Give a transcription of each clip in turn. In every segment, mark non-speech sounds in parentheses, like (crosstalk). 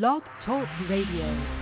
Blog Talk Radio.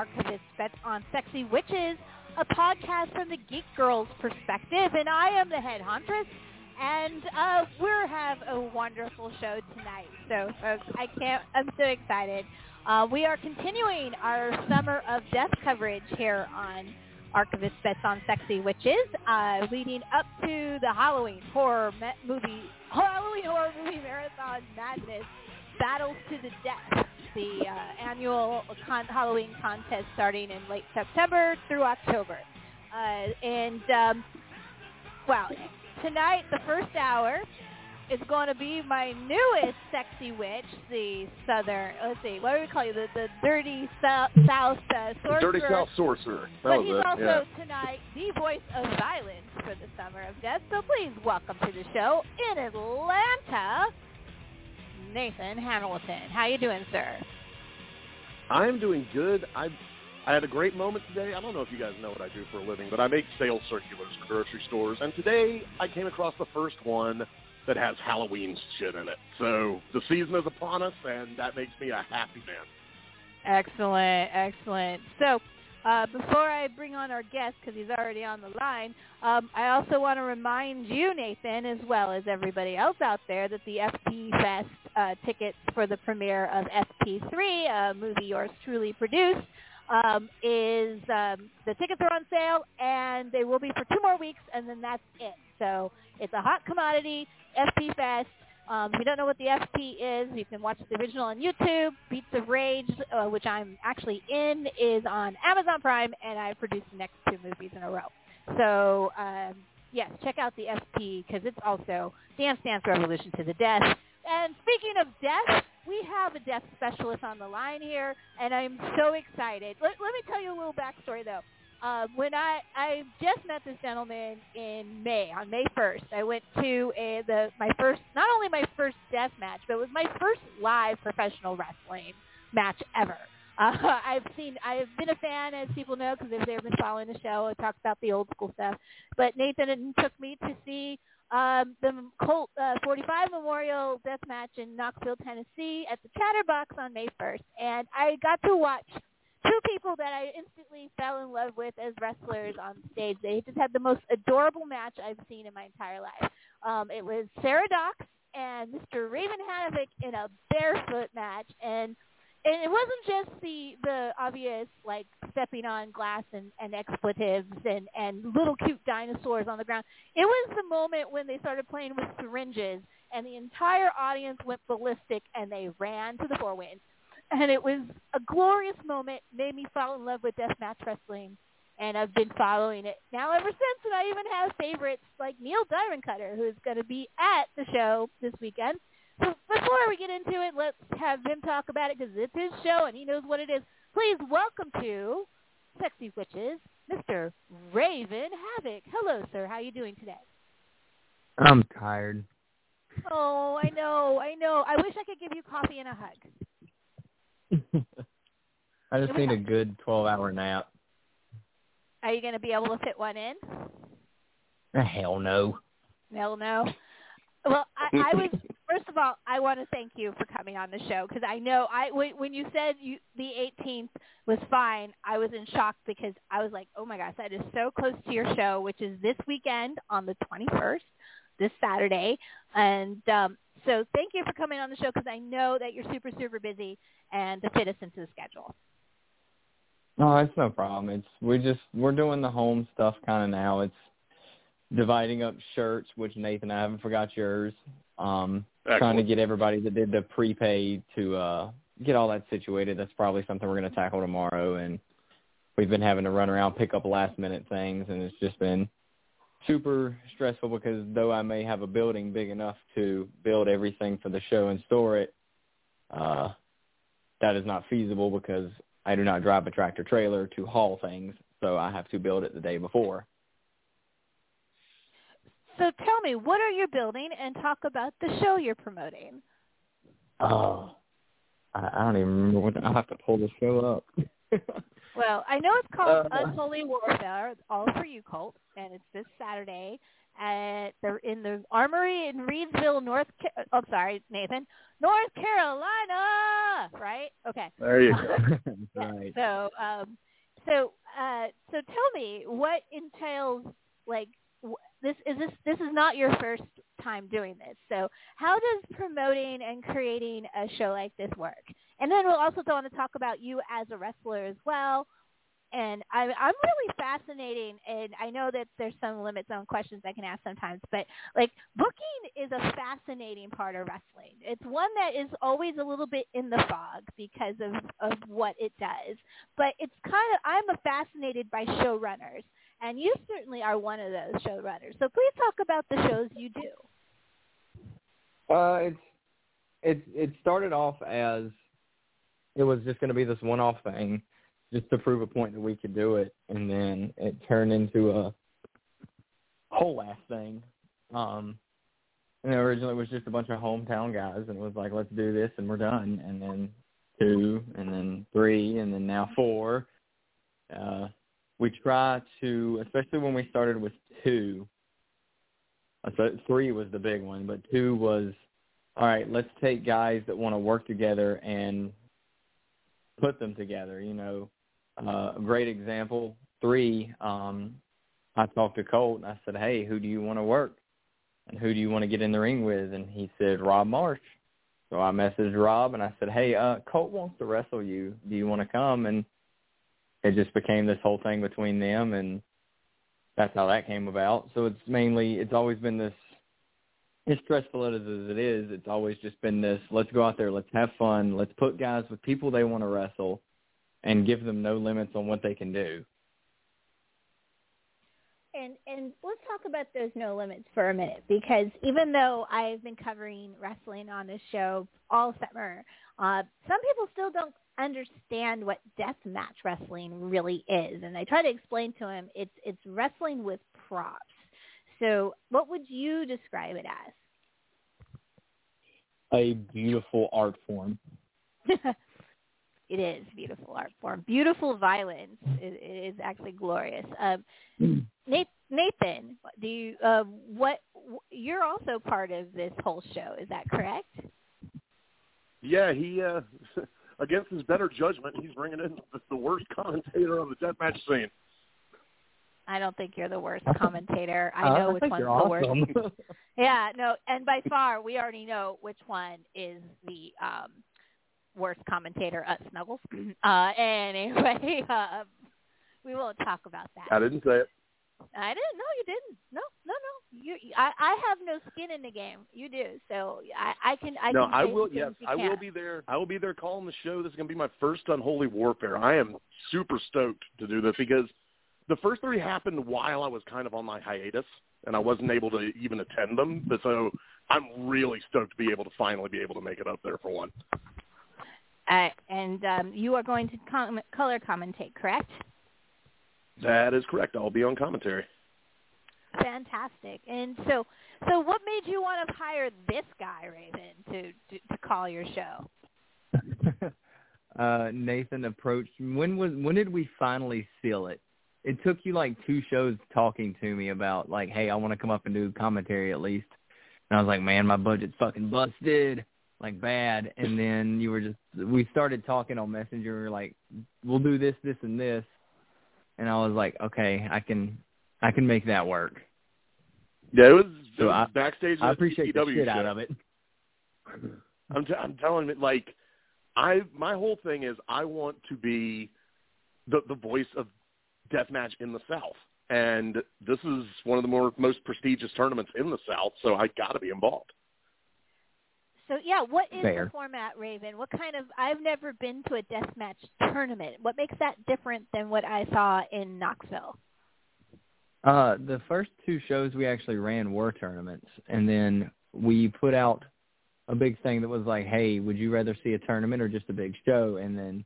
Archivist Bets on Sexy Witches, a podcast from the Geek Girls perspective, and I am the head hauntress, and uh, we have a wonderful show tonight. So, folks, I can't. I'm so excited. Uh, we are continuing our summer of death coverage here on Archivist Bets on Sexy Witches, uh, leading up to the Halloween horror me- movie, Halloween horror movie marathon madness, Battles to the Death the uh, annual con- Halloween contest starting in late September through October. Uh, and, um, well, tonight, the first hour, is going to be my newest sexy witch, the southern, let's see, what do we call you, the, the dirty south, south uh, sorcerer. Dirty South Sorcerer. That but he's it. also yeah. tonight the voice of violence for the Summer of Death. So please welcome to the show in Atlanta, Nathan Hamilton. How you doing, sir? I'm doing good. I I had a great moment today. I don't know if you guys know what I do for a living, but I make sales circulars for grocery stores. And today I came across the first one that has Halloween shit in it. So the season is upon us, and that makes me a happy man. Excellent, excellent. So uh, before I bring on our guest, because he's already on the line, um, I also want to remind you, Nathan, as well as everybody else out there, that the FP Fest uh, tickets for the premiere of FP3, a movie yours truly produced, um, is um, the tickets are on sale, and they will be for two more weeks, and then that's it. So it's a hot commodity, FP Fest. Um, if you don't know what the FP is, you can watch the original on YouTube. Beats of Rage, uh, which I'm actually in, is on Amazon Prime, and I produced the next two movies in a row. So um, yes, check out the FP because it's also Dance Dance Revolution to the Death. And speaking of death, we have a death specialist on the line here, and I'm so excited. Let, let me tell you a little backstory, though. Uh, when I I just met this gentleman in May on May 1st, I went to a, the my first not only my first death match, but it was my first live professional wrestling match ever. Uh, (laughs) I've seen I've been a fan, as people know, because they've, they've been following the show. I talked about the old school stuff, but Nathan took me to see um, the Colt uh, 45 Memorial Death Match in Knoxville, Tennessee, at the Chatterbox on May 1st, and I got to watch two people that I instantly fell in love with as wrestlers on stage. They just had the most adorable match I've seen in my entire life. Um, it was Sarah Dox and Mr. Raven Havoc in a barefoot match, and and it wasn't just the the obvious like stepping on glass and, and expletives and and little cute dinosaurs on the ground. It was the moment when they started playing with syringes and the entire audience went ballistic and they ran to the four winds it was a glorious moment. Made me fall in love with deathmatch wrestling, and I've been following it now ever since. And I even have favorites like Neil Diamond Cutter, who's going to be at the show this weekend. So before we get into it, let's have him talk about it because it's his show and he knows what it is. Please welcome to Sexy Witches, Mr. Raven Havoc. Hello, sir. How are you doing today? I'm tired. Oh, I know, I know. I wish I could give you coffee and a hug. (laughs) I just need a good 12-hour nap. Are you going to be able to fit one in? Uh, Hell no. Hell no. Well, I, I (laughs) was first of all, I want to thank you for coming on the show because I know I when, when you said you, the 18th was fine, I was in shock because I was like, oh my gosh, that is so close to your show, which is this weekend on the 21st, this Saturday, and um, so thank you for coming on the show because I know that you're super super busy and to fit us into the schedule. No, it's no problem. It's we just we're doing the home stuff kind of now. It's dividing up shirts, which Nathan, I haven't forgot yours. Um, trying to get everybody that did the prepaid to uh, get all that situated. That's probably something we're going to tackle tomorrow. And we've been having to run around pick up last minute things, and it's just been super stressful because though I may have a building big enough to build everything for the show and store it, uh, that is not feasible because I do not drive a tractor trailer to haul things, so I have to build it the day before. So tell me, what are you building, and talk about the show you're promoting. Oh, I, I don't even remember what. I'll have to pull the show up. (laughs) well, I know it's called Uh, Unholy Warfare, all for you, Colt, and it's this Saturday at the in the Armory in Reidsville, North. Ca- oh, sorry, Nathan, North Carolina. Right? Okay. There you go. (laughs) (laughs) Right. So, um, so, uh, so tell me what entails like this is this this is not your first time doing this. So, how does promoting and creating a show like this work? And then we'll also want to talk about you as a wrestler as well. And I, I'm really fascinating, and I know that there's some limits on questions I can ask sometimes, but like booking is a fascinating part of wrestling. It's one that is always a little bit in the fog because of of what it does. But it's kind of I'm fascinated by showrunners, and you certainly are one of those showrunners. So please talk about the shows you do. Uh, it's it it started off as it was just going to be this one-off thing, just to prove a point that we could do it, and then it turned into a whole ass thing. Um, and originally it was just a bunch of hometown guys, and it was like, let's do this, and we're done. And then two, and then three, and then now four. Uh, we try to, especially when we started with two. So three was the big one, but two was, all right, let's take guys that want to work together and put them together. You know, uh, a great example. Three, um, I talked to Colt and I said, hey, who do you want to work? And who do you want to get in the ring with? And he said, Rob Marsh. So I messaged Rob and I said, hey, uh, Colt wants to wrestle you. Do you want to come? And it just became this whole thing between them and that's how that came about. So it's mainly, it's always been this, as stressful as it is, it's always just been this, let's go out there, let's have fun, let's put guys with people they want to wrestle and give them no limits on what they can do. And and let's talk about those no limits for a minute because even though I've been covering wrestling on this show all summer, uh, some people still don't understand what death match wrestling really is, and I try to explain to them it's it's wrestling with props. So, what would you describe it as? A beautiful art form. (laughs) it is beautiful art form. Beautiful violence. It, it is actually glorious. Um, Nate, Nathan, do you uh, what? You're also part of this whole show. Is that correct? Yeah, he uh (laughs) against his better judgment, he's bringing in the, the worst commentator on the deathmatch scene. I don't think you're the worst (laughs) commentator. I Uh, know which think one's you're the awesome. worst. (laughs) (laughs) Yeah, no, and by far we already know which one is the um worst commentator, at Snuggles. (clears throat) Uh anyway, uh, we won't talk about that. I didn't say it. I didn't. No, you didn't. No, no, no. You, I, I have no skin in the game. You do. So I, I can. I no, can I will. Yes, I will can't. be there. I will be there calling the show. This is going to be my first unholy warfare. I am super stoked to do this because the first three happened while I was kind of on my hiatus, and I wasn't able to even attend them. But so I'm really stoked to be able to finally be able to make it up there for one. Uh, and um, you are going to com- color commentate, correct? That is correct. I'll be on commentary. Fantastic. And so, so what made you want to hire this guy, Raven, to to, to call your show? (laughs) uh, Nathan approached. When was when did we finally seal it? It took you like two shows talking to me about like, hey, I want to come up and do commentary at least. And I was like, man, my budget's fucking busted, like bad. (laughs) And then you were just, we started talking on Messenger. We were like, we'll do this, this, and this. And I was like, okay, I can, I can make that work. Yeah, it was, it So was I- backstage. I the appreciate the CCW shit show. out of it. (laughs) I'm t- I'm telling you, like, I my whole thing is I want to be the the voice of deathmatch in the South, and this is one of the more most prestigious tournaments in the South, so I got to be involved. So yeah, what is Fair. the format, Raven? What kind of? I've never been to a deathmatch tournament. What makes that different than what I saw in Knoxville? Uh, the first two shows we actually ran were tournaments, and then we put out a big thing that was like, "Hey, would you rather see a tournament or just a big show?" And then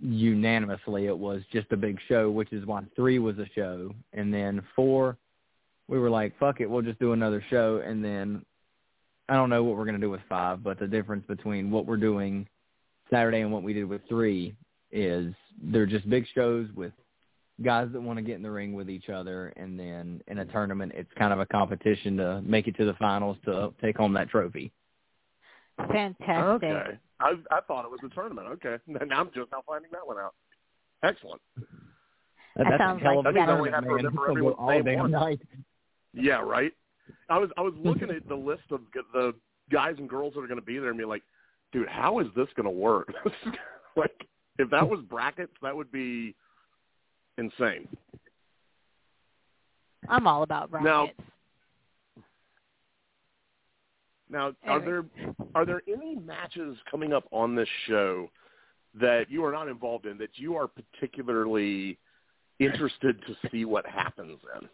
unanimously, it was just a big show, which is why three was a show, and then four, we were like, "Fuck it, we'll just do another show." And then I don't know what we're gonna do with five, but the difference between what we're doing Saturday and what we did with three is they're just big shows with guys that want to get in the ring with each other, and then in a tournament, it's kind of a competition to make it to the finals to take home that trophy. Fantastic. Okay, I I thought it was a tournament. Okay, (laughs) now I'm just now finding that one out. Excellent. That that's sounds a hell like of a you only have to remember It's gonna go everyone's all name damn night. Yeah, right. I was I was (laughs) looking at the list of the guys and girls that are going to be there and be like, dude, how is this going to work? (laughs) like, if that was brackets, that would be insane. I'm all about Now- brackets. Now, are there are there any matches coming up on this show that you are not involved in that you are particularly interested to see what happens in?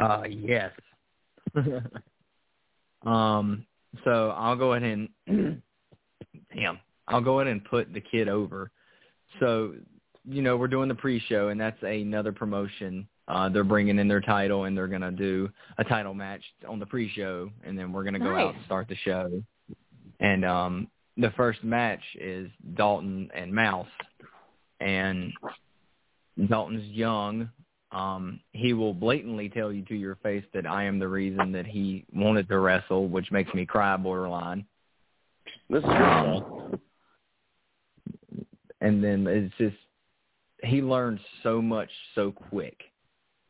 Uh, yes. (laughs) um, so I'll go ahead and, (clears throat) damn, I'll go ahead and put the kid over. So, you know, we're doing the pre-show, and that's another promotion. Uh, they're bringing in their title, and they're gonna do a title match on the pre-show, and then we're gonna go out and start the show. And um, the first match is Dalton and Mouse, and Dalton's young, um, he will blatantly tell you to your face that I am the reason that he wanted to wrestle, which makes me cry borderline. This is your fault. And then it's just he learns so much so quick.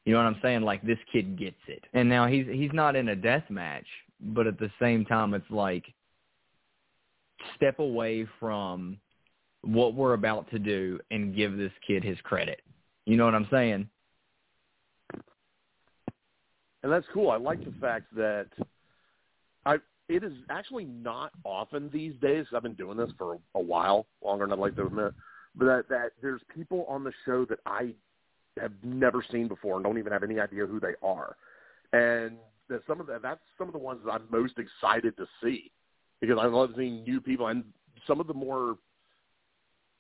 You know what I'm saying? Like this kid gets it. And now he's he's not in a death match, but at the same time it's like step away from what we're about to do and give this kid his credit. You know what I'm saying? And that's cool. I like the fact that I it is actually not often these days. I've been doing this for a while, longer than I'd like to admit. But that that there's people on the show that I have never seen before and don't even have any idea who they are. And that some of the, that's some of the ones that I'm most excited to see because I love seeing new people and some of the more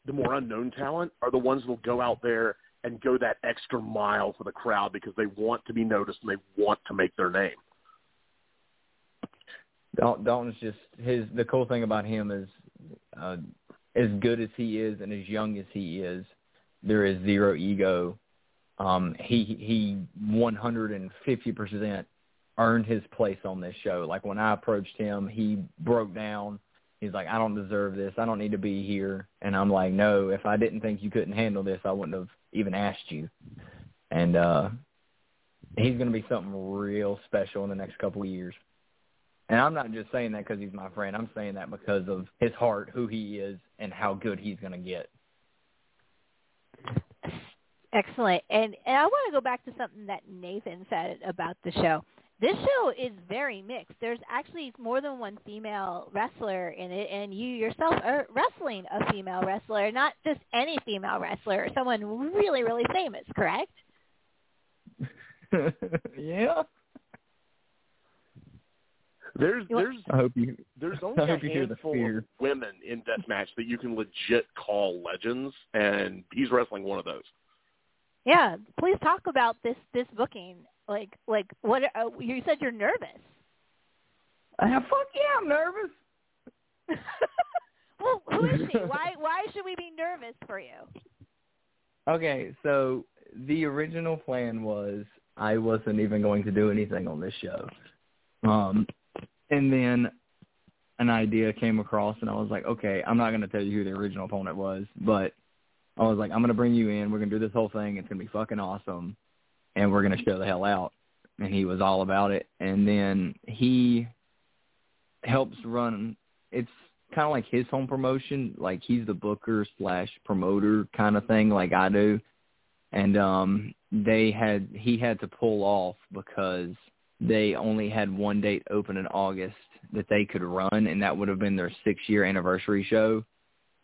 the more unknown talent are the ones that will go out there and go that extra mile for the crowd because they want to be noticed and they want to make their name. Dalton's just his. The cool thing about him is, uh, as good as he is and as young as he is, there is zero ego. Um, he he 150 percent earned his place on this show. Like when I approached him, he broke down. He's like, I don't deserve this. I don't need to be here. And I'm like, no. If I didn't think you couldn't handle this, I wouldn't have even asked you. And uh, he's going to be something real special in the next couple of years. And I'm not just saying that because he's my friend. I'm saying that because of his heart, who he is, and how good he's going to get. Excellent. And and I want to go back to something that Nathan said about the show. This show is very mixed. There's actually more than one female wrestler in it, and you yourself are wrestling a female wrestler, not just any female wrestler, someone really, really famous, correct? (laughs) yeah. There's there's I hope you. there's I only a hope you hear the handful fear. of women in deathmatch that you can legit call legends, and he's wrestling one of those. Yeah. Please talk about this this booking. Like like what? Uh, you said you're nervous. Ah, fuck yeah, I'm nervous. (laughs) well, who is she? (laughs) Why why should we be nervous for you? Okay, so the original plan was I wasn't even going to do anything on this show. Um, and then an idea came across, and I was like, okay, I'm not going to tell you who the original opponent was, but I was like, I'm to bring you in. We're to do this whole thing. It's to be fucking awesome, and we're to show the hell out. And he was all about it. And then he helps run. It's kind of like his home promotion. Like he's the booker slash promoter kind of thing, like I do. And um, they had he had to pull off because they only had one date open in August that they could run, and that would have been their six-year anniversary show.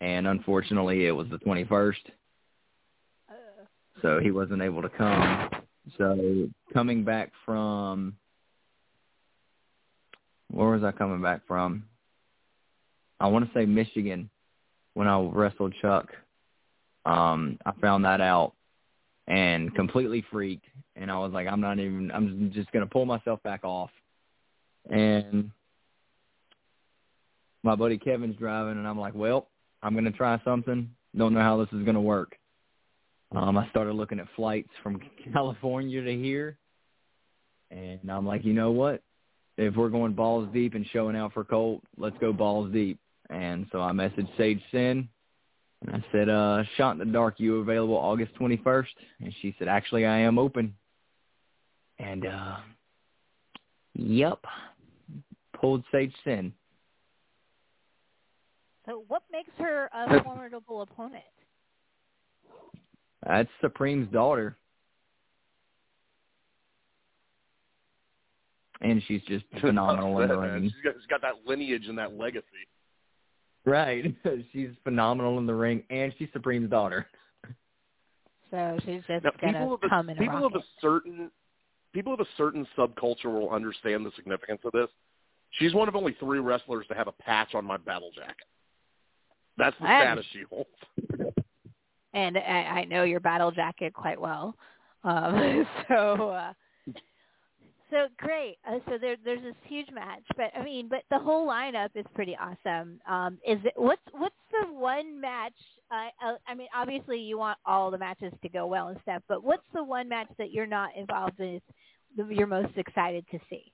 And unfortunately, it was the 21st, so he wasn't able to come. So coming back from, where was I coming back from? I want to say Michigan when I wrestled Chuck. Um, I found that out and completely freaked. And I was like, I'm not even. I'm just gonna pull myself back off. And my buddy Kevin's driving, and I'm like, well, I'm gonna try something. Don't know how this is gonna work. Um, I started looking at flights from (laughs) California to here, and I'm like, you know what? If we're going balls deep and showing out for Colt, let's go balls deep. And so I messaged Sage Sin, and I said, uh, Shot in the Dark, you available August 21st? And she said, actually, I am open. And, uh, yep, pulled Sage Sin. So what makes her a formidable opponent? That's Supreme's daughter. And she's just (laughs) phenomenal in the ring. She's got, she's got that lineage and that legacy. Right. (laughs) she's phenomenal in the ring, and she's Supreme's daughter. So she's just gonna come in people a rocket. of a certain people of a certain subculture will understand the significance of this. She's one of only three wrestlers to have a patch on my battle jacket. That's the status she holds. (laughs) and I, I know your battle jacket quite well. Um, (laughs) so uh, so great. Uh, so there, there's this huge match, but I mean, but the whole lineup is pretty awesome. Um, is it what's what's the one match? Uh, uh, I mean, obviously you want all the matches to go well and stuff, but what's the one match that you're not involved in? You're most excited to see?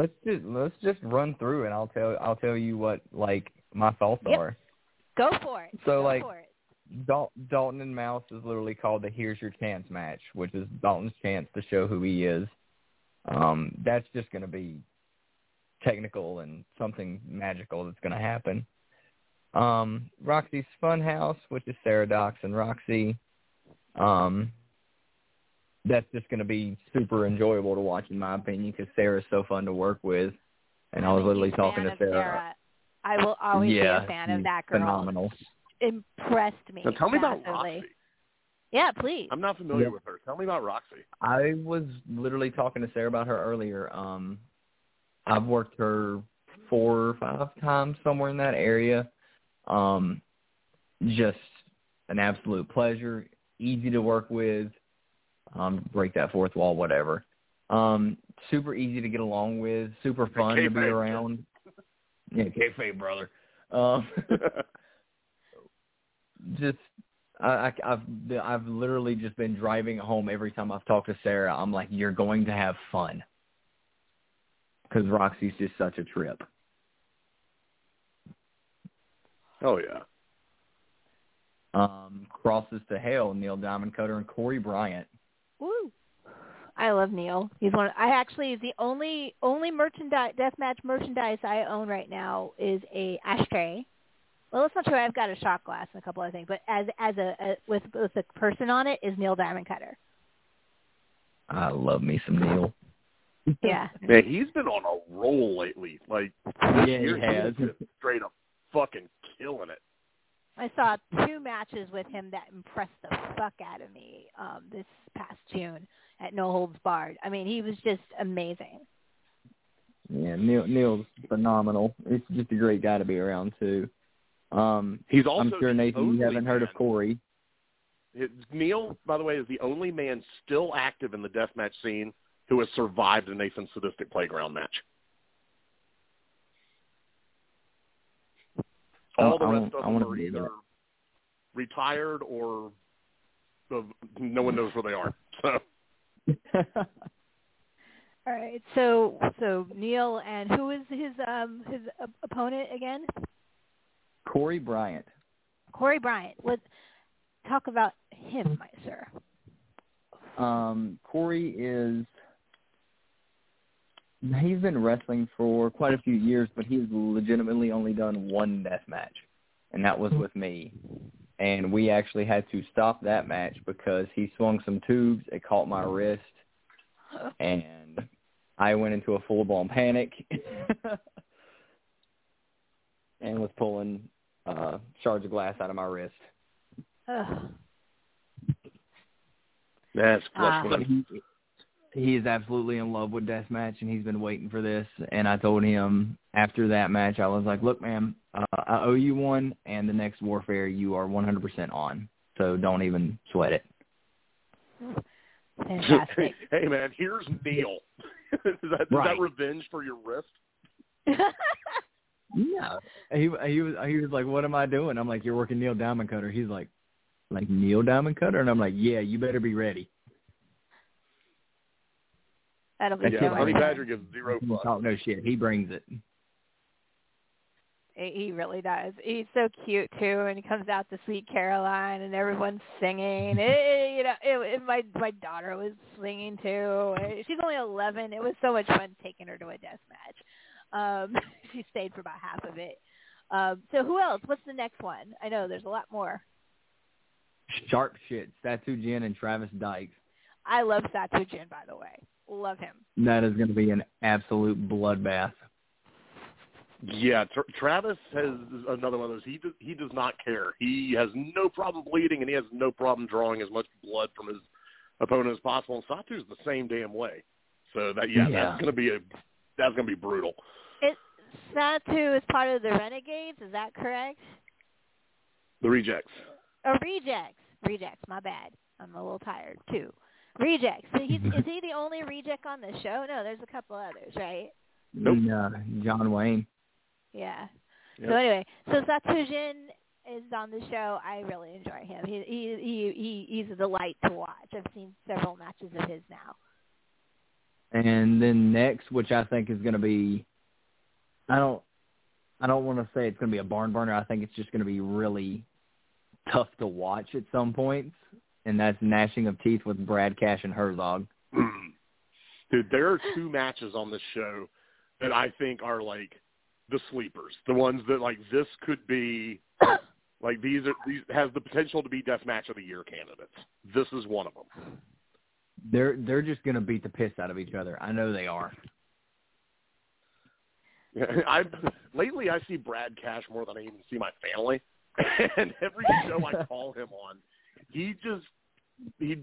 Let's just let's just run through and I'll tell I'll tell you what like my thoughts Yep. are. Go for it. So, go like, for it. Dal- Dalton and Mouse is literally called the "Here's Your Chance" match, which is Dalton's chance to show who he is. Um, that's just going to be technical and something magical that's going to happen. Um, Roxy's Funhouse, which is Sarah Dox and Roxy. Um, that's just going to be super enjoyable to watch, in my opinion, because Sarah's so fun to work with. And I was literally talking to of Sarah. Sarah. I will always yeah, be a fan of that girl. Phenomenal. Impressed me. Now tell me about massively. Roxy. Yeah, please. I'm not familiar Yep. with her. Tell me about Roxy. I was literally talking to Sarah about her earlier. Um, I've worked her four or five times somewhere in that area. Um, just an absolute pleasure, easy to work with. Um, break that fourth wall, whatever. Um, super easy to get along with, super fun to be around. Yeah, kayfabe, brother. Um, (laughs) just I, I, I've I've literally just been driving home every time I've talked to Sarah. I'm like, you're going to have fun because Roxy's just such a trip. oh yeah. Um, crosses to hell, Neil Diamond Cutter and Corey Bryant. Woo. I love Neil. He's one. I actually the only only merchandise deathmatch merchandise I own right now is a ashtray. Well, that's not true. I've got a shot glass and a couple other things, but as as a, a with with a person on it is Neil Diamond Cutter. I love me some Neil. (laughs) Yeah. Man, he's been on a roll lately. Like Yeah, he has. he's just straight up fucking killing it. I saw two matches with him that impressed the fuck out of me um, this past June at No Holds Barred. I mean, he was just amazing. Yeah, Neil Neil's phenomenal. It's just a great guy to be around too. Um, He's also I'm sure Nathan, you haven't heard of Corey. It- Neil, by the way, is the only man still active in the deathmatch scene who has survived a Nathan sadistic playground match. All the I rest want- of I them wanna are either that. retired or of no one knows where they are. (laughs) So (laughs) All right. So so Neil and who is his um his op- opponent again? Corey Bryant. Corey Bryant. What talk about him, my sir? Um, Corey is he's been wrestling for quite a few years, but he's legitimately only done one death match, and that was with me. And we actually had to stop that match because he swung some tubes. It caught my wrist, and I went into a full blown panic (laughs) and was pulling uh shards of glass out of my wrist. Ugh. that's flesh wound. He, he is absolutely in love with deathmatch, and he's been waiting for this. And I told him after that match, I was like, "Look, man, uh, I owe you one, and the next Warfare you are 100% on. So don't even sweat it." Fantastic. (laughs) hey man, here's Neil. (laughs) is that is Right. that revenge for your wrist? (laughs) Yeah. He he was he was like, "What am I doing?" I'm like, "You're working Neil Diamond Cutter." He's like, "Like Neil Diamond Cutter?" And I'm like, "Yeah, you better be ready." That'll be That's so Yeah, Honey. Badger gives zero He fucks. talk no shit. He brings it. He he really does. He's so cute too, and he comes out to Sweet Caroline, and everyone's singing. (laughs) It, you know, it, it, my my daughter was singing too. She's only 11. It was so much fun taking her to a death match. Um, (laughs) she stayed for about half of it. Um, so who else? What's the next one? I know there's a lot more. Sharp shit. Satu Jin and Travis Dykes. I love Satu Jin, by the way. Love him. That is going to be an absolute bloodbath. Yeah, Tra- Travis has another one of those. He does, he does not care. He has no problem bleeding, and he has no problem drawing as much blood from his opponent as possible. And Satu's the same damn way. So that yeah, Yeah. that's gonna be a that's gonna be brutal. It, Satu is part of the Renegades. Is that correct? The rejects. Oh, rejects. Rejects. My bad. I'm a little tired too. Rejects. So he's, is he (laughs) the only reject on the show? No, there's a couple others, right? Nope. And, uh, John Wayne. Yeah. Yep. So anyway, so Satujin is on the show. I really enjoy him. He he he, he he's a delight to watch. I've seen several matches of his now. And then next, which I think is going to be, I don't, I don't want to say it's going to be a barn burner. I think it's just going to be really tough to watch at some points, and that's gnashing of teeth with Brad Cash and Herzog. (clears throat) Dude, there are two matches on this show that I think are like the sleepers. The ones that like this could be (coughs) like these are these has the potential to be death match of the year candidates. This is one of them. They're they're just going to beat the piss out of each other. I know they are. (laughs) I lately I see Brad Cash more than I even see my family, (laughs) and every show I (laughs) call him on, he just he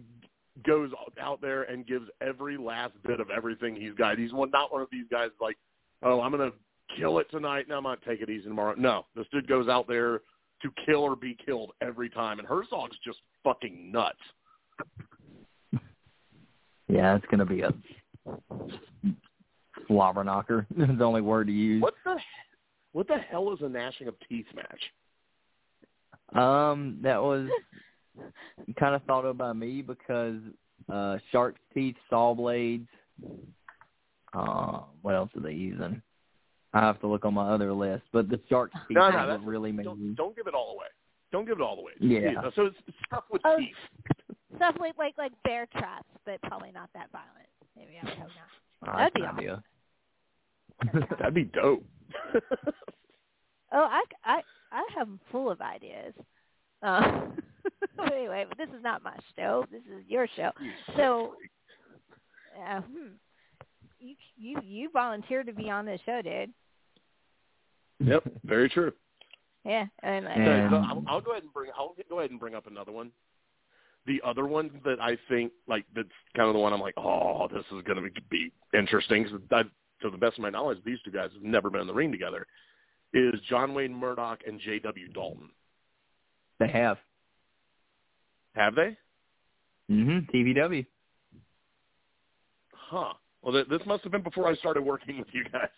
goes out there and gives every last bit of everything he's got. He's one not one of these guys like, oh, I'm gonna kill it tonight, and I'm gonna take it easy tomorrow. No, this dude goes out there to kill or be killed every time, and Herzog's just fucking nuts. Yeah, it's going to be a slobber knocker. (laughs) Is the only word to use. What the what the hell is a gnashing of teeth match? Um, that was kind of thought of by me because uh shark's teeth, saw blades. Uh, what else are they using? I have to look on my other list, but the shark's teeth No, is no, that's, really made don't, me. don't give it all away. Don't give it all away. Yeah. So it's, it's stuff with Oh. teeth. Stuff like like like bear traps, but probably not that violent. Maybe I would hope not. Oh, That'd that's be an awesome. idea. That'd be (laughs) dope. Oh, I, I, I have them full of ideas. Uh, (laughs) anyway, but this is not my show. This is your show. So, uh, hmm, you you you volunteered to be on this show, dude. Yep, very true. Yeah, and, So, And- so I'll, I'll go ahead and bring. I'll go ahead and bring up another one. The other one that I think like that's kind of the one I'm like, oh, this is going to be, be interesting. Cause I, to the best of my knowledge, these two guys have never been in the ring together. Is John Wayne Murdoch and J.W. Dalton? They have. Have they? Mhm. TVW. Huh. Well, th- this must have been before I started working with you guys.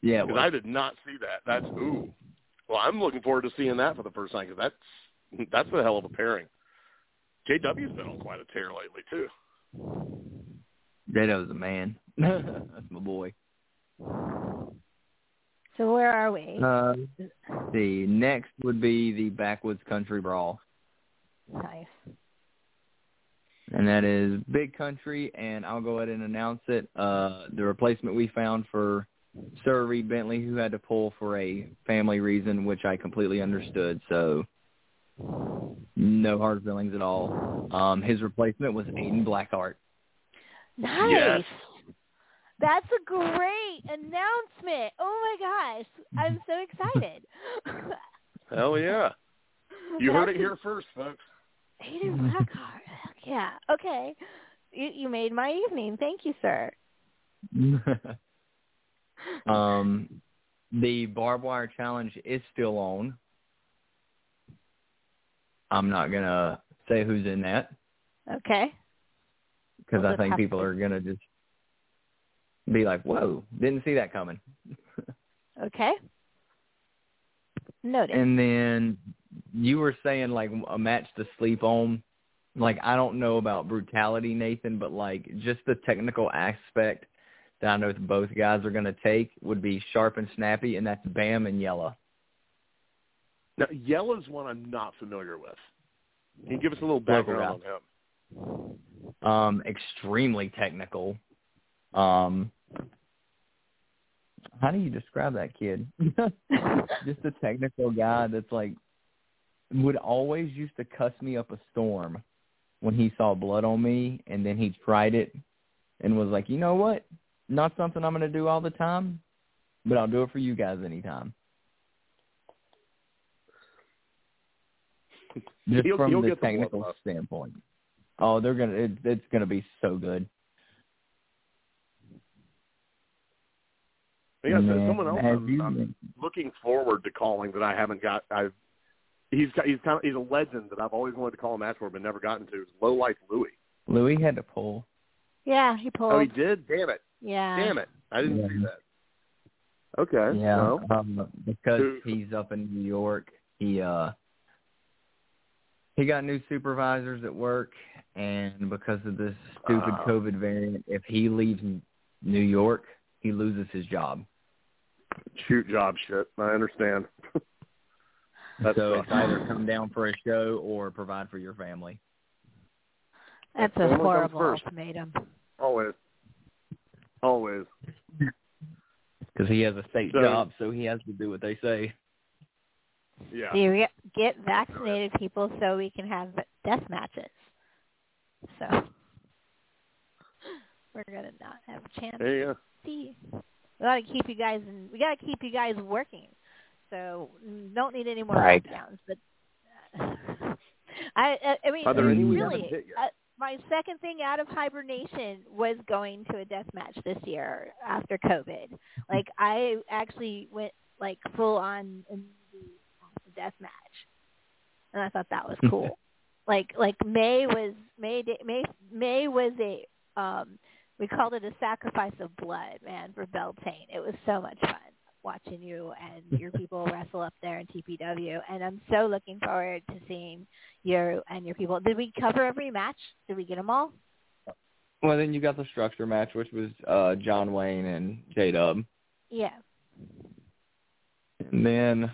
Yeah. Because. I did not see that. That's ooh. Well, I'm looking forward to seeing that for the first time because that's that's a hell of a pairing. JW's been on quite a tear lately too. JW's a man. (laughs) That's my boy. So where are we? Uh, the next would be the Backwoods Country Brawl. Nice. And that is Big Country, and I'll go ahead and announce it. Uh, the replacement we found for Sir Reed Bentley, who had to pull for a family reason, which I completely understood. So no hard feelings at all. Um, his replacement was Aiden Blackheart. Nice. Yes. That's a great announcement. Oh my gosh. I'm so excited. Hell yeah! (laughs) You heard it here first, folks. Aiden Blackhart. Heck yeah. Okay. You you made my evening. Thank you, sir. (laughs) um, the barbed wire challenge is still on. I'm not gonna say who's in that Okay. because I think people to- are gonna just be like, "Whoa, didn't see that coming." (laughs) Okay. Noted. And then you were saying like a match to sleep on. Like I don't know about brutality, Nathan, but like just the technical aspect that I know both guys are going to take would be sharp and snappy, and that's Bam and Yella. Now, Yella's one I'm not familiar with. Can you give us a little background on him? Um, extremely technical. Um, how do you describe that kid? (laughs) just a technical guy that's like would always used to cuss me up a storm when he saw blood on me and then he tried it and was like, you know what? Not something I'm going to do all the time, but I'll do it for you guys anytime. (laughs) Just He'll- from he'll the get the technical bloodlust. standpoint. Oh, they're gonna. It, it's gonna be so good. Yeah, so someone else I'm, I'm looking forward to calling that I haven't got. I've he's got, he's kind of he's a legend that I've always wanted to call a match for, but never gotten to. Is Low Life Louie. Louis had to pull. yeah, he pulled. Oh, he did. Damn it! yeah. Damn it! I didn't Yeah. see that. Okay. Yeah, well, um, because Who- he's up in New York. He uh he got new supervisors at work, and because of this stupid Oh. COVID variant, if he leaves New York, he loses his job. shoot job shit. I understand. (laughs) That so sucks. it's either come down for a show or provide for your family. That's a horrible ultimatum. Always. Always. Because he has a state So- job, so he has to do what they say. Yeah. Do you get, get vaccinated people so we can have death matches? So (laughs) we're gonna not have a chance There you go. see. We gotta keep you guys in. We gotta keep you guys working. So don't need any more Right. lockdowns. But uh, I, I, I mean, Are there any we really, haven't hit yet? uh, my second thing out of hibernation was going to a death match this year after COVID. Like I actually went like full on in the death match, and I thought that was (laughs) cool. like like May was May Day- May May was a um we called it a sacrifice of blood, man, for Beltane. It was so much fun watching you and your people wrestle up there in TPW, and I'm so looking forward to seeing you and your people. Did we cover every match? Did we get them all? Well, then you got the structure match, which was uh John Wayne and J Dub. Yeah. And then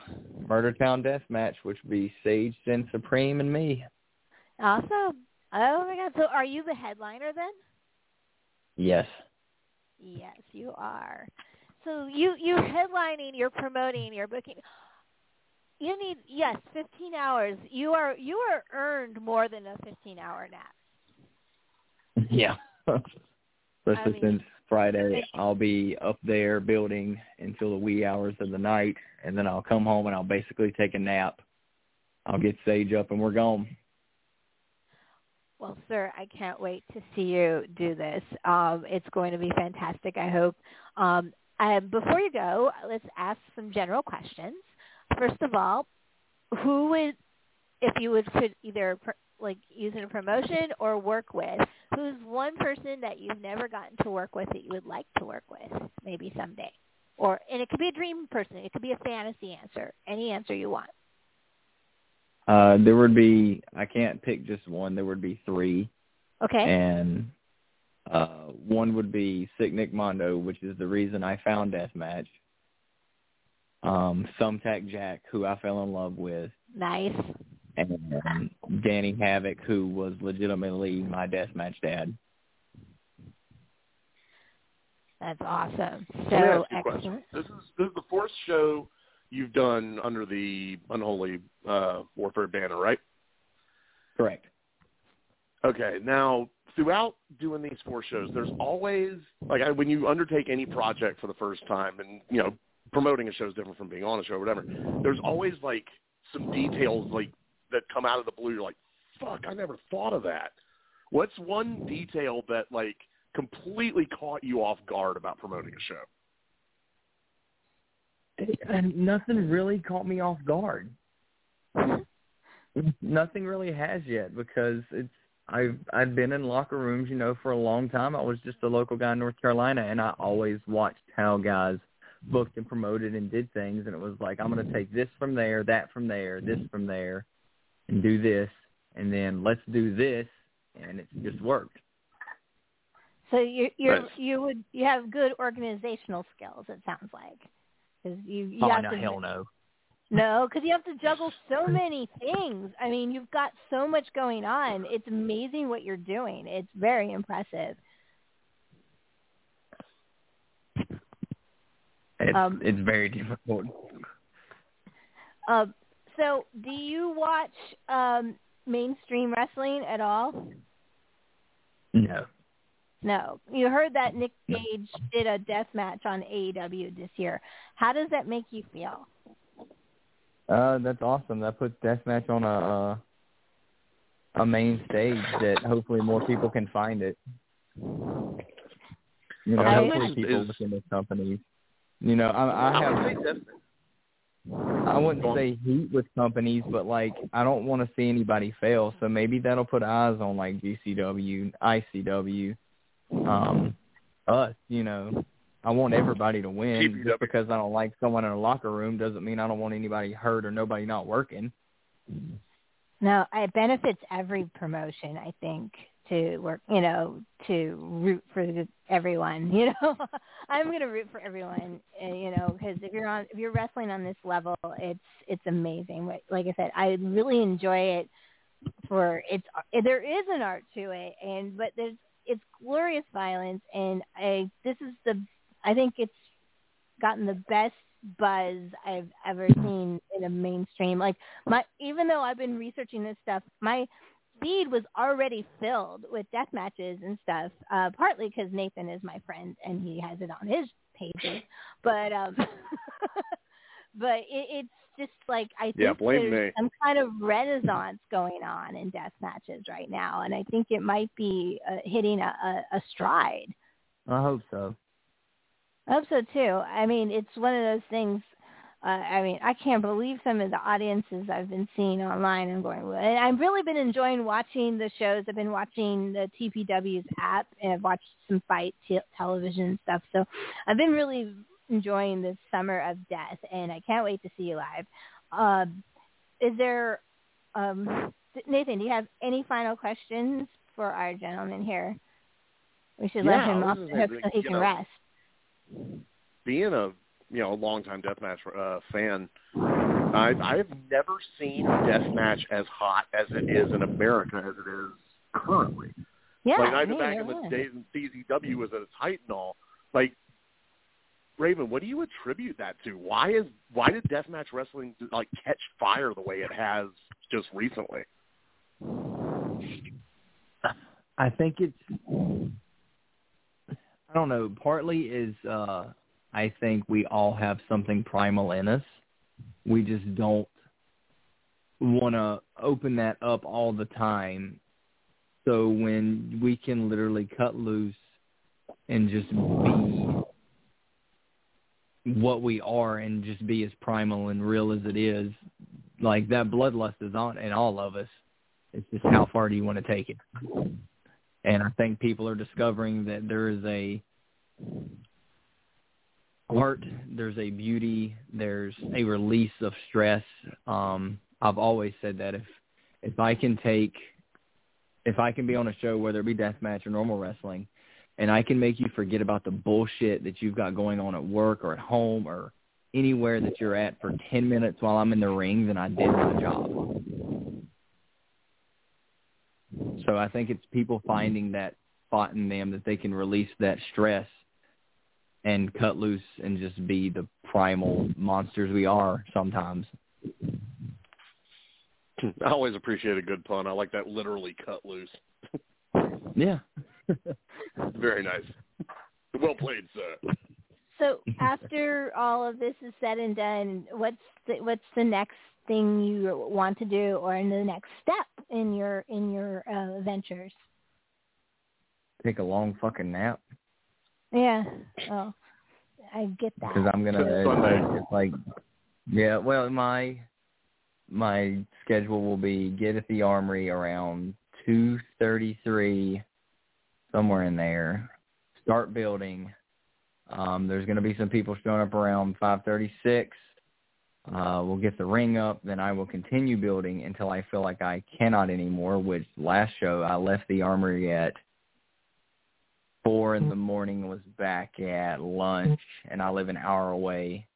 Murder Town Death Match, which would be Sage, Sin Supreme, and me. Awesome. Oh my God. So are you the headliner then? Yes. Yes, you are. So you you're headlining, you're promoting, you're booking. You need yes, 15 hours. You are you are earned more than a 15 hour nap. Yeah. (laughs) Especially mean- since Friday, I'll be up there building until the wee hours of the night, and then I'll come home and I'll basically take a nap. I'll get Sage up and we're gone. Well, sir, I can't wait to see you do this. Um, it's going to be fantastic. I hope. Um, and before you go, let's ask some general questions. First of all, who would, if you would, could either pr- like use in a promotion or work with, who's one person that you've never gotten to work with that you would like to work with, maybe someday, or and it could be a dream person, it could be a fantasy answer, any answer you want. Uh, there would be I can't pick just one. There would be three, Okay. and uh, one would be Sick Nick Mondo, which is the reason I found Deathmatch. Um, Thumbtack Jack, who I fell in love with, nice. and um, Danny Havoc, who was legitimately my deathmatch dad. That's awesome. So ask you a question. excellent. This is this is the fourth show you've done under the Unholy uh, Warfare banner, right? Correct. Okay. Now, throughout doing these four shows, there's always like I, when you undertake any project for the first time, and you know, promoting a show is different from being on a show or whatever. There's always like some details like that come out of the blue. You're like, fuck, I never thought of that. What's one detail that like completely caught you off guard about promoting a show? And nothing really caught me off guard. (laughs) Nothing really has yet because it's I've I've been in locker rooms, you know, for a long time. I was just a local guy in North Carolina, and I always watched how guys booked and promoted and did things, and it was like I'm going to take this from there, that from there, this from there, and do this, and then let's do this, and it just worked. So you you Nice. you would you have good organizational skills. It sounds like because you you oh have no, to hell no. No because you have to juggle so many things. I mean, you've got so much going on. It's amazing what you're doing. It's very impressive. It's Um, it's very difficult. Um, so do you watch um, mainstream wrestling at all? No. No. You heard that Nick Gage did a death match on AEW this year. How does that make you feel? Uh, that's awesome. That puts deathmatch on a uh, a main stage that hopefully more people can find it. You know, I- hopefully people Is- within the companies. You know, I, I have. I wouldn't say heat with companies, but like I don't want to see anybody fail. So maybe that'll put eyes on like GCW, ICW, um, us. You know, I want everybody to win. GPW. Just because I don't like someone in a locker room doesn't mean I don't want anybody hurt or nobody not working. No, it benefits every promotion, I think, to work, you know, to root for the, everyone, (laughs) you know. I'm going to root for everyone, uh, you know, because if you're on if you're wrestling on this level, it's it's amazing. Like- Like I said, I really enjoy it for it's there is an art to it and but there's it's glorious violence and I this is the I think it's gotten the best buzz I've ever seen in a mainstream. Like my even though I've been researching this stuff, my feed was already filled with death matches and stuff. Uh, partly because Nathan is my friend and he has it on his pages, but um, (laughs) but it, it's just like I think Yeah, blame there's me. some kind of renaissance going on in death matches right now, and I think it might be uh, hitting a, a, a stride. I hope so. I hope so too. I mean, it's one of those things. Uh, I mean, I can't believe some of the audiences I've been seeing online and going. "Well," And I've really been enjoying watching the shows. I've been watching the TPW's app and I've watched some fight te- television stuff. So I've been really enjoying this summer of death, and I can't wait to see you live. Um, is there, um, Nathan? Do you have any final questions for our gentleman here? We should let him off the hook so he can know, rest. Being a you know a longtime deathmatch uh, fan, I I have never seen deathmatch as hot as it is in America as it is currently. Yeah, like not even back I in the was. days when CZW was at its height and all. Like Raven, what do you attribute that to? Why is why did deathmatch wrestling like catch fire the way it has just recently? I think it's I don't know, partly is uh I think we all have something primal in us. We just don't want to open that up all the time. So when we can literally cut loose and just be what we are and just be as primal and real as it is, like that bloodlust is on in all of us. It's just how far do you want to take it? And I think people are discovering that there is a art, there's a beauty, there's a release of stress um, I've always said that if if I can take if I can be on a show, whether it be deathmatch or normal wrestling, and I can make you forget about the bullshit that you've got going on at work or at home or anywhere that you're at for 10 minutes while I'm in the ring, then I did my job. So I think it's people finding that spot in them that they can release that stress and cut loose and just be the primal monsters we are sometimes. (laughs) I always appreciate a good pun. I like that literally cut loose. (laughs) yeah. (laughs) Very nice. Well played, sir. So after all of this is said and done, what's the, what's the next thing you want to do, or the next step in your in your uh, ventures? Take a long fucking nap. Yeah. Oh, I get that. Because I'm gonna. It's, it's like, yeah. Well, my my schedule will be get at the armory around two thirty three, somewhere in there. Start building. Um, there's going to be some people showing up around five thirty six. Uh, we'll get the ring up, then I will continue building until I feel like I cannot anymore. Which last show I left the armory at four in the morning, was back at lunch, and I live an hour away.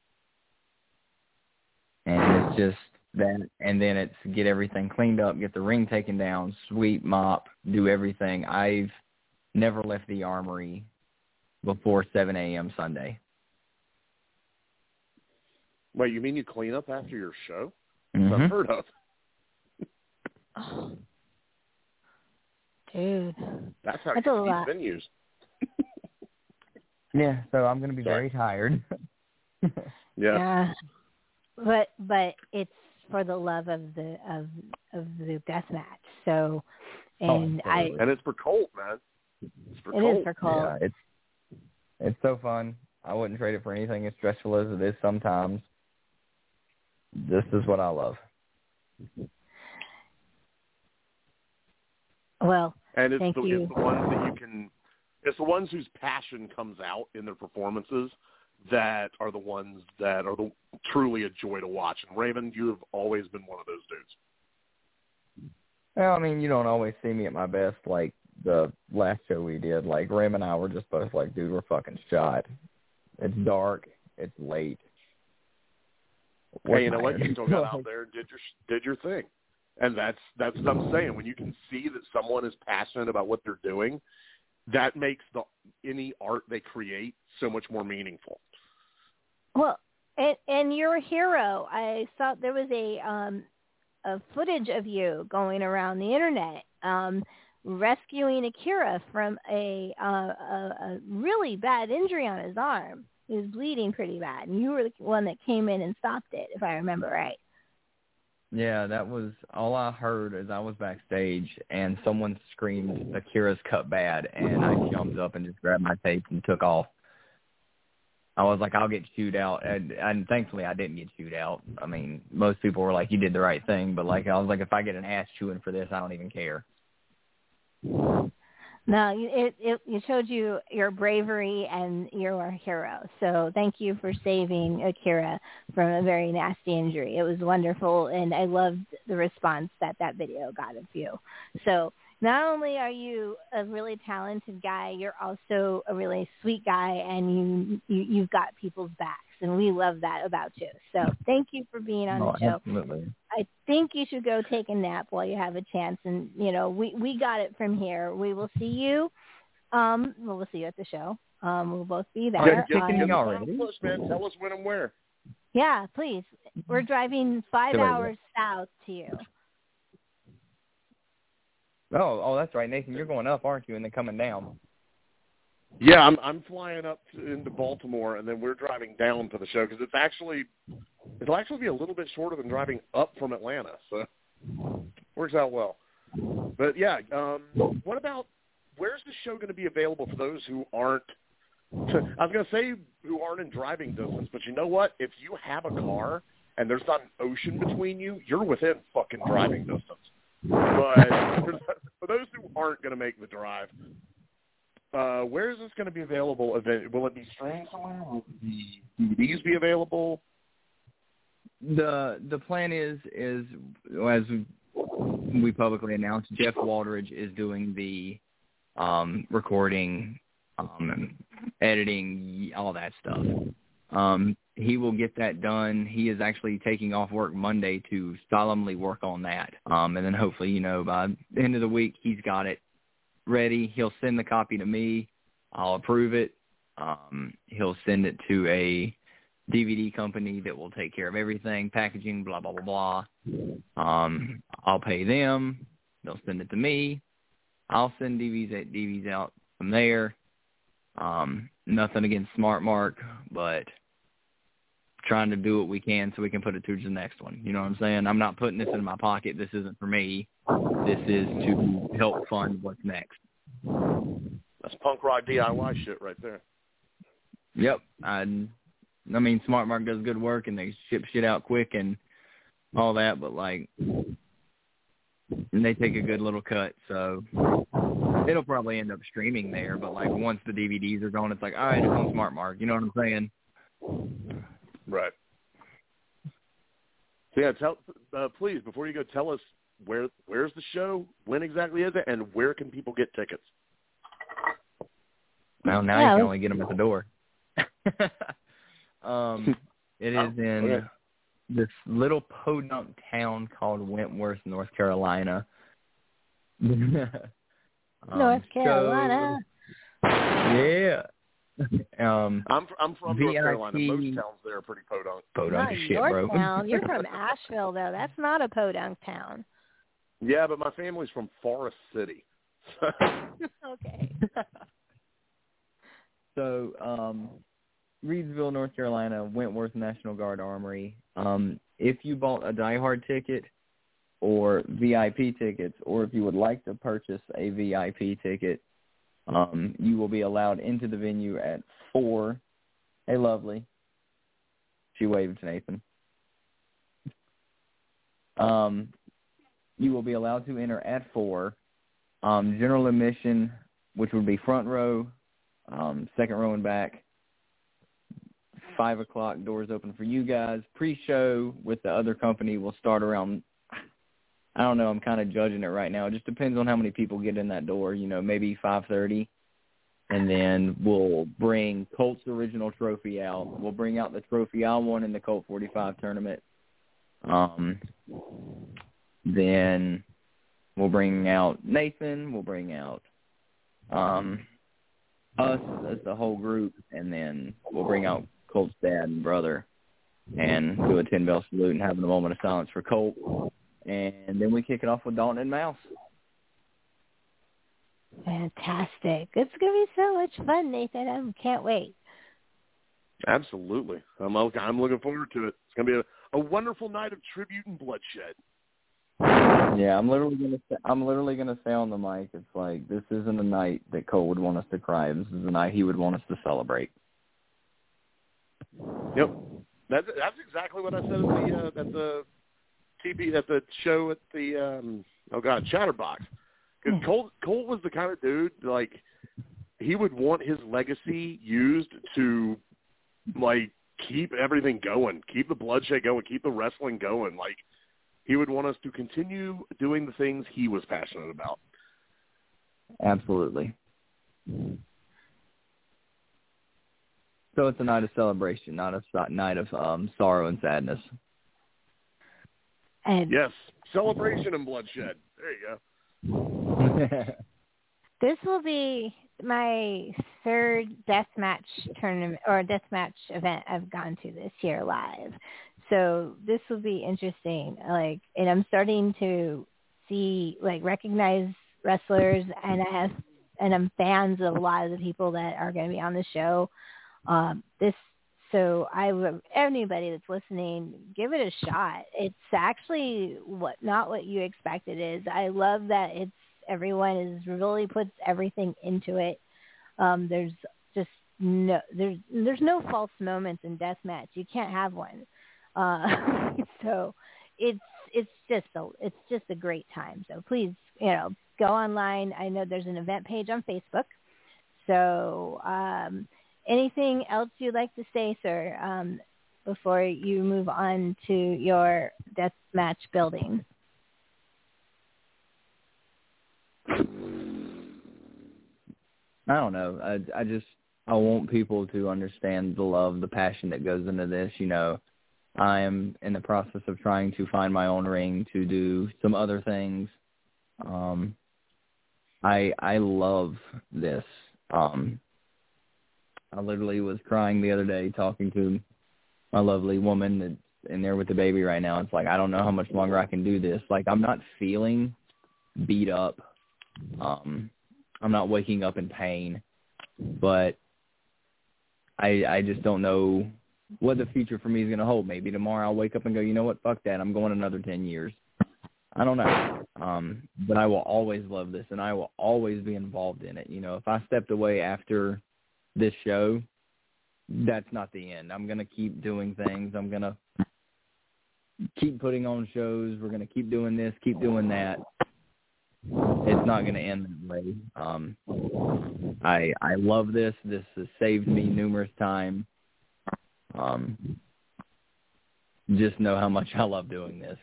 And it's just that, and then it's get everything cleaned up, get the ring taken down, sweep, mop, do everything. I've never left the armory before 7 a.m. Sunday. Wait, you mean you clean up after your show? Mm-hmm. I've heard of. Oh. (sighs) Dude. That's how That's you a lot. venues. (laughs) Yeah, so I'm going to be Sorry. very tired. (laughs) Yeah. Yeah. But but it's for the love of the of of the death match. So and Oh, I. And it's for Colt, man. It's for it Colt. is for Cole. Yeah, it's it's so fun. I wouldn't trade it for anything as stressful as it is sometimes. This is what I love. Well, And it's Thank the, you. it's the ones that you can. It's the ones whose passion comes out in their performances that are the ones that are the truly a joy to watch. And Raven, you have always been one of those dudes. Well, I mean, you don't always see me at my best. Like the last show we did, like Ram and I were just both like, "Dude, we're fucking shot. It's dark. It's late." Hey, you know what? You still got out (laughs) there and did your did your thing, and that's that's what I'm saying. When you can see that someone is passionate about what they're doing, that makes the any art they create so much more meaningful. well, and and you're a hero. I saw there was a um a footage of you going around the internet um rescuing Akira from a uh, a, a really bad injury on his arm. He was bleeding pretty bad, and you were the one that came in and stopped it, if I remember right. Yeah, that was all I heard as I was backstage, and someone screamed, "Akira's cut bad," and I jumped up and just grabbed my tape and took off. I was like, "I'll get chewed out," and, and thankfully, I didn't get chewed out. I mean, most people were like, "You did the right thing," but like, I was like, "If I get an ass chewing for this, I don't even care." No, it, it it showed you your bravery and you're a hero. So thank you for saving Akira from a very nasty injury. It was wonderful, and I loved the response that that video got of you. So not only are you a really talented guy, you're also a really sweet guy, and you, you you've got people's backs, and we love that about you. So thank you for being on Oh, the show. absolutely. I think you should go take a nap while you have a chance. And you know, we we got it from here. We will see you. Um, well, we'll see you at the show. Um, we'll both be Are there. you Uh, kicking Get already? push, man. Tell us when and where. yeah, please. We're driving five Good idea. hours south to you. Oh, oh, that's right, Nathan. You're going up, aren't you? And then coming down. Yeah, I'm I'm flying up to, into Baltimore, and then we're driving down to the show because it's actually it'll actually be a little bit shorter than driving up from Atlanta, so works out well. But yeah, um, what about where's the show going to be available for those who aren't? I was going to say who aren't in driving distance, but you know what? If you have a car and there's not an ocean between you, you're within fucking driving distance. But (laughs) for those who aren't going to make the drive, uh, where is this going to be available? Will it be streamed somewhere? Will the DVDs be available? the the plan is is as we publicly announced, Jeff Waldridge is doing the um, recording, um, editing, all that stuff. Um, he will get that done. He is actually taking off work Monday to solemnly work on that. Um, and then hopefully, you know, by the end of the week, he's got it ready. He'll send the copy to me. I'll approve it. Um, he'll send it to a DVD company that will take care of everything, packaging, blah, blah, blah, blah. Um, I'll pay them. They'll send it to me. I'll send DVDs, DVDs out from there. Um, nothing against Smart Mark, but trying to do what we can so we can put it to the next one. You know what I'm saying? I'm not putting this in my pocket. This isn't for me. This is to help fund what's next. That's punk rock DIY shit right there. Yep. I, I mean, Smart Mark does good work and they ship shit out quick and all that, but like, and they take a good little cut. So it'll probably end up streaming there. But like, once the DVDs are gone, it's like, all right, it's on Smart Mark. You know what I'm saying? Right. So yeah, tell uh, please before you go, tell us where where's the show, when exactly is it, and where can people get tickets? Well, now Yeah, you can only get them at the door. (laughs) um, it (laughs) is in okay. this little podunk town called Wentworth, North Carolina. (laughs) um, North so- Carolina. yeah. um, I'm fr- I'm from North VIP. Carolina. Most towns there are pretty podunk. podunk Not is shit, bro. Yorktown. You're from Asheville, though. That's not a podunk town. Yeah, but my family's from Forest City. (laughs) okay. (laughs) So, um, Reidsville, North Carolina, Wentworth National Guard Armory. Um, if you bought a Die Hard ticket or VIP tickets, or if you would like to purchase a VIP ticket, um, you will be allowed into the venue at four. Hey, lovely. She waved to Nathan. Um, you will be allowed to enter at four. Um, general admission, which would be front row, um, second row and back. Five o'clock, doors open for you guys. Pre-show with the other company will start around. I don't know. I'm kind of judging it right now. It just depends on how many people get in that door. You know, maybe five thirty, and then we'll bring Colt's original trophy out. We'll bring out the trophy I won in the Colt 45 tournament. Um, then we'll bring out Nathan. We'll bring out um, us as the whole group, and then we'll bring out Colt's dad and brother and do a 10 bell salute and have a moment of silence for Colt. And then we kick it off with Dalton and Mouse. Fantastic. It's going to be so much fun, Nathan. I can't wait. Absolutely. I'm I'm looking forward to it. It's gonna be a, a wonderful night of tribute and bloodshed. Yeah, I'm literally gonna say, I'm literally gonna say on the mic, it's like this isn't a night that Cole would want us to cry. This is a night he would want us to celebrate. Yep. That's that's exactly what I said at the uh, at the TV at the show at the um oh god Chatterbox. Because Cole Colt was the kind of dude like he would want his legacy used to like keep everything going, keep the bloodshed going, keep the wrestling going. Like he would want us to continue doing the things he was passionate about. Absolutely. So it's a night of celebration, not a night of um, sorrow and sadness. And Yes, celebration and bloodshed. There you go. (laughs) this will be my third death match tournament or death match event I've gone to this year live. So this will be interesting. Like, and I'm starting to see like recognize wrestlers, and I have and I'm fans of a lot of the people that are going to be on the show. Um, this so I anybody that's listening, give it a shot. It's actually what not what you expect it is. I love that it's everyone is really puts everything into it. Um, there's just no there's there's no false moments in deathmatch. You can't have one. Uh, (laughs) so it's it's just a it's just a great time. So please you know go online. I know there's an event page on Facebook. So um, anything else you'd like to say, sir? Um, before you move on to your death match building? I don't know. I I just I want people to understand the love, the passion that goes into this. You know, I am in the process of trying to find my own ring to do some other things. Um, I I love this. Um, I literally was crying the other day talking to my lovely woman that's in there with the baby right now. It's like I don't know how much longer I can do this. Like I'm not feeling beat up. Um, I'm not waking up in pain, but I I just don't know what the future for me is going to hold. Maybe tomorrow I'll wake up and go, you know what, fuck that, I'm going another ten years. I don't know, um, but I will always love this, and I will always be involved in it. You know, if I stepped away after this show, that's not the end. I'm going to keep doing things. I'm going to keep putting on shows. We're going to keep doing this, keep doing that it's not going to end that way. Um, I I love this. This has saved me numerous times. Um, just know how much I love doing this.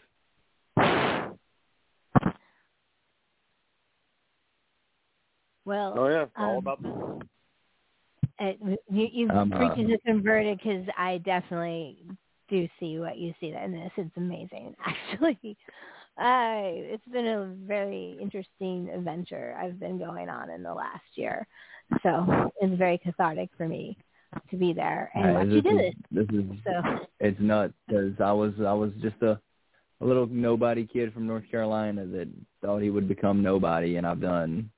Well, oh yeah, all um, about that. It, you, you've Um, uh, preached to converted because I definitely do see what you see in this. It's amazing, (laughs) actually. I it's been a very interesting adventure I've been going on in the last year. So it's very cathartic for me to be there and Hey, watch this you do is, it. This is So it's nuts because I was I was just a a little nobody kid from North Carolina that thought he would become nobody, and I've done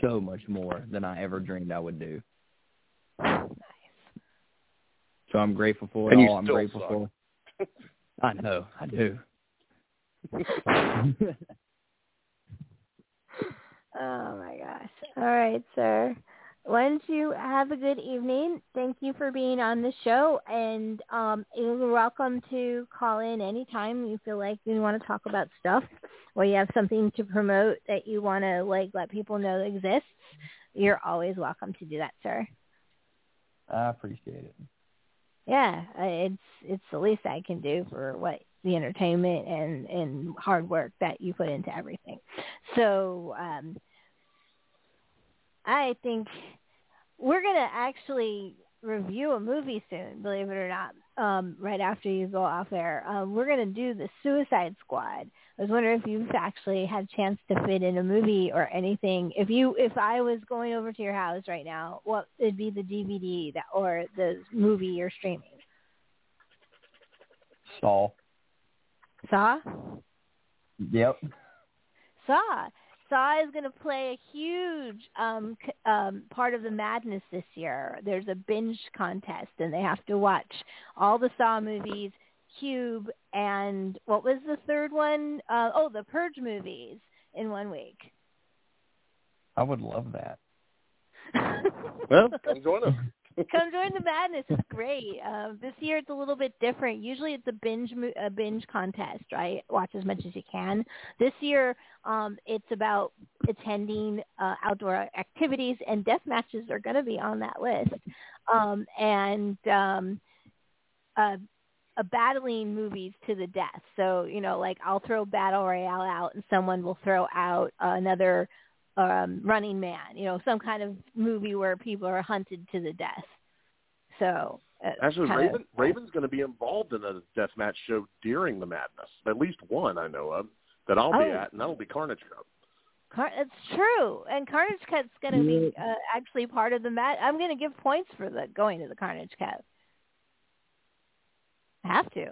so much more than I ever dreamed I would do. Nice. So I'm grateful for it And all. I'm grateful suck. for. I know, I do. (laughs) Oh my gosh. All right, sir. Why don't you have a good evening? Thank you for being on the show, and um, you're welcome to call in anytime you feel like you want to talk about stuff, or you have something to promote that you want to like let people know exists. You're always welcome to do that, sir. I appreciate it. Yeah, it's it's the least I can do for what the entertainment and and hard work that you put into everything. So um I think we're gonna actually review a movie soon, believe it or not. Um, right after you go off air, um, we're gonna do the Suicide Squad. I was wondering if you've actually had a chance to fit in a movie or anything. If you, if I was going over to your house right now, what would be the DVD that or the movie you're streaming? Saw. Saw. Yep. Saw. Saw is going to play a huge um, c- um, part of the madness this year. There's a binge contest, and they have to watch all the Saw movies, Cube, and what was the third one? Uh, oh, the Purge movies in one week. I would love that. Well, come join us. (laughs) (laughs) Come join the madness. It's great. Uh, this year it's a little bit different. Usually it's a binge a binge contest, right? Watch as much as you can. This year um, it's about attending uh, outdoor activities, and death matches are going to be on that list. Um, and um, uh, uh, battling movies to the death. So you know, like I'll throw Battle Royale out, and someone will throw out another um running man you know some kind of movie where people are hunted to the death so uh, Actually, kinda- Raven's going to be involved in a deathmatch show during the madness. At least one I know of that I'll be Oh. at, and that'll be Carnage Cup. Car- it's true and carnage cut's going to be uh, actually part of the mat i'm going to give points for the going to the carnage cut I have to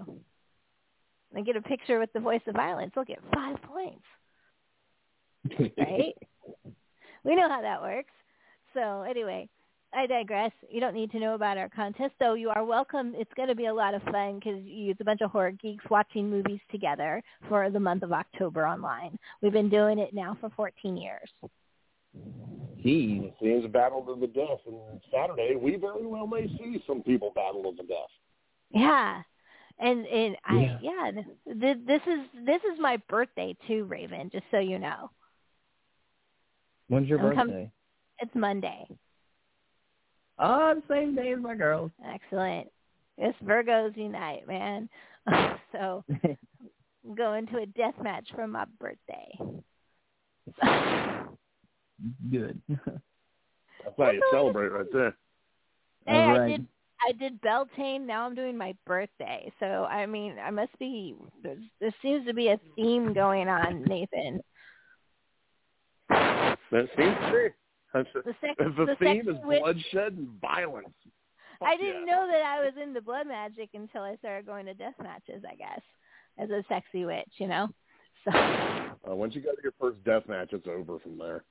i get a picture with the voice of violence i'll get five points (laughs) right? We know how that works. So anyway, I digress. You don't need to know about our contest, though. You are welcome. It's going to be a lot of fun because it's a bunch of horror geeks watching movies together for the month of October online. We've been doing it now for 14 years. He Seems a battle to the death, and Saturday we very well may see some people battle to the death. Yeah. And and I Yeah. yeah, this is this is my birthday too, Raven. Just so you know, When's your I'm com- birthday? it's Monday. Ah, the same day as my girls. Excellent. It's Virgos unite, man. (laughs) so (laughs) I'm going to a death match for my birthday. Good. (laughs) That's how you celebrate right there. Hey, All I did I did Beltane. Now I'm doing my birthday. So I mean, I must be. There's, there seems to be a theme going on, Nathan. That seems to be. The sex, the, the theme is witch. bloodshed and violence. I didn't yeah. know that I was into blood magic until I started going to death matches. I guess as a sexy witch, you know. So (laughs) Uh, once you go to your first death match, it's over from there.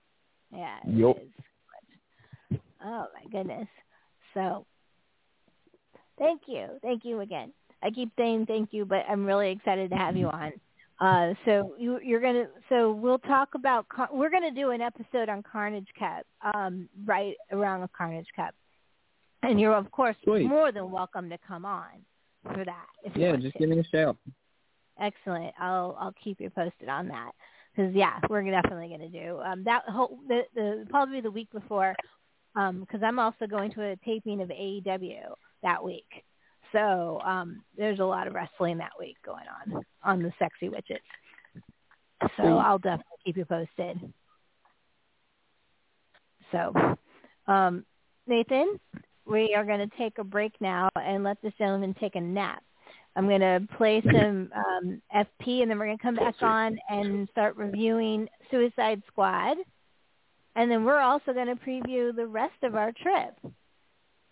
yeah. Yup. is. Oh my goodness. So thank you, thank you again. I keep saying thank you, but I'm really excited to have you on. Uh, so you, you're gonna. So we'll talk about. We're gonna do an episode on Carnage Cup, um, right around the Carnage Cup, and you're of course Sweet. more than welcome to come on for that. Yeah, just to. give me a shout. Excellent. I'll I'll keep you posted on that because yeah, we're definitely going to do um, that. Whole the the probably the week before because I'm also going to a taping of AEW that week. So um, there's a lot of wrestling that week going on on the Sexy Witches. So. I'll definitely keep you posted. So, um, Nathan, we are going to take a break now and let this gentleman take a nap. I'm going to play (laughs) some um, FP, and then we're going to come back on and start reviewing Suicide Squad. And then we're also going to preview the rest of our trip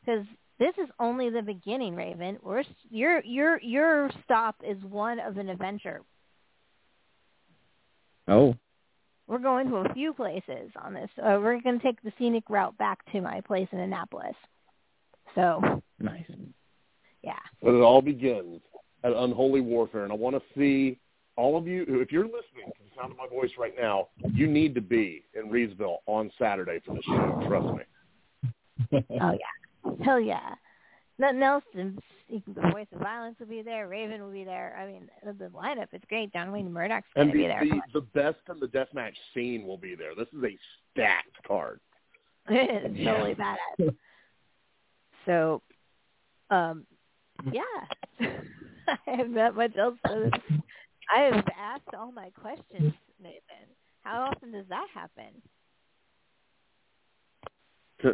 because this is only the beginning, Raven. We're your your your stop is one of an adventure. Oh, We're going to a few places on this. Uh, we're going to take the scenic route back to my place in Annapolis. So nice. yeah, But it all begins at Unholy Warfare, and I want to see all of you. If you're listening to the sound of my voice right now, you need to be in Reidsville on Saturday for the show. Trust me. oh yeah, hell yeah. Nothing else. and The voice of violence will be there. Raven will be there. I mean, the the lineup is great. John Wayne Murdoch's going to the, be there. the, the best in the deathmatch scene will be there. This is a stacked card. (laughs) it's totally badass. So, um, yeah, (laughs) I have not much else. To, I have asked all my questions, Nathan. How often does that happen?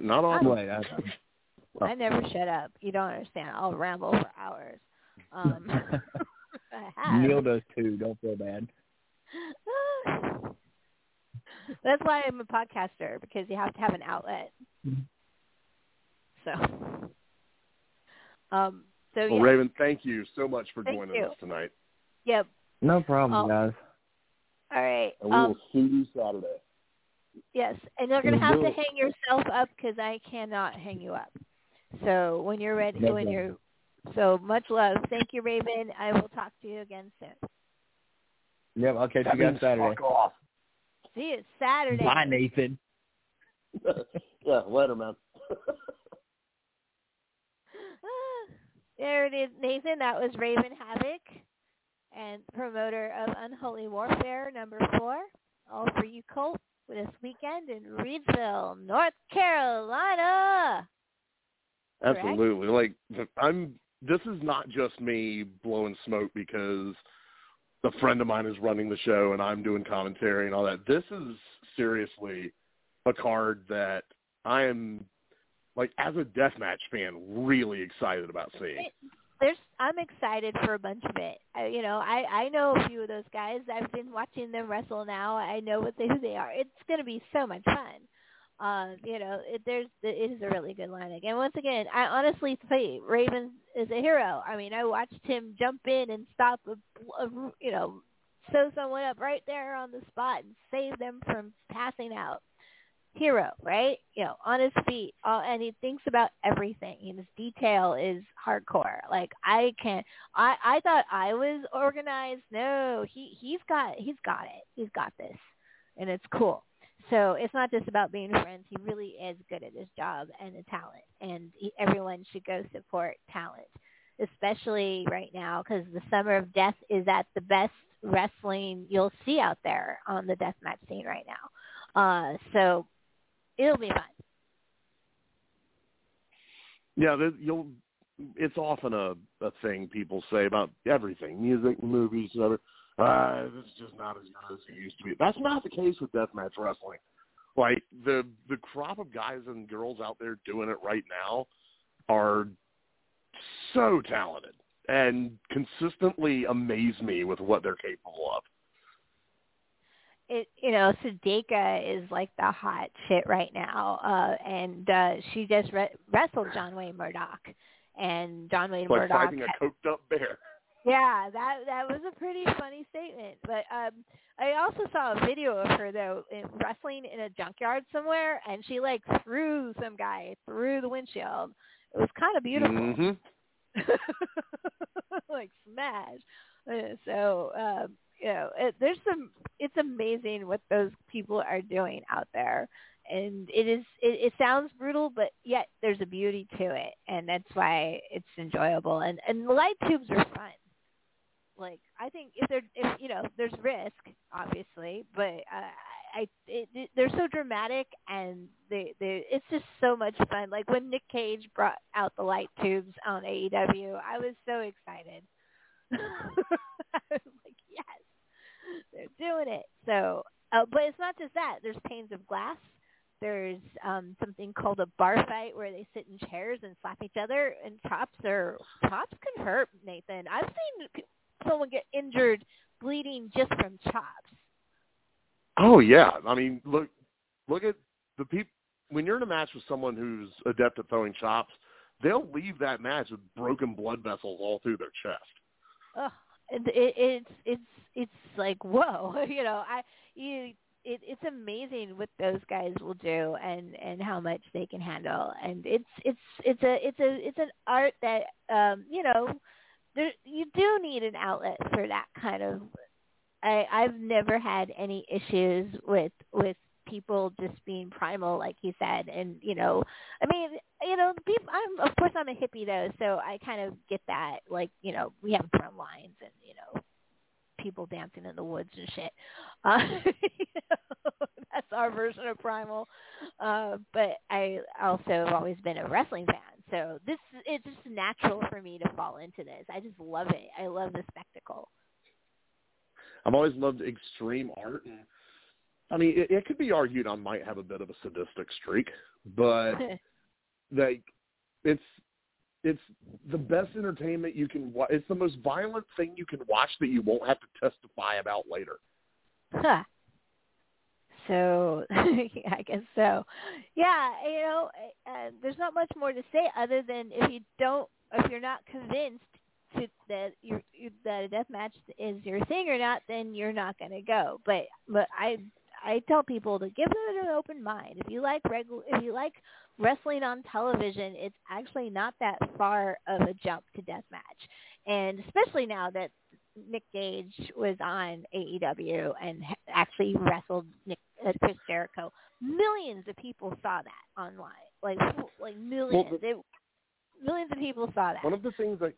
Not all the Wait, I, I never shut up. You don't understand. I'll ramble for hours. Um, (laughs) Neil does too. Don't feel bad. (sighs) That's why I'm a podcaster because you have to have an outlet. So, um, so Well, yeah, Raven, thank you so much for Thank joining you. us tonight, yep. No problem, Oh. guys. All right. and we Um, will see you Saturday. Yes, and you're going to have to hang yourself up because I cannot hang you up. So when you're ready, No when you're so much love. Thank you, Raven. I will talk to you again soon. Yep, I'll catch That you guys means Saturday. fuck off. See you Saturday. Bye, Nathan. (laughs) yeah, later, man. (laughs) there it is, Nathan. That was Raven Havoc and promoter of Unholy Warfare number four. All for you, Colt, this weekend in Reidsville, North Carolina. Correct? Absolutely. Like I'm this is not just me blowing smoke because a friend of mine is running the show and I'm doing commentary and all that. This is seriously a card that I am like as a deathmatch fan really excited about seeing. there's I'm excited for a bunch of it. I, you know, I I know a few of those guys. I've been watching them wrestle now. I know what they who they are. It's going to be so much fun. Uh, you know, it, there's it is a really good line. And once again, I honestly say Raven is a hero. I mean, I watched him jump in and stop a, a you know, sew someone up right there on the spot and save them from passing out hero, right? You know, on his feet, all, and he thinks about everything. And his detail is hardcore. Like I can't. I I thought I was organized. No, he he's got he's got it. He's got this, and it's cool. So it's not just about being friends. He really is good at his job and a talent, and he, everyone should go support talent, especially right now because the Summer of Death is at the best wrestling you'll see out there on the deathmatch scene right now. Uh, so it'll be fun. Yeah, you'll it's often a a thing people say about everything, music, movies, whatever. Uh, it's just not as good as it used to be. That's not the case with deathmatch wrestling. Like the the crop of guys and girls out there doing it right now are so talented and consistently amaze me with what they're capable of. It you know Sudeka is like the hot shit right now, uh, and uh, she just re- wrestled John Wayne Murdoch, and John Wayne like Murdoch. fighting a coked up bear. (laughs) Yeah, that that was a pretty funny statement. But um I also saw a video of her though in wrestling in a junkyard somewhere, and she like threw some guy through the windshield. It was kind of beautiful. Mm-hmm. (laughs) like smash. Uh, So um, you know, it, there's some. It's amazing what those people are doing out there, and it is. It, it sounds brutal, but yet there's a beauty to it, and that's why it's enjoyable. And and the light tubes are fun. Like I think if they're if you know there's risk obviously, but uh, I it, they're so dramatic and they they it's just so much fun. Like when Nick Gage brought out the light tubes on AEW, I was so excited. (laughs) I was like, yes, they're doing it. So, uh, but it's not just that. There's panes of glass. There's um something called a bar fight where they sit in chairs and slap each other, and chops are chops can hurt. Nathan, I've seen someone get injured, bleeding just from chops. Oh yeah, I mean look look at the people when you're in a match with someone who's adept at throwing chops, they'll leave that match with broken blood vessels all through their chest. Ugh, it, it, it's it's it's like whoa, (laughs) you know. I you it, it's amazing what those guys will do and and how much they can handle, and it's it's it's a it's a it's an art that um you know there you do need an outlet for that kind of. I I've never had any issues with with people just being primal, like he said, and you know, I mean, you know, people. I'm of course I'm a hippie though, so I kind of get that. Like, you know, we have drum lines and you know, people dancing in the woods and shit. (laughs) Uh, you know, (laughs) that's our version of primal. Uh, but I also have always been a wrestling fan, so this it's just natural for me to fall into this. I just love it. I love the spectacle. I've always loved extreme art, and I mean, it, it could be argued I might have a bit of a sadistic streak, but (laughs) like, it's it's the best entertainment you can watch. It's the most violent thing you can watch that you won't have to testify about later. Huh. So yeah, (laughs) I guess so. Yeah, you know, uh, there's not much more to say other than if you don't, if you're not convinced to, that you you that a death match is your thing or not, then you're not going to go. But but I I tell people to give it an open mind. If you like regular, if you like wrestling on television, it's actually not that far of a jump to death match, and especially now that Nick Gage was on AEW and actually wrestled Nick, uh, Chris Jericho. Millions of people saw that online, like like millions. Well, it, millions of people saw that. One of the things that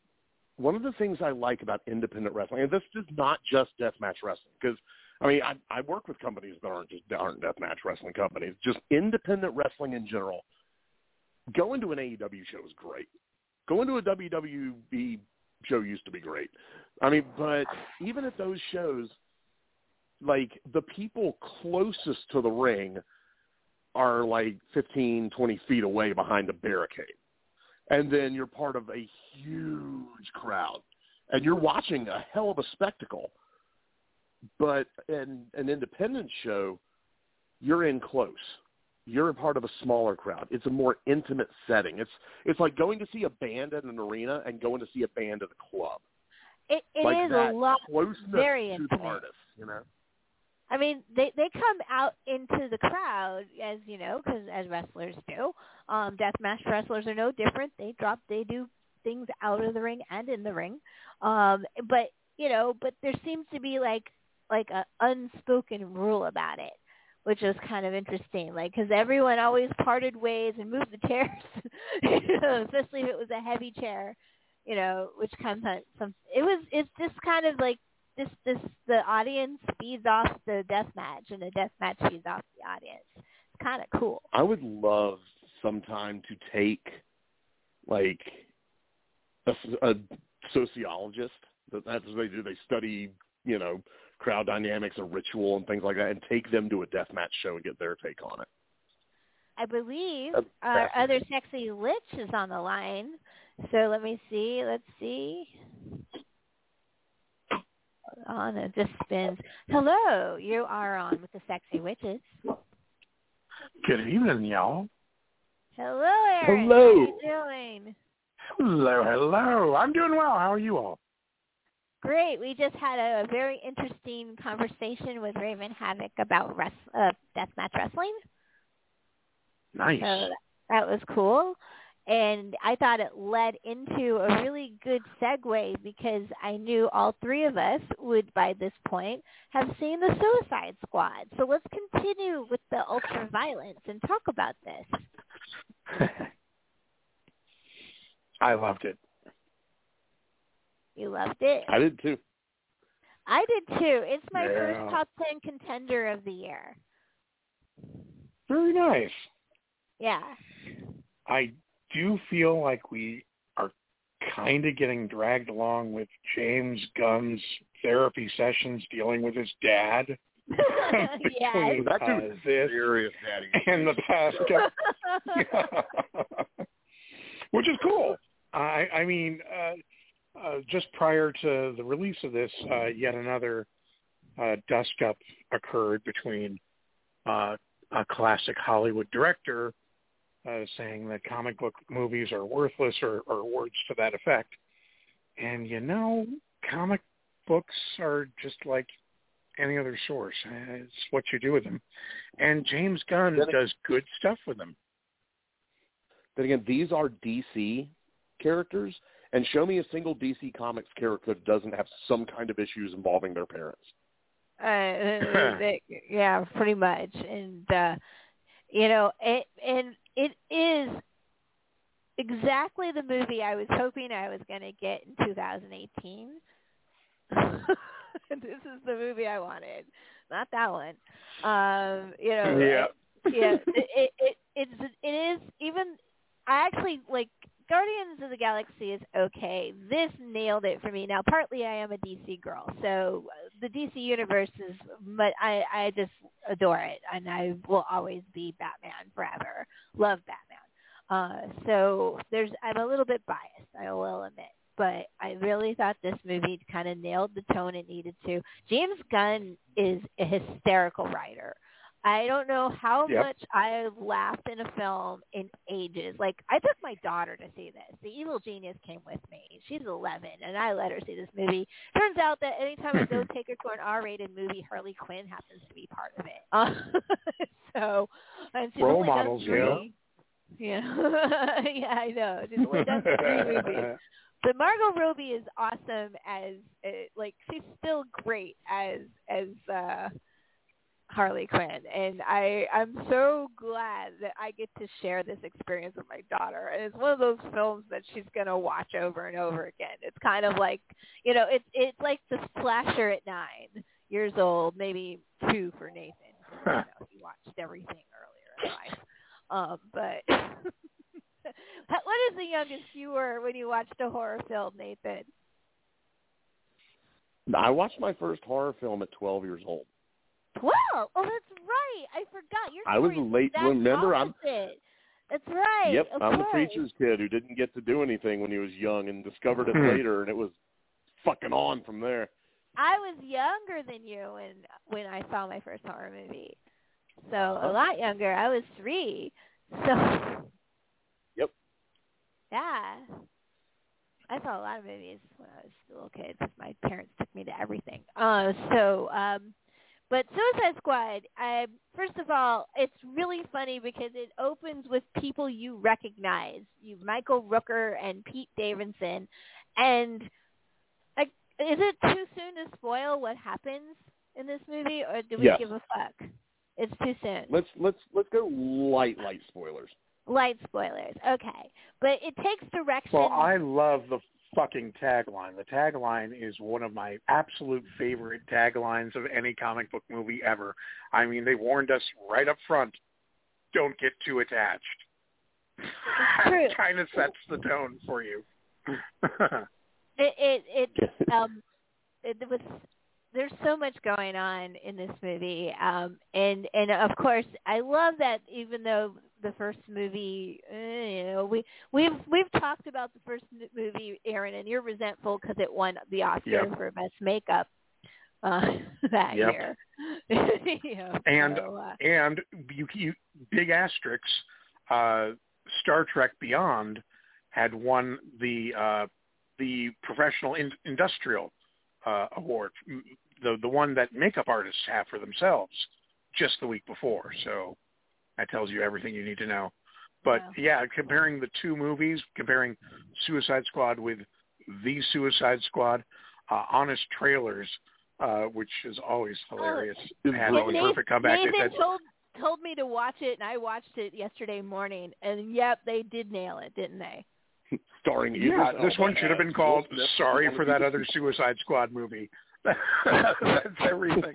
one of the things I like about independent wrestling, and this is not just deathmatch wrestling, because I mean I, I work with companies that aren't just aren't deathmatch wrestling companies, just independent wrestling in general. Going to an AEW show is great. Going to a WWE show used to be great. I mean, but even at those shows, like the people closest to the ring are like 15, 20 feet away behind a barricade. And then you're part of a huge crowd. And you're watching a hell of a spectacle. But in an independent show, you're in close. You're a part of a smaller crowd. It's a more intimate setting. It's it's like going to see a band at an arena and going to see a band at a club. It, it like is a lot, very to intimate. the artist, you know. I mean, they they come out into the crowd as you know, because as wrestlers do. Um, deathmatch wrestlers are no different. They drop, they do things out of the ring and in the ring. Um, but you know, but there seems to be like like a unspoken rule about it, which was kind of interesting. Like, because everyone always parted ways and moved the chairs, (laughs) you know, especially if it was a heavy chair, you know, which kind of some. It was it's just kind of like this this the audience feeds off the death match and the death match feeds off the audience. It's kind of cool. I would love sometime to take like a, a sociologist. That's what they do. They study, you know, crowd dynamics and ritual and things like that, and take them to a deathmatch show and get their take on it. I believe That's our other sexy lich is on the line. So let me see. Let's see. Hold on, it just spins. Hello, you are on with the sexy witches. Good evening, y'all. Hello, Eric. Hello. How you doing? Hello, hello. I'm doing well. How are you all? Great. We just had a very interesting conversation with Raven Havoc about res- uh, deathmatch wrestling. Nice. So that was cool. And I thought it led into a really good segue because I knew all three of us would, by this point, have seen the Suicide Squad. So let's continue with the ultra violence and talk about this. (laughs) I loved it. You loved it. I did too. I did too. It's my Yeah. first top ten contender of the year. Very nice. Yeah. I do feel like we are kind of getting dragged along with James Gunn's therapy sessions dealing with his dad. (laughs) (laughs) yes. Between, That uh, this serious, Daddy. and the past couple (laughs) which is cool. I, I mean, uh, uh, just prior to the release of this, uh, yet another uh, dust up occurred between uh, a classic Hollywood director uh, saying that comic book movies are worthless or, or words to that effect. And you know, comic books are just like any other source. Uh, It's what you do with them. And James Gunn Then does good stuff with them. Then again, these are DC characters, and show me a single DC Comics character that doesn't have some kind of issues involving their parents. uh, (laughs) they- yeah, pretty much. And uh you know, it and it is exactly the movie I was hoping I was going to get in 2018. (laughs) this is the movie I wanted, not that one. Um, you know, Yeah. yeah, (laughs) it, it it it's it is even. I actually like Guardians of the Galaxy is okay. This nailed it for me. Now, partly I am a DC girl, so the DC universe is, but I I just adore it, and I will always be Batman forever. Love Batman. Uh, so there's I'm a little bit biased, I will admit, but I really thought this movie kind of nailed the tone it needed to. James Gunn is a hysterical writer. I don't know how Yep. much I've laughed in a film in ages. Like I took my daughter to see this. The Evil Genius came with me. She's 11, and I let her see this movie. Turns out that anytime I go (laughs) take her to an R-rated movie, Harley Quinn happens to be part of it. Uh, (laughs) so, and she's Role models, yeah. Yeah, (laughs) yeah, I know. She's only done three movies. But Margot Robbie is awesome as uh, like she's still great as as uh Harley Quinn and I I'm so glad that I get to share this experience with my daughter. And it's one of those films that she's going to watch over and over again. It's kind of like, you know, it's it's like the splasher at 9 years old, maybe 2 for Nathan. You know, he watched everything earlier in life. Um but (laughs) what is the youngest you were when you watched a horror film, Nathan? I watched my first horror film at 12 years old. Twelve. Oh, that's right. I forgot. Your I was story late- exact remember, I'm- opposite. That's right. Yep, of I'm the preacher's kid who didn't get to do anything when he was young and discovered it Hmm. later, and it was fucking on from there. I was younger than you when when I saw my first horror movie, so Uh-huh. a lot younger. I was three. So. Yep. Yeah. I saw a lot of movies when I was a little kid. My parents took me to everything. Uh, so, um, but Suicide Squad. I, first of all, it's really funny because it opens with people you recognize. You Michael Rooker and Pete Davidson, and like, is it too soon to spoil what happens in this movie, or do we Yes. give a fuck? It's too soon. Let's let's let's go light light spoilers. Light spoilers. Okay, but it takes direction. Well, I love the fucking tagline. The tagline is one of my absolute favorite taglines of any comic book movie ever. I mean, they warned us right up front, don't get too attached. true. (laughs) kind of sets the tone for you. (laughs) it it, it (laughs) um it was there's so much going on in this movie um and and of course i love that even though the first movie eh, you know we we've we've talked about the first movie aaron and you're resentful because it won the oscar Yep. for best makeup uh (laughs) that Yep. year (laughs) know, And- so, uh, and you, you big asterisks. Uh, Star Trek Beyond had won the uh, the professional in, industrial uh, award, the the one that makeup artists have for themselves, just the week before. So that tells you everything you need to know. But yeah, comparing the two movies, comparing Suicide Squad with The Suicide Squad, uh, Honest Trailers, uh, which is always hilarious, It's had brilliant. a Nathan- perfect comeback. They Nathan said, told told me to watch it, and I watched it yesterday morning, and yep, they did nail it, didn't they? (laughs) Starring Yeah, this one should have been called "Sorry (laughs) for that other Suicide Squad movie." (laughs) That's everything.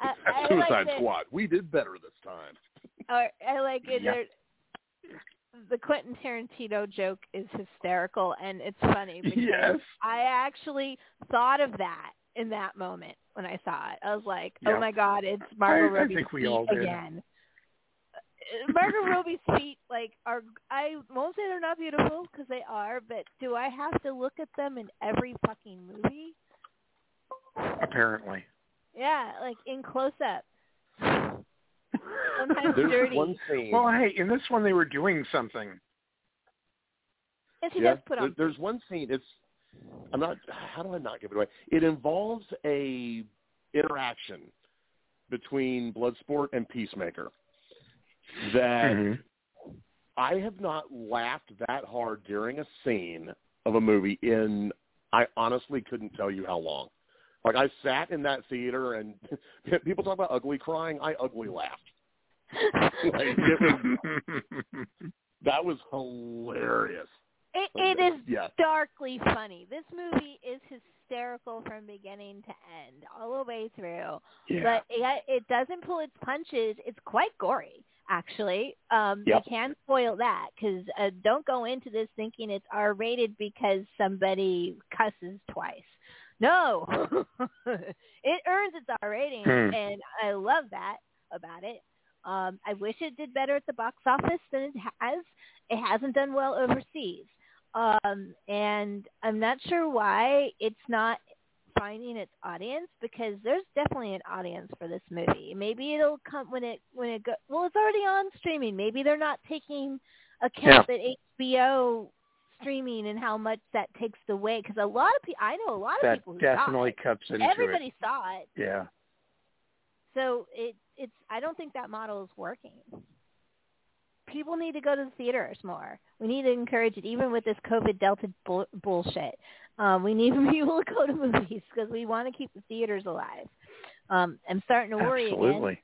I, (laughs) I Suicide like that- Squad. We did better this time. Or I like it. Yep. there- The Quentin Tarantino joke is hysterical, and it's funny because Yes. I actually thought of that in that moment when I saw it. I was like, Yeah. "Oh my God, it's Margot I- I Robbie's think we feet all did. again." Uh, Margot Robbie's (laughs) feet, like, are I won't say they're not beautiful because they are, but do I have to look at them in every fucking movie? Apparently. Yeah, like in close up. Sometimes (laughs) There's dirty. one scene. Well, hey, in this one they were doing something. Yes, he yeah, does put on. there's one scene. It's I'm not. How do I not give it away? It involves a interaction between Bloodsport and Peacemaker that Mm-hmm. I have not laughed that hard during a scene of a movie in I honestly couldn't tell you how long. Like I sat in that theater and (laughs) people talk about ugly crying. I ugly laughed. (laughs) Like, it was, (laughs) that was hilarious. It, it is Yeah. darkly funny. This movie is hysterical from beginning to end, all the way through. yeah. But it, it doesn't pull its punches. It's quite gory, actually. Um, Yep. They can spoil that because uh, don't go into this thinking it's R-rated because somebody cusses twice. No, (laughs) it earns its R rating, Hmm. and I love that about it. Um, I wish it did better at the box office than it has. It hasn't done well overseas, um, and I'm not sure why it's not finding its audience because there's definitely an audience for this movie. Maybe it'll come when it when it go. Well, it's already on streaming. Maybe they're not taking account that HBO streaming and how much that takes away because a lot of people I know a lot of that people who definitely saw cuts it. into Everybody saw it, it. Yeah. so it it's I don't think that model is working. People need to go to the theaters more. We need to encourage it, even with this COVID Delta bull- bullshit. Um, we need (laughs) people to go to movies because we want to keep the theaters alive. Um, I'm starting to worry again.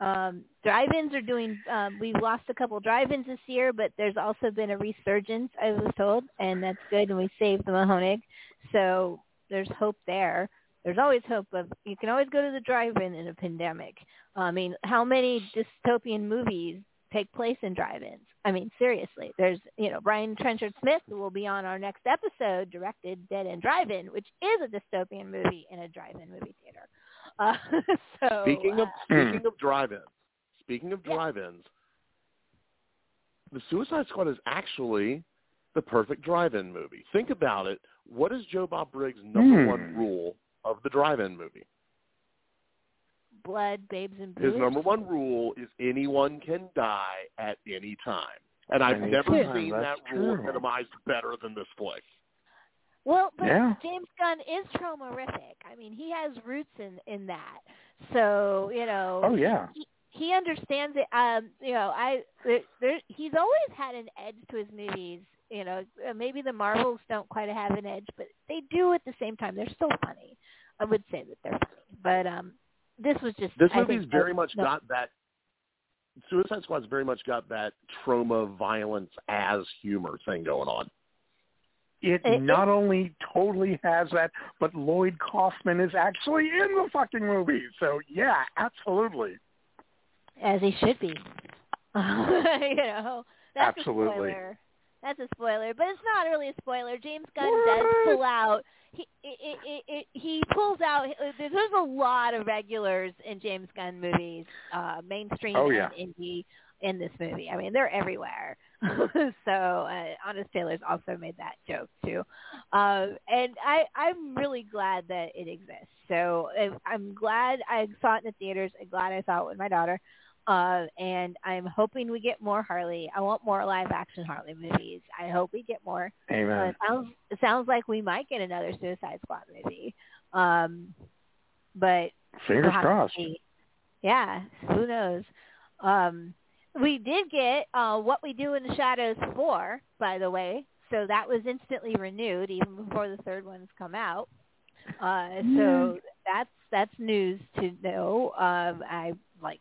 Um, drive-ins are doing. Um, we've lost a couple drive-ins this year, but there's also been a resurgence. I was told, and that's good. And we saved the Mahoning, so there's hope there. There's always hope of. You can always go to the drive-in in a pandemic. I mean, how many dystopian movies take place in drive-ins? I mean, seriously. There's, you know, Brian Trenchard Smith, who will be on our next episode, directed Dead End Drive-In, which is a dystopian movie in a drive-in movie theater. Uh, (laughs) so Speaking of uh, speaking (laughs) of drive-ins, speaking of Yeah. drive-ins, the Suicide Squad is actually the perfect drive-in movie. Think about it. What is Joe Bob Briggs' number Hmm. one rule of the drive-in movie? blood, babes, and His number one rule is anyone can die at any time. And I've Any never time, seen that rule true. minimized better than this flick. Well, but Yeah. James Gunn is traumarific. I mean, he has roots in in that. So you know, Oh yeah. he, he understands it. Um, you know, I there, there, he's always had an edge to his movies. You know, uh, maybe the Marvels don't quite have an edge, but they do at the same time. They're still funny. I would say that they're funny, but um, this was just This I movie's think, very much no, got that. Suicide Squad's very much got that trauma, violence as humor thing going on. It It- not only totally has that, but Lloyd Kaufman is actually in the fucking movie. So yeah, absolutely. as he should be. (laughs) you know, that's Absolutely. a spoiler. that's a spoiler, but it's not really a spoiler. James Gunn What? does pull out. He it, it, it, it, he pulls out. There's a lot of regulars in James Gunn movies, uh, mainstream Oh, yeah. and indie, in this movie. I mean, they're everywhere. (laughs) so uh, Honest Trailers also made that joke too, uh, and I I'm really glad that it exists. So uh, I'm glad I saw it in the theaters. I'm glad I saw it with my daughter. Uh, and I'm hoping we get more Harley. I want more live action Harley movies. I hope we get more. Uh, Amen. it sounds it sounds like we might get another Suicide Squad movie. Um, but Fingers we'll crossed. Yeah, who knows? Um, we did get uh, what we do in the shadows four, by the way. So that was instantly renewed even before the third one's come out. Uh, so that's that's news to know. Um, I like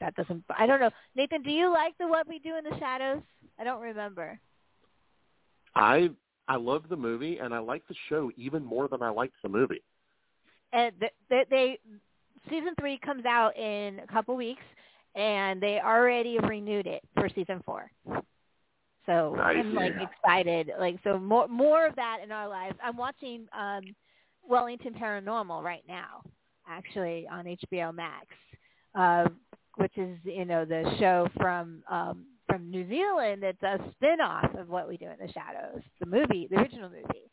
that doesn't. I don't know, Nathan. Do you like the what we do in the shadows? I don't remember. I I loved the movie and I liked the show even more than I liked the movie. and th- they, they season three comes out in a couple weeks, and they already renewed it for season four. So Nice. I'm like Yeah. excited. Like so more more of that in our lives. I'm watching um Wellington Paranormal right now, actually on HBO Max, uh, which is you know the show from um from New Zealand. It's a spin-off of What We Do in the Shadows, the movie, the original movie.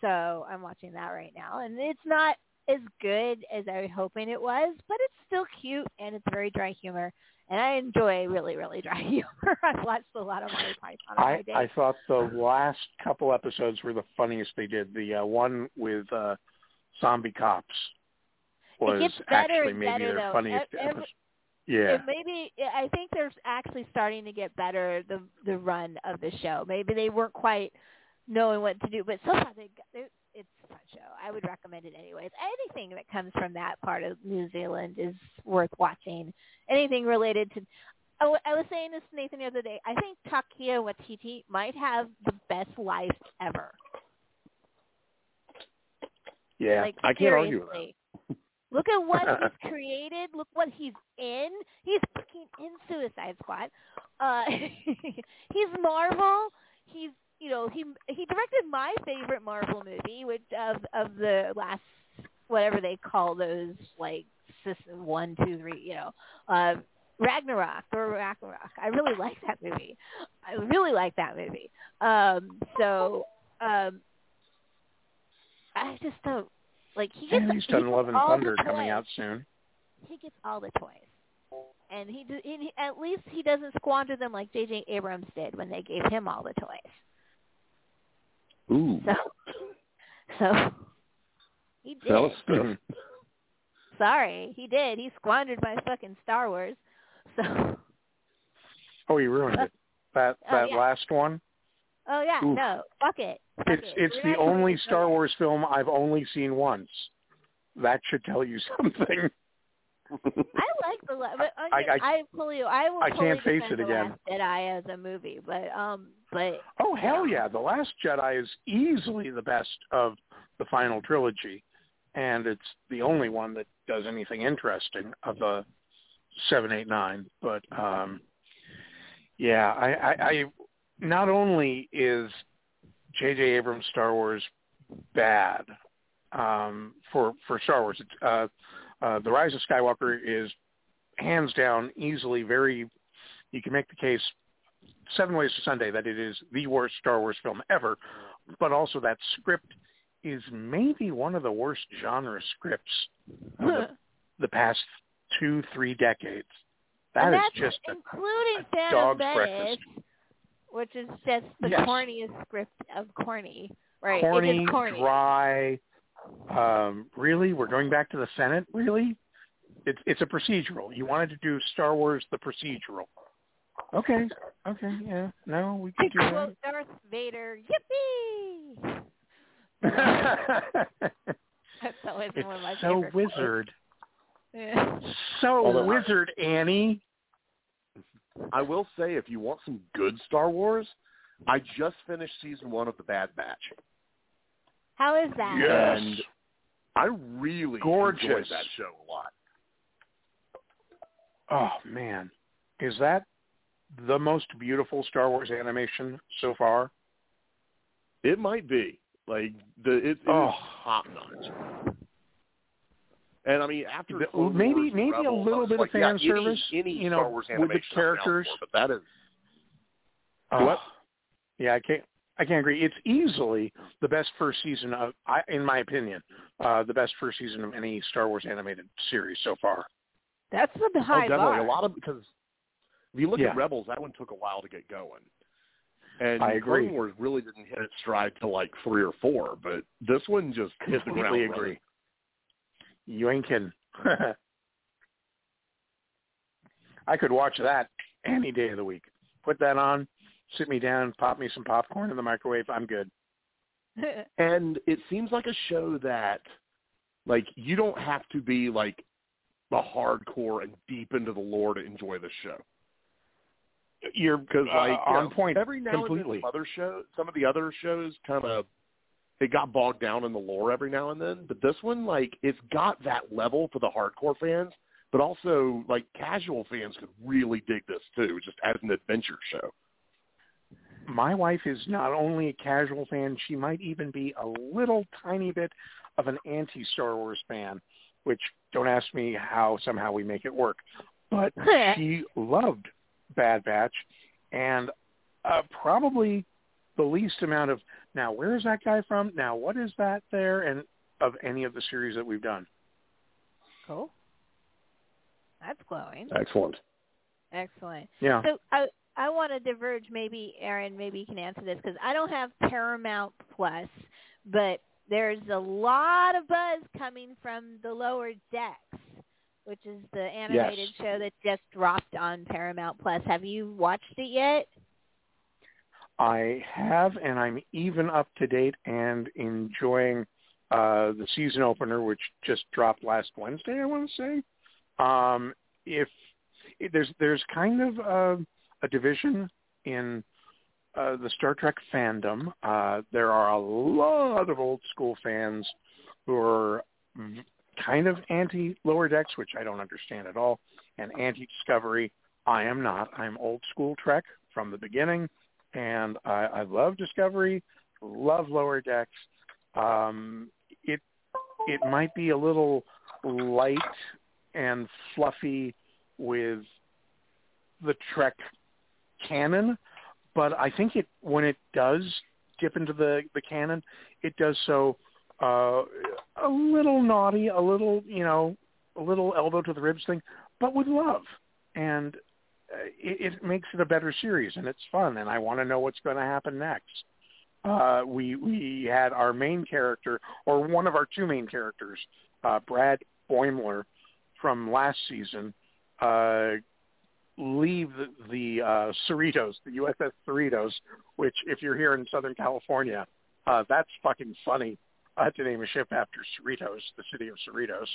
So I'm watching that right now, and it's not as good as I was hoping it was, but it's still cute and it's very dry humor. And I enjoy really, really dry (laughs) humor. I've watched a lot of Monty Python I day. I thought the last couple episodes were the funniest they did. The uh, one with uh, zombie cops was gets better actually and maybe better, their though. funniest every- episode. Yeah. Maybe I think they're actually starting to get better the the run of the show. Maybe they weren't quite knowing what to do, but so far they, they it's a fun show. I would recommend it anyways. Anything that comes from that part of New Zealand is worth watching. Anything related to I, w- I was saying this to Nathan the other day. I think Taika Waititi might have the best life ever. Yeah. Like I can't argue with that. Look at what he's created. Look what he's in. He's fucking in Suicide Squad. Uh, (laughs) he's Marvel. He's you know he he directed my favorite Marvel movie, which of of the last whatever they call those like system one two three you know uh, Ragnarok or Ragnarok. I really (laughs) like that movie. I really like that movie. Um, so um, I just don't like he gets And he's done Love and all the Thunder coming toys. out soon. He gets all the toys, and he, do, he at least he doesn't squander them like J.J. Abrams did when they gave him all the toys. Ooh. So, (laughs) so he did. That was. (laughs) Sorry, he did. He squandered my fucking Star Wars. So, Oh, you ruined it. That (laughs) Oh, that yeah. last one. oh yeah, Oof. no, fuck it. Fuck It's it. it's We're the only Star. Wars film I've only seen once. That should tell you something. I like the, la- but (laughs) I- I, I- I, fully, I will I can't face it again. Last Jedi as a movie, but um, but Oh hell yeah! The Last Jedi is easily the best of the final trilogy, and it's the only one that does anything interesting of the seven, eight, nine. But um, yeah, I, I, I not only is J.J. Abrams' Star Wars bad um, for for Star Wars, uh, uh, the Rise of Skywalker is hands down easily very. You can make the case seven ways to Sunday that it is the worst Star Wars film ever, but also that script is maybe one of the worst genre scripts of the, (laughs) the past two, three decades. That is just a, including a Phantom dog's breakfast. which is just the Yes. corniest script of corny. Right? corny, it is corny. dry. Um, really, we're going back to the Senate. Really, it's it's a procedural. You wanted to do Star Wars the procedural. Okay, okay, yeah, no, we To can do quote Darth Vader, "Yippee!" that. (laughs) That's always one of my it's so favorite wizard, (laughs) Yeah. so Although- wizard, Annie. I will say, if you want some good Star Wars, I just finished season one of The Bad Batch, How is that? Yes. and I really Gorgeous. enjoyed that show a lot. Oh man, is that the most beautiful Star Wars animation so far? It might be like the it, it Oh. is top notch. And I mean, after The- Clone maybe- Wars maybe a Rebels, I little bit of like, yeah, fan any- service, any you know, Star Wars with the animation I'm down characters. for, but that is Oh, What? Yeah, I can't. I can't agree. It's easily the best first season of, I, in my opinion, uh, the best first season of any Star Wars animated series so far. That's the high oh, high definitely bar. a lot of because if you look Yeah. at Rebels, that one took a while to get going. And I agree. Clone Wars really didn't hit its stride till like three or four, but this one just hit the ground. Completely running. agree. You ain't kidding. (laughs) I could watch that any day of the week. Put that on, sit me down, pop me some popcorn in the microwave. I'm good. (laughs) and it seems like a show that like you don't have to be like the hardcore and deep into the lore to enjoy the show You're because uh, like you on know, point every now completely. and then some other show some of the other shows kind of it got bogged down in the lore every now and then but this one like it's got that level for the hardcore fans but also like casual fans could really dig this too just as an adventure show my wife is not only a casual fan, she might even be a little tiny bit of an anti-Star Wars fan, which don't ask me how somehow we make it work. But (laughs) she loved Bad Batch and uh, probably the least amount of, now where is that guy from? Now what is that there? And of any of the series that we've done. cool. That's glowing. excellent Excellent. Yeah. So I I want to diverge. Maybe Aaron, maybe you can answer this because I don't have Paramount Plus, but there's a lot of buzz coming from the Lower Decks, which is the animated show that just dropped on Paramount Plus. Have you watched it yet? I have, and I'm even up to date and enjoying uh, the season opener, which just dropped last Wednesday. I want to say. Um, if, if there's there's kind of a, a division in uh, the Star Trek fandom. Uh, there are a lot of old school fans who are kind of anti Lower Decks, which I don't understand at all, and anti Discovery. I am not. I'm old school Trek from the beginning and I, I love Discovery, love Lower Decks. Um, it it might be a little light and fluffy with the Trek canon, but I think it when it does dip into the the canon, it does so uh, a little naughty, a little you know, a little elbow to the ribs thing, but with love and uh, it, it makes it a better series and it's fun and I want to know what's going to happen next. Uh, we we had our main character or one of our two main characters, uh, Brad Boimler from last season, uh, leave the, uh, Cerritos, the USS Cerritos, which if you're here in Southern California, uh, that's fucking funny uh, to name a ship after Cerritos, the city of Cerritos.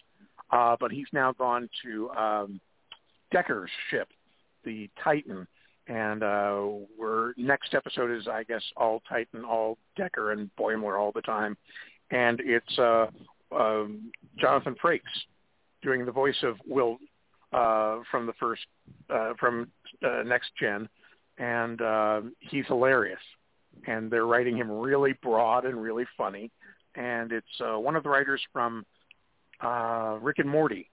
Uh, but he's now gone to um, Decker's ship, the Titan, and uh, we're next episode is I guess all Titan, all Decker, and Boimler all the time, and it's uh, um, Jonathan Frakes doing the voice of Will uh, from the first uh, from uh, Next Gen, and uh, he's hilarious, and they're writing him really broad and really funny, and it's uh, one of the writers from uh, Rick and Morty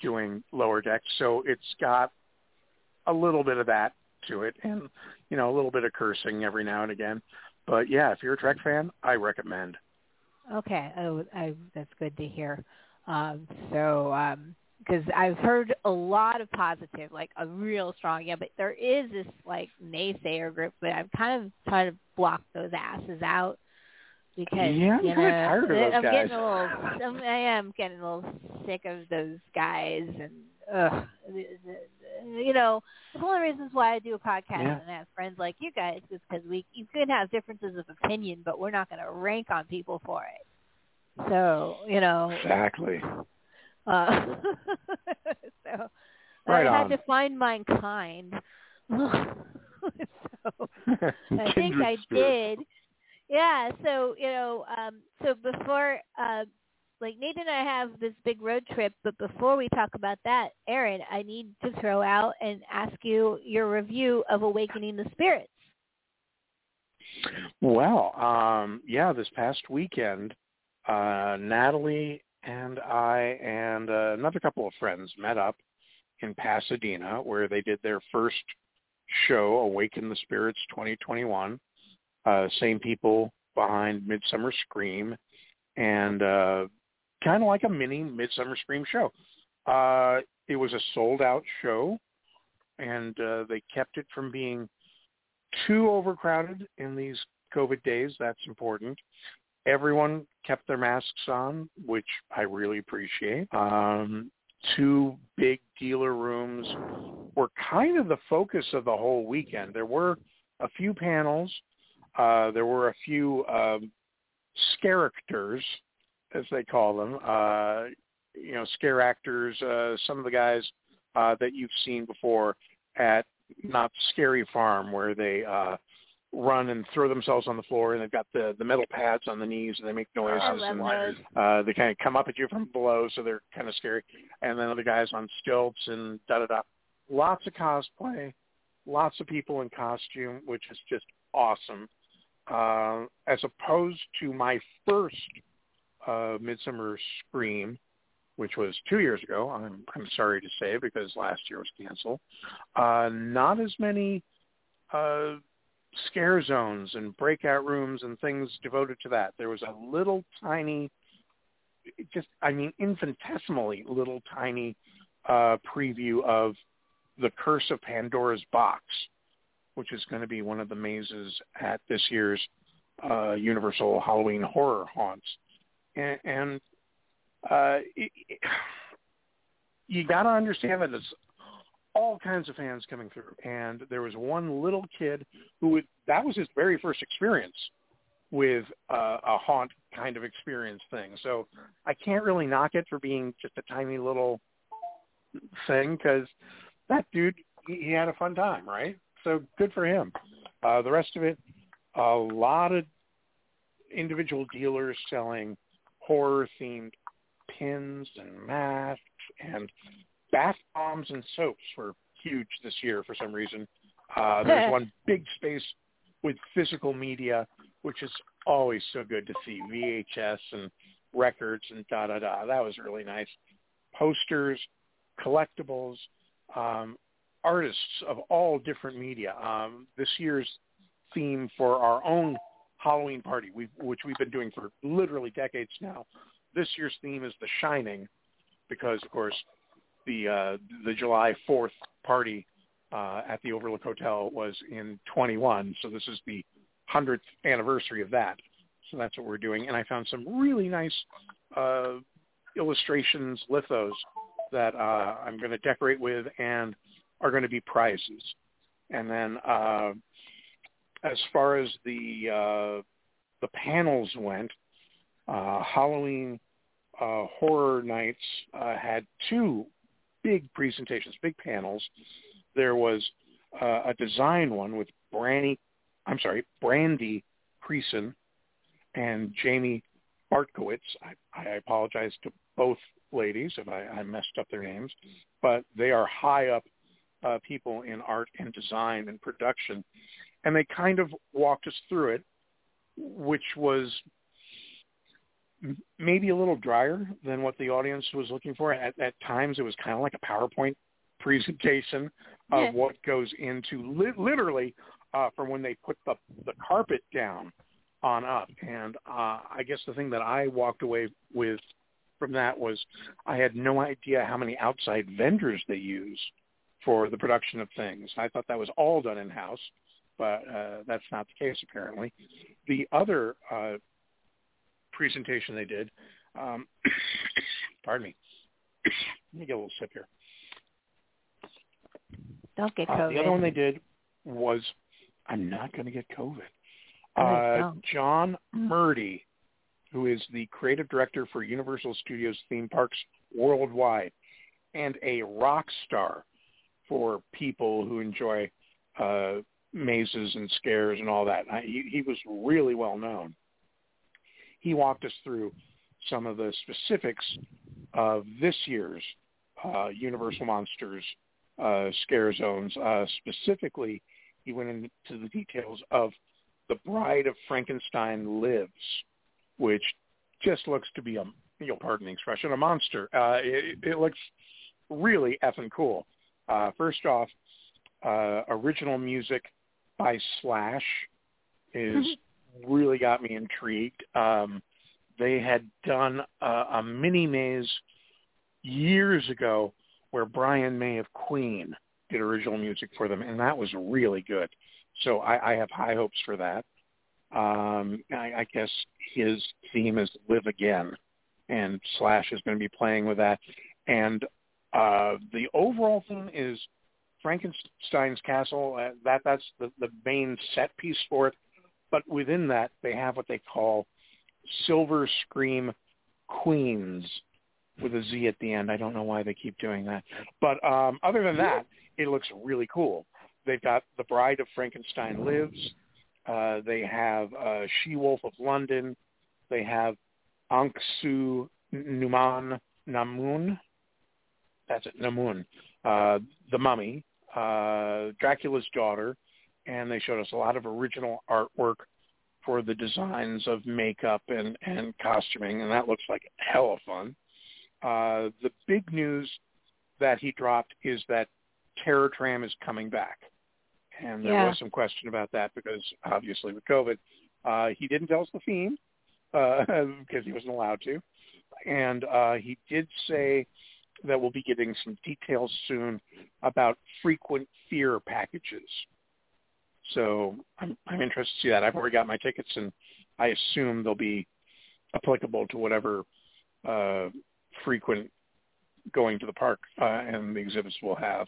doing Lower Decks, so it's got a little bit of that to it, and you know a little bit of cursing every now and again. But yeah, if you're a Trek fan, I recommend. Okay, oh, I, that's good to hear. Um, so, because I've heard a lot of positive, like a real strong, yeah, but there is this like naysayer group, but I'm kind of trying to block those asses out because Yeah, I'm you know tired of those I'm guys. getting a little, I'm, I am getting a little sick of those guys, and ugh, you know, it's one of the reasons why I do a podcast Yeah. and have friends like you guys is because we you can have differences of opinion, but we're not going to rank on people for it. So you know, Exactly. Uh, (laughs) so Right I had to find my kind. (laughs) so (laughs) I think I did. Yeah. So you know, um, so before, uh, like Nathan and I have this big road trip, but before we talk about that, Aaron, I need to throw out and ask you your review of Awakening the Spirits. Well, um, yeah, this past weekend, uh, Natalie and I and uh, another couple of friends met up in Pasadena where they did their first show, Awaken the Spirits 2021. Uh, same people behind Midsummer Scream and uh, kind of like a mini Midsummer Scream show. Uh, it was a sold out show and uh, they kept it from being too overcrowded in these COVID days. That's important. Everyone kept their masks on, which I really appreciate. Um, two big dealer rooms were kind of the focus of the whole weekend. There were a few panels. Uh, there were a few um, characters, as they call them. Uh, you know, scare actors. Uh, some of the guys uh, that you've seen before at Knott's Scary Farm, where they uh, run and throw themselves on the floor, and they've got the the metal pads on the knees, and they make noises, Oh, and those. uh, they kind of come up at you from below, so they're kind of scary. And then other guys on stilts and da da da. Lots of cosplay, lots of people in costume, which is just awesome. Uh, as opposed to my first uh, Midsummer Scream, which was two years ago. I'm, I'm sorry to say because last year was canceled. Uh, not as many uh, scare zones and breakout rooms and things devoted to that. There was a little tiny, just I mean infinitesimally little tiny uh, preview of the Curse of Pandora's Box, which is going to be one of the mazes at this year's uh, Universal Halloween Horror Haunts, and, and uh, it, it, (sighs) you got to understand that there's all kinds of fans coming through, and there was one little kid who would, that was his very first experience with uh, a haunt kind of experience thing. So I can't really knock it for being just a tiny little thing because that dude he, he had a fun time, right? So good for him. Uh, the rest of it, a lot of individual dealers selling horror themed pins and masks and bath bombs and soaps were huge this year for some reason. Uh, there's (laughs) one big space with physical media, which is always so good to see VHS and records and da da da. That was really nice. Posters, collectibles, um, artists of all different media. Um, this year's theme for our own Halloween party, we which we've been doing for literally decades now. This year's theme is The Shining, because of course the uh, the July 4th party uh, at the Overlook Hotel was in 21, so this is the 100th anniversary of that. So that's what we're doing, and I found some really nice uh, illustrations, lithos that uh, I'm going to decorate with and are going to be prizes. And then uh, as far as the uh, the panels went, uh, Halloween uh, Horror Nights uh, had two big presentations, big panels. There was uh, a design one with Brandy, I'm sorry, Brandy Creason and Jamie Bartkowitz. I, I apologize to both ladies if I, I messed up their names, but they are high up uh, people in art and design and production, and they kind of walked us through it, which was maybe a little drier than what the audience was looking for. At, at times, it was kind of like a PowerPoint presentation of Yeah. what goes into li- literally uh, from when they put the the carpet down on up. And uh, I guess the thing that I walked away with from that was I had no idea how many outside vendors they use for the production of things. I thought that was all done in house, but uh, that's not the case apparently. The other uh, presentation they did, um, (coughs) pardon me, let me get a little sip here. Don't get Uh, COVID. the other one they did was, I'm not going to get COVID. Uh. John Murdy, who is the creative director for Universal Studios theme parks worldwide, and a rock star for people who enjoy uh, mazes and scares and all that. I, he, he was really well known. He walked us through some of the specifics of this year's uh, Universal Monsters uh, scare zones. Uh, specifically, he went into the details of The Bride of Frankenstein Lives, which just looks to be a you'll pardon the expression a monster. Uh, it, it looks really effing cool. Uh, first off, uh, original music by Slash is really got me intrigued. Um, they had done a, a mini maze years ago where Brian May of Queen did original music for them, and that was really good. So I, I have high hopes for that. Um, I, I guess his theme is "Live Again," and Slash is going to be playing with that. And uh, the overall theme is Frankenstein's castle. Uh, that that's the, the main set piece for it. But within that, they have what they call Silver Scream Queens with a Z at the end. I don't know why they keep doing that. But um, other than that, it looks really cool. They've got The Bride of Frankenstein Lives. Uh, they have uh, She-Wolf of London. They have Anck-Su Numan Namun. That's it, Namun. Uh, the Mummy. Uh, Dracula's Daughter. And they showed us a lot of original artwork for the designs of makeup and, and costuming, and that looks like hell of fun. Uh, the big news that he dropped is that Terror Tram is coming back. And there Yeah. was some question about that because obviously with COVID, uh, he didn't tell us the theme uh, (laughs) because he wasn't allowed to. And uh, he did say that we'll be getting some details soon about frequent fear packages. So I'm, I'm interested to see that. I've already got my tickets, and I assume they'll be applicable to whatever uh, frequent going to the park uh, and the exhibits will have.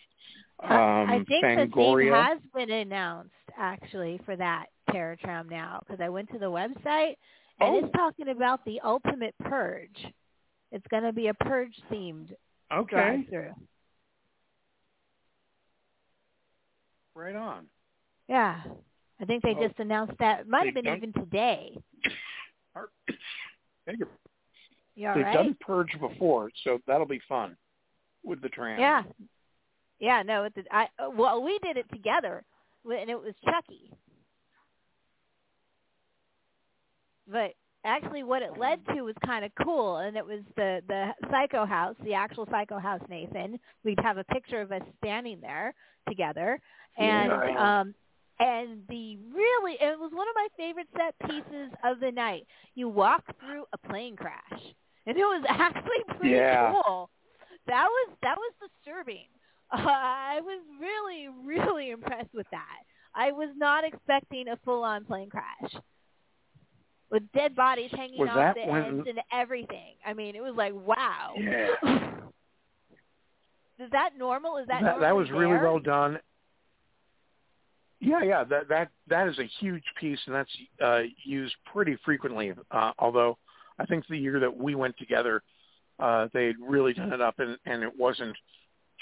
Um, I think the theme has been announced actually for that Terror Tram now because I went to the website and Oh. it's talking about the ultimate purge. It's going to be a purge themed okay, drive through. right on. Yeah. I think they Oh. just announced that. It might have been done- even today. (coughs) You're- You all They've right? done Purge before, so that'll be fun with the tram. Yeah. Yeah, no, it, I uh, well, we did it together, and it was Chucky. But actually, what it led to was kind of cool, and it was the the Psycho House, the actual Psycho House. Nathan, we'd have a picture of us standing there together, and Yeah. um, and the really, it was one of my favorite set pieces of the night. You walk through a plane crash, and it was (laughs) actually pretty Yeah. cool. That was that was disturbing. Uh, (laughs) I was really, really impressed with that. I was not expecting a full-on plane crash with dead bodies hanging Was off the when- ends and everything. I mean, it was like, wow. Yeah. (laughs) Is that normal? Is that that, that was really well done. Yeah, yeah, that that that is a huge piece, and that's uh, used pretty frequently. Uh, although I think the year that we went together, uh, they'd really done it up, and, and it wasn't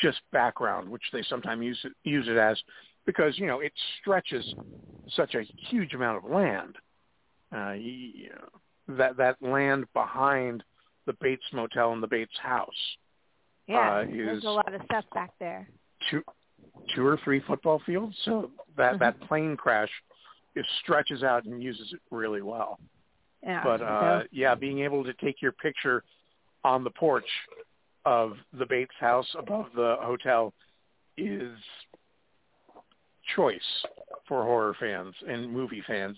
just background, which they sometimes use it, use it as, because you know it stretches such a huge amount of land. Uh, you know, that that land behind the Bates Motel and the Bates House Yeah, uh, there's a lot of stuff back there. two two or three football fields. So that that plane crash it stretches out and uses it really well. Yeah. But uh so, yeah, being able to take your picture on the porch of the Bates house above the hotel is choice for horror fans and movie fans.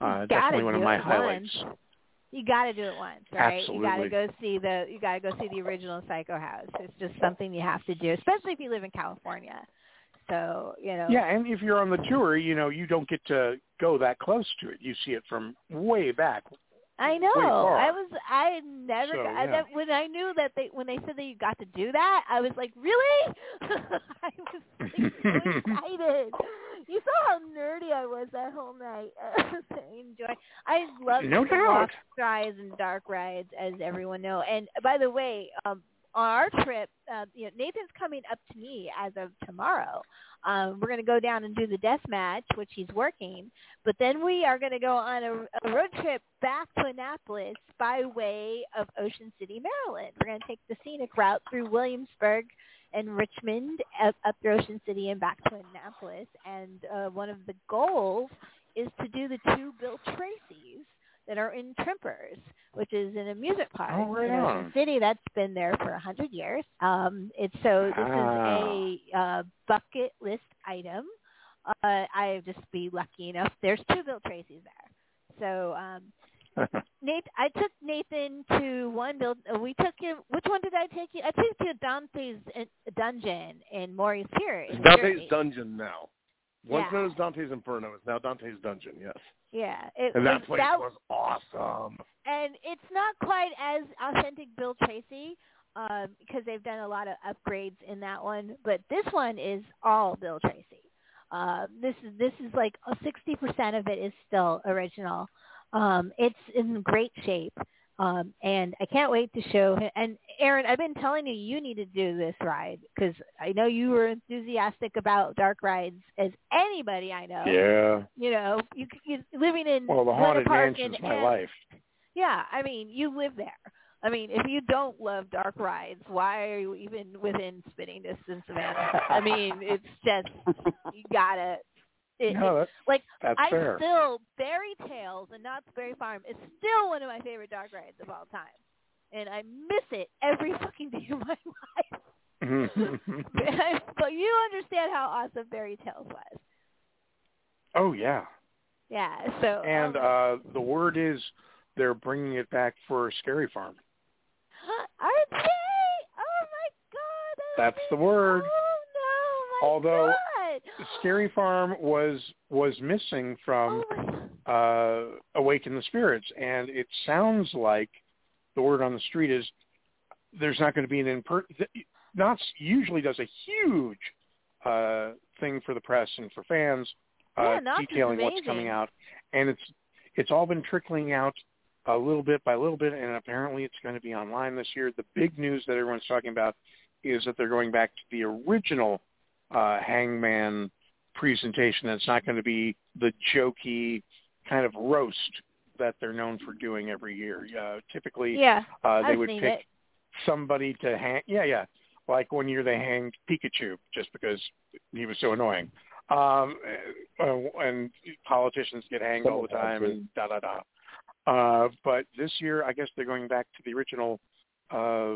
Uh, definitely one of my highlights. once. You got to do it once, right? You got to go see the you got to go see the original Psycho House. It's just something you have to do, especially if you live in California. So you know. Yeah, and if you're on the tour, you know, you don't get to go that close to it. You see it from way back. I know. I was. I never. So, got, I, yeah. that, when I knew that they when they said that you got to do that, I was like, really? (laughs) I was (laughs) excited. You saw how nerdy I was that whole night. (laughs) I enjoy. I love No the rides and dark rides, as everyone know. And by the way, um, on our trip, uh, you know, Nathan's coming up to me as of tomorrow. Um, we're going to go down and do the death match, which he's working. But then we are going to go on a, a road trip back to Annapolis by way of Ocean City, Maryland. We're going to take the scenic route through Williamsburg and Richmond up, up to Ocean City and back to Annapolis. And uh, one of the goals is to do the two Bill Tracy's that are in Trimper's, which is an amusement park Oh, right in Ocean on. City that's been there for a hundred years. Um, it's so this Ah. is a uh, bucket list item. Uh, I just be lucky enough. There's two Bill Tracy's there, so um, (laughs) Nate, I took Nathan to one build. uh, We took him. Which one did I take you? I took you to Dante's uh, dungeon in Pier. in It's Dante's. Dungeon now. Once Yeah. known as Dante's Inferno, it's now Dante's Dungeon. Yes, Yeah, it and that place that, was awesome. and it's not quite as authentic Bill Tracy um, because they've done a lot of upgrades in that one. But this one is all Bill Tracy. Uh, this is this is like sixty percent of it is still original. Um, it's in great shape, um, and I can't wait to show him. And Aaron, I've been telling you you need to do this ride because I know you were enthusiastic about dark rides as anybody I know. yeah. You know, you, you living in Well, the haunted Park mansion's my and- life. yeah, I mean, you live there. I mean, if you don't love dark rides, why are you even within spitting distance of it? I mean, it's just you gotta. It, no, it, like that's I fair. still Bear-y Tales and Knott's Berry Farm is still one of my favorite dark rides of all time, and I miss it every fucking day of my (laughs) life. (laughs) (laughs) but you understand how awesome Fairy Tales was. oh yeah. Yeah. So And um, uh the word is they're bringing it back for Scary Farm. (gasps) Are they? Oh my god! That's the word. Oh no! My Although god. Scary Farm was was missing from oh uh Awaken the Spirits and it sounds like the word on the street is there's not going to be an in per Knott's usually does a huge uh thing for the press and for fans uh Yeah, detailing what's coming out and it's it's all been trickling out a little bit by little bit and apparently it's going to be online this year. The big news that everyone's talking about is that they're going back to the original uh Hangman presentation. It's not going to be the jokey kind of roast that they're known for doing every year. Uh, typically, Yeah, uh, they I've would pick it. somebody to hang. Yeah, yeah. Like one year they hanged Pikachu just because he was so annoying. Um, uh, and politicians get hanged all the time and da da da. Uh, but this year, I guess they're going back to the original uh,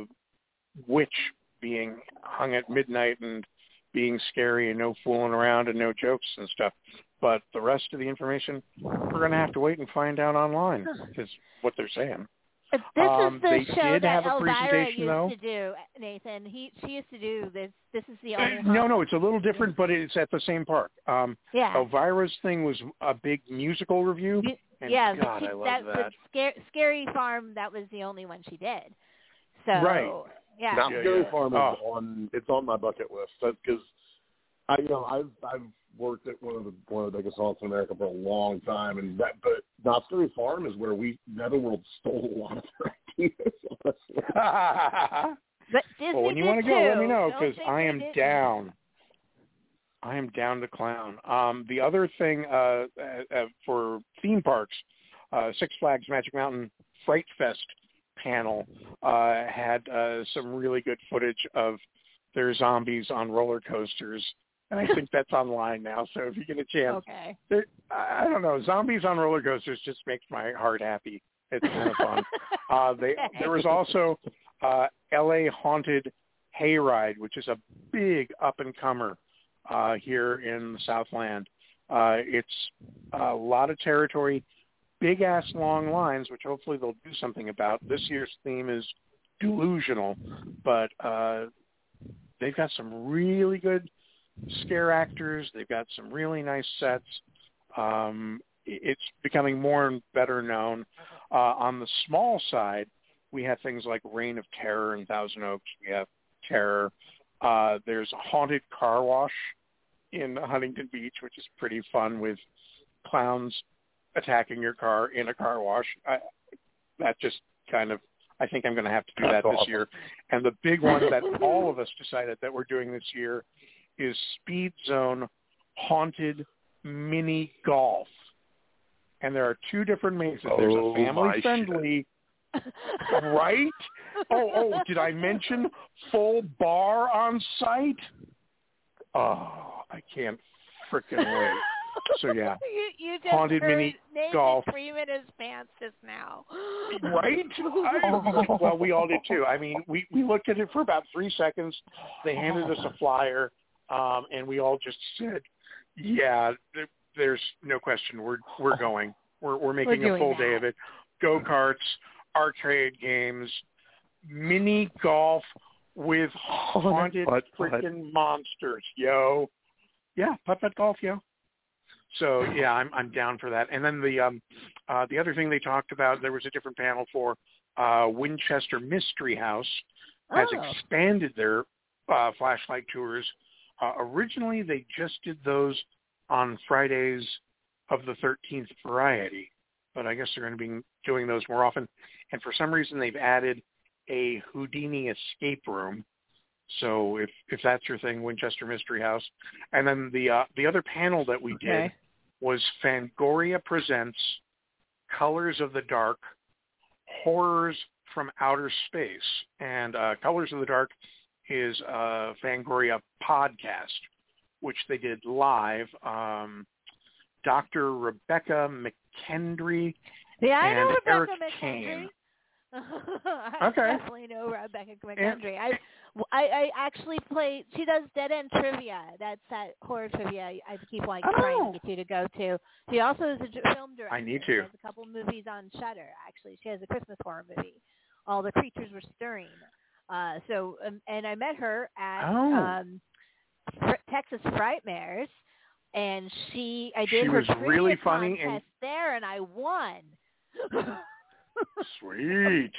witch being hung at midnight and being scary and no fooling around and no jokes and stuff. But the rest of the information, we're going to have to wait and find out online. Is what they're saying. This Um, is the they show did that have a Elvira presentation, used though. to do, Nathan. He she used to do this. This is the only. no, no, it's a little different, but it's at the same park. Um, Yeah. Elvira's thing was a big musical review. And yeah, God, she, I love that, that. Scary, Scary Farm, that was the only one she did. So Right. Yeah, Now Yeah, Scary yeah. Farm is Oh. on. It's on my bucket list because I, you know, I've I've worked at one of the one of the biggest haunts in America for a long time, and that but Not Scary Farm is where we Netherworld (laughs) stole a lot of their ideas. (laughs) but Disney well, when you want to go, let me know because I am didn't. down. I am down to clown. Um, the other thing uh, uh, uh, for theme parks, uh, Six Flags Magic Mountain Fright Fest panel uh, had uh, some really good footage of their zombies on roller coasters, and I (laughs) think that's online now. So if you get a chance, Okay. I don't know, zombies on roller coasters just makes my heart happy. It's kind of fun. (laughs) Uh, they, there was also uh, L.A. Haunted Hayride, which is a big up and comer uh, here in the Southland. Uh, it's a lot of territory, big ass long lines, which hopefully they'll do something about. This year's theme is delusional, but uh, they've got some really good scare actors. They've got some really nice sets. Um, it's becoming more and better known. Uh, on the small side, we have things like Reign of Terror in Thousand Oaks. We have Terror. Uh, there's a haunted car wash in Huntington Beach, which is pretty fun with clowns attacking your car in a car wash. I, that just kind of, I think I'm going to have to do That's that this year. And the big one that all of us decided that we're doing this year is Speed Zone Haunted Mini Golf. And there are two different mazes. There's Oh, a family friendly (laughs) right? Oh, oh, did I mention full bar on site? Oh, I can't freaking wait. So yeah, (laughs) you, you just Haunted mini Nathan golf. Freeman his pants just now. right? I, (laughs) well, we all did too. I mean, we we looked at it for about three seconds. They handed us a flyer, um, and we all just said, "Yeah, there, there's no question. We're we're going. We're we're making a full that. day of it. Go karts, arcade games, mini golf with haunted putt, putt. freaking monsters, yo. Yeah, putt putt golf, yo. So yeah, I'm I'm down for that. And then the um uh the other thing they talked about, there was a different panel for uh Winchester Mystery House has Oh. expanded their uh flashlight tours. Uh originally they just did those on Fridays of the 13th variety, but I guess they're going to be doing those more often. And for some reason they've added a Houdini escape room. So if if that's your thing, Winchester Mystery House. And then the uh, the other panel that we did was Fangoria presents Colors of the Dark, Horrors from Outer Space. And uh, Colors of the Dark is a Fangoria podcast, which they did live. Um, Dr. Rebekah McKendry. Yeah, I know and Rebekah Elric McKendry. Kane. (laughs) I Okay. definitely know Rebekah McKendry. I, I I actually play. She does Dead End Trivia. That's that horror trivia I keep like trying Oh. to get you to go to. She also is a film director. I need She to. has a couple movies on Shudder. Actually, she has a Christmas horror movie. All the creatures were stirring. Uh, so um, and I met her at Oh. um, Fr- Texas Frightmares, and she I did She her was trivia really funny and- contest there, and I won. (laughs) Sweet.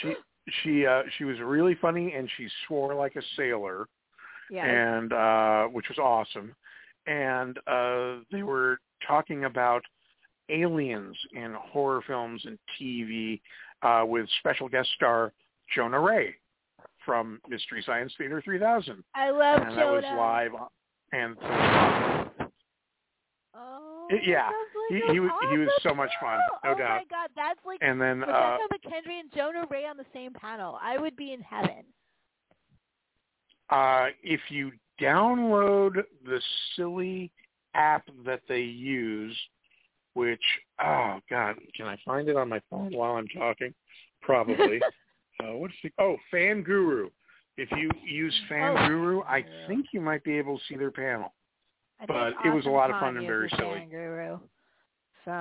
She she uh she was really funny and she swore like a sailor yeah. and uh which was awesome. And uh they were talking about aliens in horror films and TV uh with special guest star Jonah Ray from Mystery Science Theater 3000. I love and that was live on- and so it was awesome. Oh, It- yeah, he- he was- he was so much fun, no oh doubt. my god, that's like and then uh McKendry and Jonah Ray on the same panel. I would be in heaven. Uh, if you download the silly app that they use, which oh god, can I find it on my phone while I'm talking? Probably. (laughs) uh, what's the oh Fan Guru? If you use Fan Oh, Guru, I think you might be able to see their panel. I But it was a lot of fun and very silly. Fan Guru. So,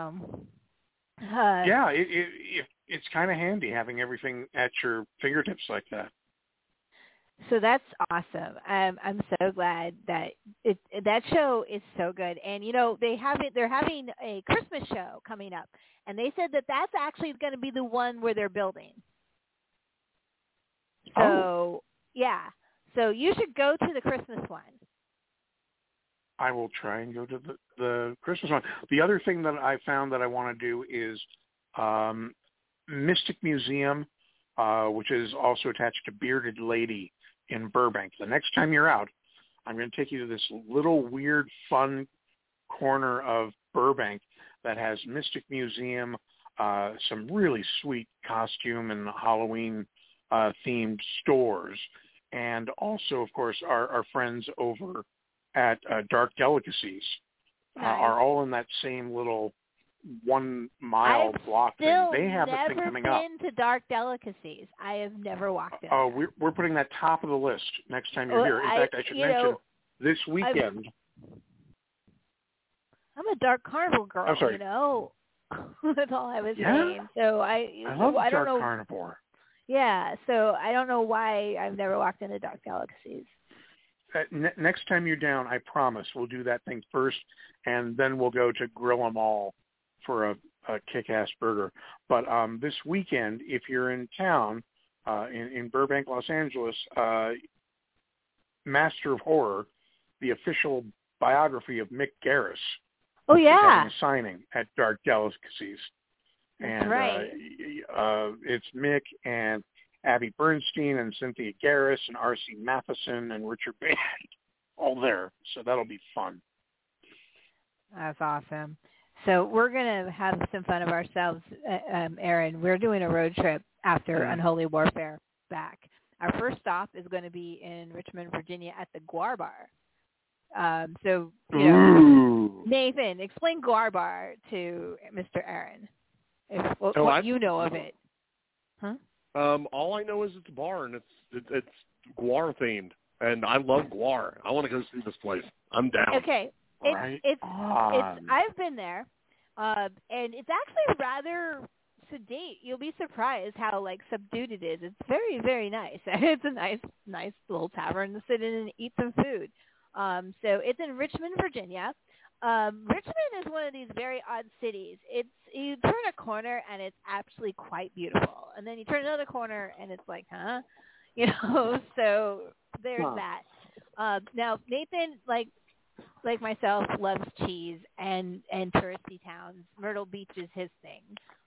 uh, yeah, it, it, it it's kind of handy having everything at your fingertips like that. So that's awesome. Um, I'm so glad that it that show is so good. And you know they have it. They're having a Christmas show coming up, and they said that that's actually going to be the one where they're building. So Oh. yeah, so you should go to the Christmas one. I will try and go to the, the Christmas one. The other thing that I found that I want to do is um, Mystic Museum, uh, which is also attached to Bearded Lady in Burbank. The next time you're out, I'm going to take you to this little weird, fun corner of Burbank that has Mystic Museum, uh, some really sweet costume and Halloween uh, themed stores, and also, of course, our, our friends over at uh, Dark Delicacies uh, are all in that same little one mile I've block thing. They have never a thing coming been up. to Dark Delicacies. I have never walked in. Oh, there. we're we're putting that top of the list next time you're Well, here. In I- fact, I should mention know, this weekend. I'm a Dark Carnival girl. I'm sorry. You know, (laughs) that's all I was Yeah? saying. So I, I love I Dark don't know. Carnivore. Yeah, so I don't know why I've never walked into Dark Delicacies. Uh, ne- next time you're down, I promise we'll do that thing first, and then we'll go to Grill 'Em All for a, a kick-ass burger. But um, this weekend, if you're in town uh, in, in Burbank, Los Angeles, uh, Master of Horror, the official biography of Mick Garris, Oh yeah, signing at Dark Delicacies. That's and right. uh, uh, it's Mick and Abby Bernstein and Cynthia Garris and R.C. Matheson and Richard Band (laughs) all there. So that'll be fun. that's awesome. so we're gonna have some fun of ourselves, uh, um, Aaron. We're doing a road trip after. Unholy Warfare back. Our first stop is going to be in Richmond, Virginia, at the GWAR Bar. Um, so you know, Ooh. Nathan, explain GWAR Bar to Mr. Aaron. If, what, Oh, what you know of it. Um, all I know is it's a bar and it's it, it's GWAR themed, and I love GWAR. I want to go see this place. I'm down. Okay, it's Right it's on. it's I've been there, uh, and it's actually rather sedate. You'll be surprised how like subdued it is. It's very very nice. (laughs) It's a nice nice little tavern to sit in and eat some food. Um, so it's in Richmond, Virginia. Um, Richmond is one of these very odd cities. It's you turn a corner and it's actually quite beautiful, and then you turn another corner and it's like, huh, (laughs) you know. (laughs) So there's Huh. that. Uh, now Nathan, like like myself, loves cheese and and touristy towns. Myrtle Beach is his thing,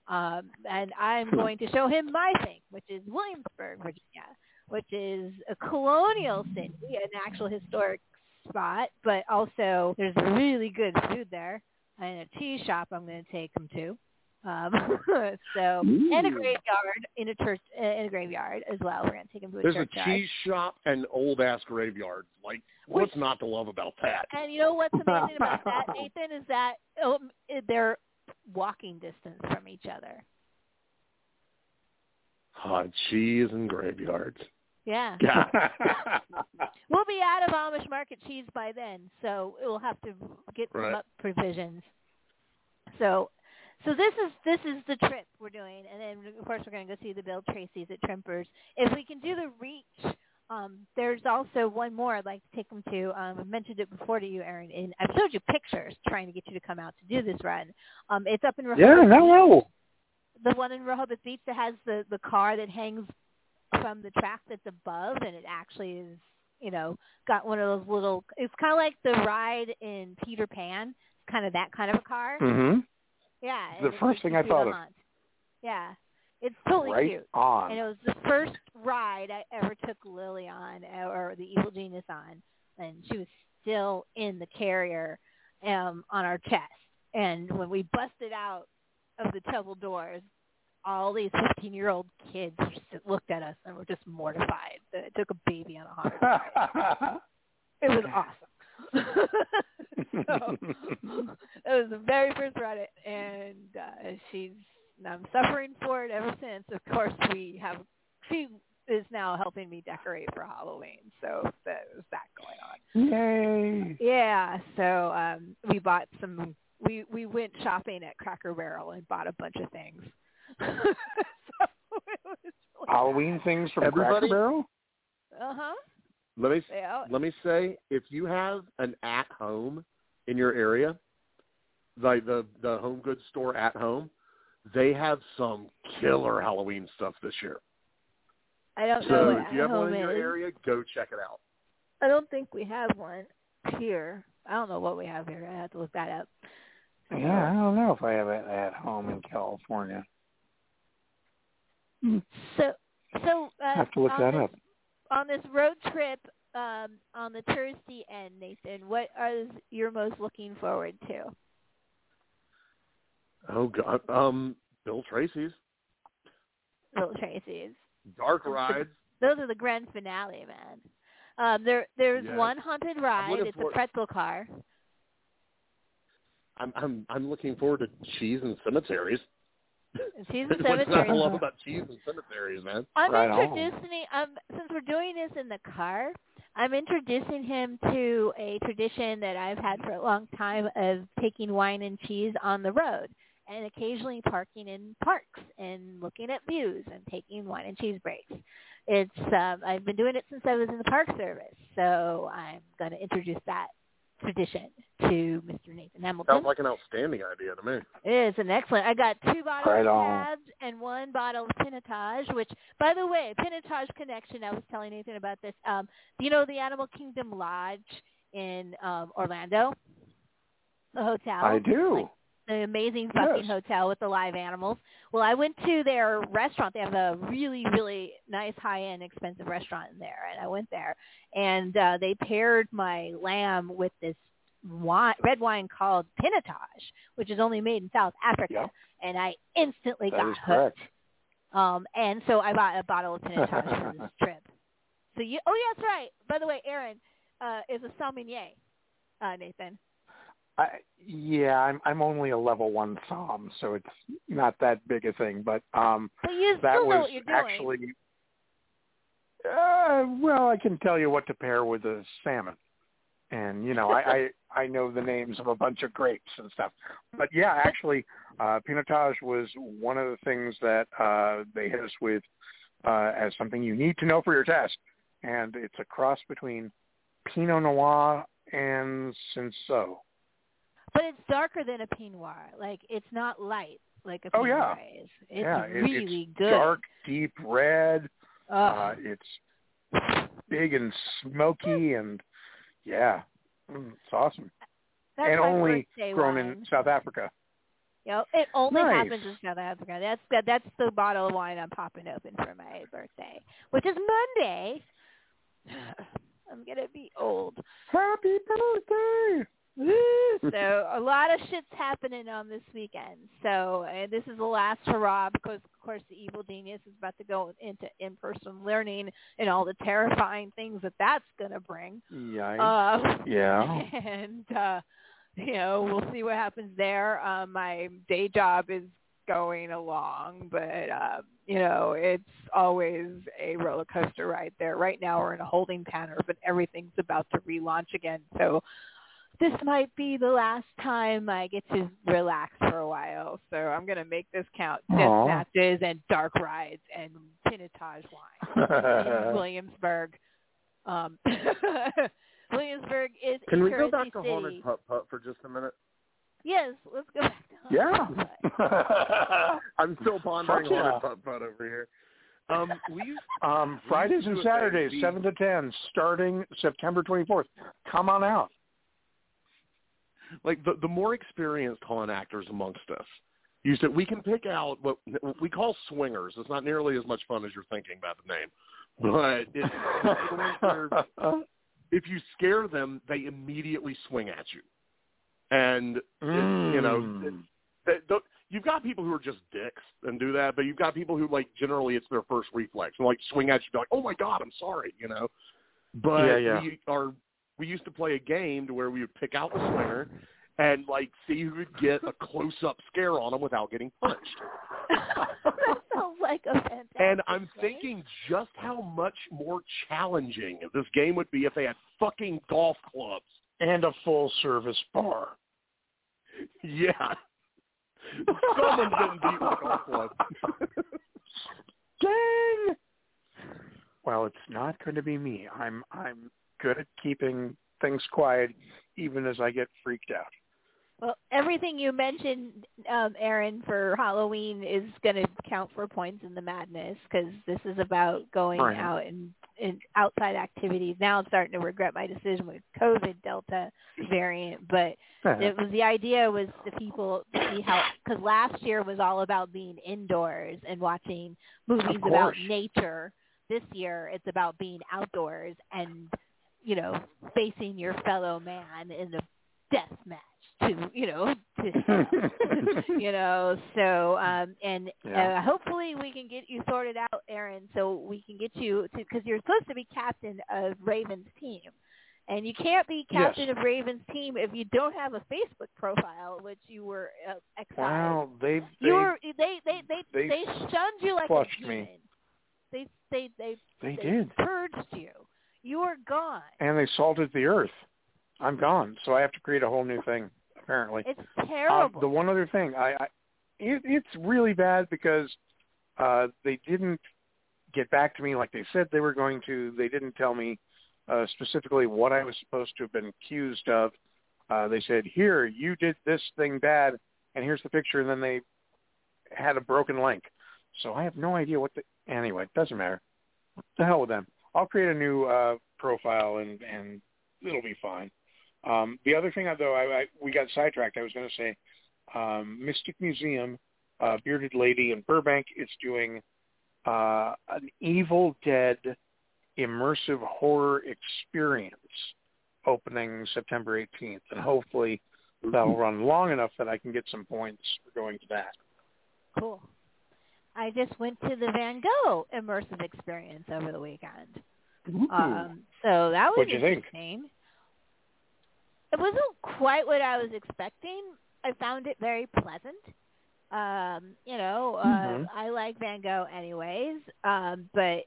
um, and I'm going to show him my thing, which is Williamsburg, Virginia, which is a colonial city, an actual historic spot, but also there's really good food there and a tea shop. I'm going to take him to. Um, (laughs) so and a graveyard in a church uh, in a graveyard as well. We're going to take him to a There's a churchyard. cheese shop and old ass graveyards. Like, what's not to love about that? And you know what's amazing about that, (laughs) Nathan, is that um, they're walking distance from each other. Ah, cheese and graveyards. Yeah. (laughs) (laughs) We'll be out of Amish market cheese by then, so we'll have to get some Right. up provisions. So, so this is this is the trip we're doing, and then of course we're going to go see the Bill Tracy's at Trimper's. If we can do the reach, um, there's also one more I'd like to take them to. Um, I mentioned it before to you, Aaron, and I've showed you pictures trying to get you to come out to do this run. Um, it's up in Rehoboth Yeah, Beach. hello. the one in Rehoboth Beach that has the the car that hangs from the track that's above, and it actually is, you know, got one of those little. It's kind of like the ride in Peter Pan, kind of that kind of a car. Mm-hmm. Yeah, The first thing I thought of. Yeah, it's totally right cute. on. And it was the first ride I ever took Lily on, uh, or the Evil Genius on, and she was still in the carrier um, on our chest. And when we busted out of the double doors, all these 15-year-old kids just looked at us and were just mortified that it took a baby on a ride. (laughs) It was awesome. (laughs) so (laughs) it was the very first ride, and uh, she's I'm suffering for it ever since. Of course, we have she is now helping me decorate for Halloween, so there's that going on. Yay. Yeah, so um we bought some. We we went shopping at Cracker Barrel and bought a bunch of things. (laughs) so it was really Halloween things from Cracker Everybody- Barrel? Uh huh. Let me Yeah. let me say, if you have an at home in your area, like the the home goods store at home, they have some killer Halloween stuff this year. I don't know So if you have one in your is. area, go check it out. I don't think we have one here. I don't know what we have here. I have to look that up. Yeah, I don't know if I have it at home in California. So, so uh, I have to look on that this, up. On this road trip, um, on the touristy end, Nathan, what are you most looking forward to? Oh God, um, Bill Tracy's Bill Tracy's. Dark Rides. Those are the grand finale, man. Um, there, there's Yes. one haunted ride. looking It's a pretzel car. I'm I'm I'm looking forward to cheese and cemeteries. And She's in (laughs) What's not to love about cheese and cemeteries, man? I'm Right on. introducing um since we're doing this in the car, I'm introducing him to a tradition that I've had for a long time of taking wine and cheese on the road and occasionally parking in parks and looking at views and taking wine and cheese breaks. It's um I've been doing it since I was in the park service, so I'm going to introduce that tradition to Mr. Nathan Hamilton. Sounds like an outstanding idea to me. It is an excellent. I got two bottles Right of on. tabs and one bottle of Pinotage, which, by the way, Pinotage connection. I was telling Nathan about this. Um, do you know the Animal Kingdom Lodge in um, Orlando? The hotel. I do. Like, the amazing fucking Yes. hotel with the live animals. Well, I went to their restaurant. They have a really, really nice, high-end, expensive restaurant in there, and I went there, and uh, they paired my lamb with this wine, red wine called Pinotage, which is only made in South Africa, Yep. and I instantly That got hooked. correct. Um, and so I bought a bottle of Pinotage for this (laughs) trip. So you, oh yeah, that's right. By the way, Aaron uh, is a sommelier. Uh, Nathan. I, yeah, I'm I'm only a level one somm, so it's not that big a thing. But um, But you that still know was what you're doing. actually. Uh, well, I can tell you what to pair with a salmon, and you know, I, (laughs) I I know the names of a bunch of grapes and stuff. But yeah, actually, uh, Pinotage was one of the things that uh, they hit us with uh, as something you need to know for your test, and it's a cross between Pinot Noir and Cinsault. But it's darker than a Pinot Like it's not light like a Oh, yeah. Is. It's yeah, really it's good. dark, deep red. Uh, it's big and smoky, and yeah, mm, it's awesome. That's and only grown wine. in South Africa. Yep, it only Nice. happens in South Africa. That's that, that's the bottle of wine I'm popping open for my birthday, which is Monday. (sighs) I'm gonna be old. Happy birthday! (laughs) so a lot of shit's happening on this weekend. So uh, this is the last hurrah because, of course, the evil genius is about to go into in-person learning and all the terrifying things that that's going to bring. Yikes. Uh, yeah. (laughs) and uh, you know we'll see what happens there. Uh, my day job is going along, but uh, you know it's always a roller coaster ride there. Right now we're in a holding pattern, but everything's about to relaunch again. So this might be the last time I get to relax for a while. So I'm gonna make this count: death Aw. matches and dark rides and pinotage wine in Williamsburg. Um, (laughs) Williamsburg is Can we go touristy back to city. Haunted Putt Putt for just a minute? Yes, let's go back to yeah. Haunted (laughs) I'm still pondering Fuck yeah. Haunted Putt Putt over here. Um, we used (laughs) um, Fridays used to and do a thing, Saturdays, 7 to 10, starting September 24th. Come on out. Like the the more experienced con actors amongst us used to we can pick out what we call swingers. It's not nearly as much fun as you're thinking about the name, but it's the ones that are- if you scare them, they immediately swing at you, and it- you know Mm. that- that- you've got people who are just dicks and do that, but you've got people who like generally it's their first reflex and like swing at you, be like, "Oh my god, I'm sorry," you know. But Yeah, yeah. we are we used to play a game to where we would pick out the swinger and like see who could get a close up scare on them without getting punched. (laughs) (laughs) that sounds like a fantastic. And I'm game. thinking just how much more challenging this game would be if they had fucking golf clubs. and a full service bar. Yeah. Someone's getting beat with a golf club. (laughs) Dang. Well, it's not going to be me. I'm I'm good at keeping things quiet, even as I get freaked out. Well, everything you mentioned, um, Aaron, for Halloween is going to count for points in the madness because this is about going Right. out and, and outside activities. Now I'm starting to regret my decision with COVID Delta variant, but it was the idea was the people to see how because last year was all about being indoors and watching movies about nature. This year it's about being outdoors and you know facing your fellow man in a death match to you know to (laughs) you know so um and Yeah. uh, hopefully we can get you sorted out aaron so we can get you to because you're supposed to be captain of raven's team and you can't be Yes. captain of raven's team if you don't have a facebook profile which you were uh, exiled Wow, they've you they were they they they they they, shunned you like a demon me. they they they they they did, purged you you are gone and they salted the earth. I'm gone, so I have to create a whole new thing. Apparently, it's Uh, terrible the one other thing, I, I it, it's really bad because uh, they didn't get back to me like they said they were going to. They didn't tell me uh, specifically what I was supposed to have been accused of. Uh, they said, "Here, you did this thing bad, and here's the picture." And then they had a broken link. So I have no idea what the. Anyway, it doesn't matter. The hell with them. I'll create a new uh, profile and and it'll be fine. Um, the other thing, though, I, I we got sidetracked. I was going to say, um, Mystic Museum, uh, Bearded Lady in Burbank is doing uh, an Evil Dead immersive horror experience opening September 18th, and hopefully that'll run long enough that I can get some points for going to that. Cool. I just went to the Van Gogh immersive experience over the weekend. Um, so that was What'd you think? interesting. It wasn't quite what I was expecting. I found it very pleasant. Um, you know, uh, Mhm. I like Van Gogh anyways, um, but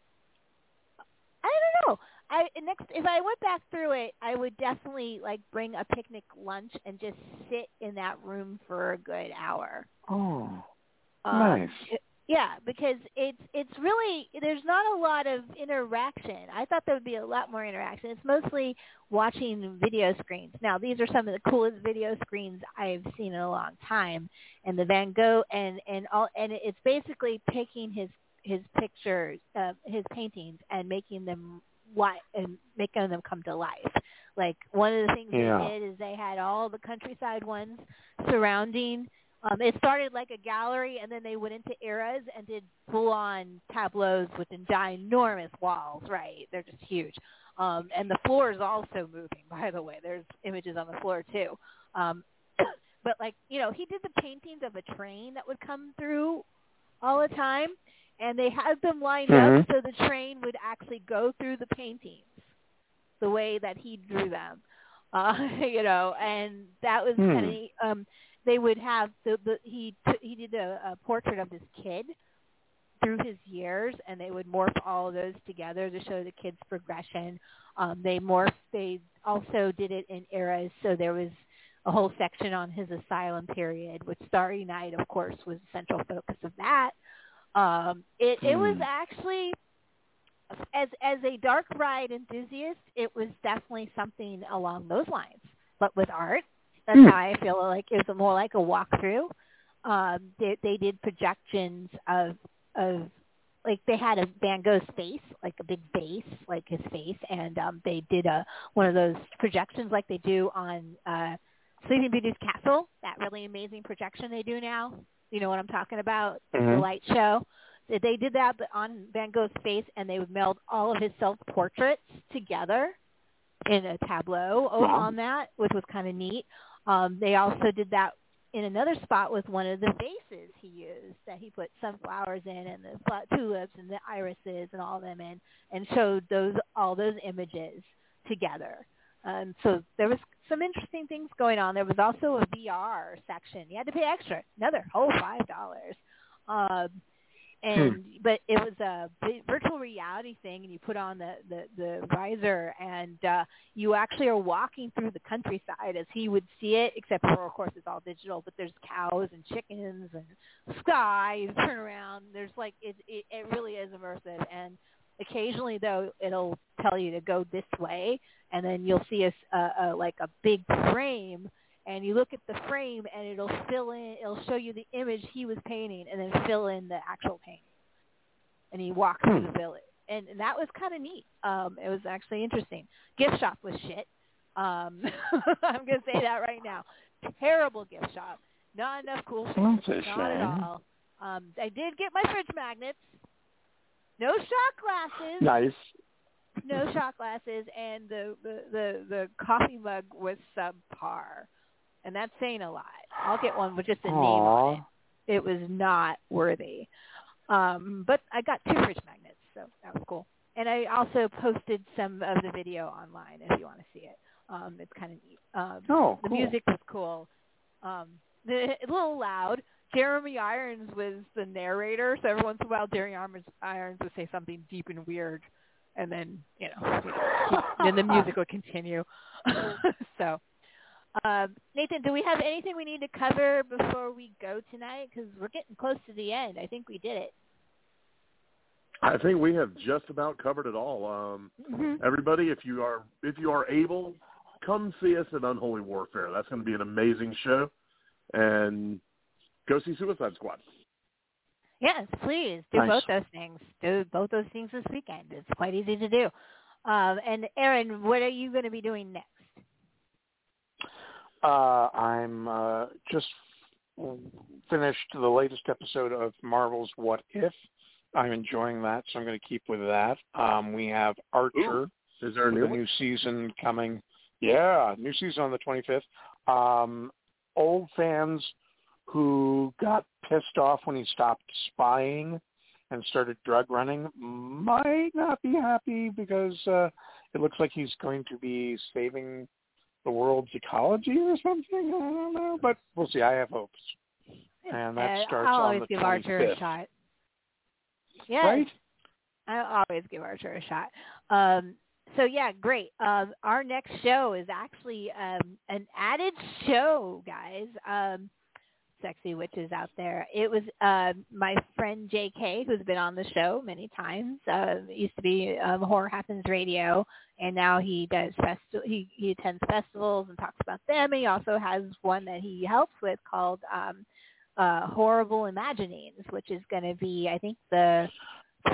I don't know. I next if I went back through it, I would definitely like bring a picnic lunch and just sit in that room for a good hour. Oh, Um, Nice. it- yeah, because it's it's really there's not a lot of interaction. I thought there would be a lot more interaction. It's mostly watching video screens. Now, these are some of the coolest video screens I've seen in a long time, and the Van Gogh and and all and it's basically taking his his pictures, uh, his paintings, and making them what and making them come to life. Like one of the things Yeah. they did is they had all the countryside ones surrounding um, it started like a gallery, and then they went into eras and did full-on tableaus with ginormous walls. Right, they're just huge. Um, and the floor is also moving. (laughs) By the way, there's images on the floor too. Um, (coughs) but like you know, he did the paintings of a train that would come through all the time, and they had them lined up Mhm. so the train would actually go through the paintings the way that he drew them. (laughs) Uh, you know, and that was Hmm. kind of um they would have the, the he t- he did a, a portrait of this kid through his years and they would morph all of those together to show the kid's progression um they morphed they also did it in eras so there was a whole section on his asylum period which starry night of course was the central focus of that um it it was Hmm. actually as as a dark ride enthusiast it was definitely something along those lines but with art that's Hmm. how I feel like it was more like a walkthrough. Um, they they did projections of of like they had a Van Gogh's face, like a big face, like his face, and um, they did a one of those projections like they do on uh, Sleeping Beauty's Castle. That really amazing projection they do now. You know what I'm talking about? The Mhm. light show. They- did that but on Van Gogh's face, and they would meld all of his self portraits together in a tableau o- Wow. on that, which was kind of neat. Um, they also did that in another spot with one of the vases he used that he put sunflowers in and the tulips and the irises and all them in and showed those all those images together. Um, so there was some interesting things going on. There was also a VR section. You had to pay extra, another whole five dollars. Um, and but it was a virtual reality thing, and you put on the the, the visor, and uh, you actually are walking through the countryside as he would see it, except for of course it's all digital. But there's cows and chickens and sky. You (laughs) turn around. There's like it it, it really is immersive. And occasionally though, it'll tell you to go this way, and then you'll see a, a, a like a big frame. And you look at the frame, and it'll fill in. It'll show you the image he was painting, and then fill in the actual painting. And he walked through Hmm. the village, and, and that was kind of neat. Um, it was actually interesting. Gift shop was shit. Um, (laughs) I'm gonna say that right now. Terrible gift shop. Not enough cool shit. Not at all. Um, I did get my fridge magnets. No shot glasses. Nice. No shot glasses, and the, the the the coffee mug was subpar, and that's saying a lot. I'll get one with just a name on it. It was not worthy. Um, but I got two fridge magnets, so that was cool. And I also posted some of the video online if you want to see it. Um, it's kind of neat. Um, Oh, the cool. music was cool. Um, the, (laughs) a little loud. Jeremy Irons was the narrator, so every once in a while Jeremy Irons, would say something deep and weird, and then you know, then the music would continue. (laughs) so, um, Nathan, do we have anything we need to cover before we go tonight? Because we're getting close to the end. I think we did it. I think we have just about covered it all. Um, Mm-hmm. everybody, if you are if you are able, come see us at Unholy Warfare. That's going to be an amazing show, and go see Suicide Squad. Yes, please do Nice. both those things. Do both those things this weekend. It's quite easy to do. Um, and Aaron, what are you going to be doing next? Uh, I'm uh, just finished the latest episode of Marvel's What If. I'm enjoying that, so I'm going to keep with that. Um, we have Archer Is there a new new season coming. Yeah, new season on the 25th. Um, old fans who got pissed off when he stopped spying and started drug running might not be happy because uh, it looks like he's going to be saving the world's ecology or something. I don't know, but we'll see. I have hopes. And that Uh, starts I'll on always the give 25th. Archer a shot. Yes, Right? I always give Archer a shot. Um, so yeah, great. Um, our next show is actually um, an added show, guys. Um, sexy witches out there. It was uh, my friend J.K. who's been on the show many times. Uh, used to be um, Horror Happens Radio, and now he does festi- he he attends festivals and talks about them. He also has one that he helps with called um, uh, Horrible Imaginings, which is going to be I think the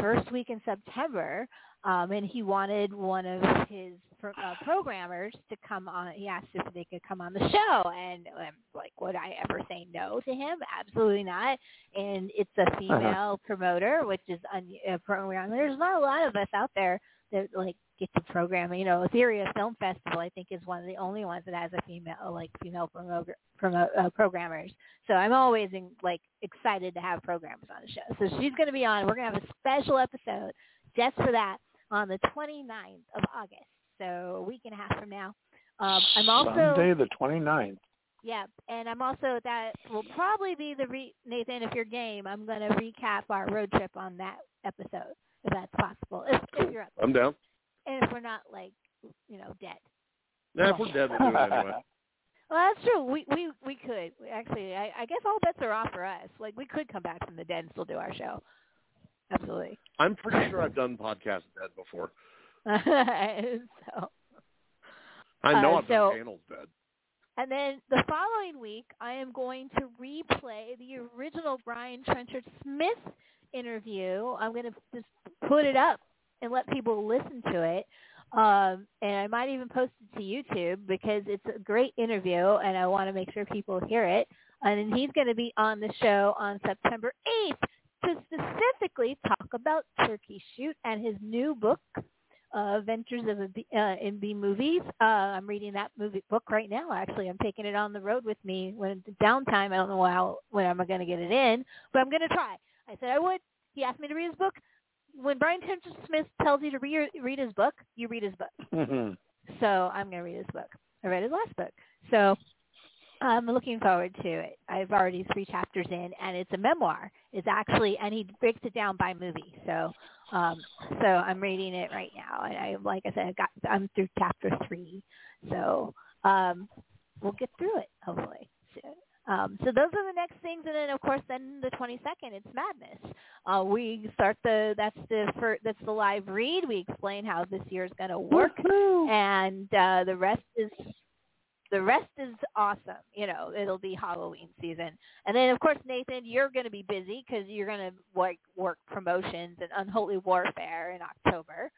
first week in September. Um, and he wanted one of his pro- uh, programmers to come on. He asked if they could come on the show, and I'm like, would I ever say no to him? Absolutely not. And it's a female promoter, which is un- a program. There's not a lot of us out there that like get to program. You know, Etheria Film Festival, I think, is one of the only ones that has a female, like female promoter, promo, uh, programmers. So I'm always in, like excited to have programmers on the show. So she's going to be on. We're going to have a special episode just for that on the 29th of August. So a week and a half from now. Um, I'm also Sunday the 29th. yeah, and I'm also that will probably be the re- Nathan. If you're game, I'm going to recap our road trip on that episode if that's possible. If, if you're up, I'm down. and if we're not like you know dead. Nah, if we're dead, we'll do it anyway. (laughs) Well, that's true. We we we could actually. I, I guess all bets are off for us. Like we could come back from the dead and still do our show. Absolutely. I'm pretty sure I've done podcast dead before. (laughs) so I know Uh, I've so- done panels dead. And then the following week, I am going to replay the original Brian Trenchard Smith interview. I'm going to just put it up and let people listen to it. Um, and I might even post it to YouTube because it's a great interview and I want to make sure people hear it. And then he's going to be on the show on September 8th to specifically talk about Turkey Shoot and his new book, uh, Ventures of a B, uh, in B movies. Uh, I'm reading that movie book right now. Actually, I'm taking it on the road with me when it's downtime. I don't know how when I'm going to get it in, but I'm going to try. I said I would. He asked me to read his book. When Brian Trenchard Smith tells you to read read his book, you read his book. Mhm. (laughs) So I'm going to read his book. I read his last book. So I'm looking forward to it. I've already three chapters in, and it's a memoir. It's actually, and he breaks it down by movie. So, um, so I'm reading it right now, and I, like I said, I got, I'm through chapter three. So, um, we'll get through it hopefully soon. Um, so those are the next things, and then of course, then the 22nd, it's Madness. Uh, we start the that's the first, that's the live read. We explain how this year is going to work, and uh, the rest is the rest is awesome. You know, it'll be Halloween season, and then of course, Nathan, you're going to be busy because you're going to like work promotions and Unholy Warfare in October.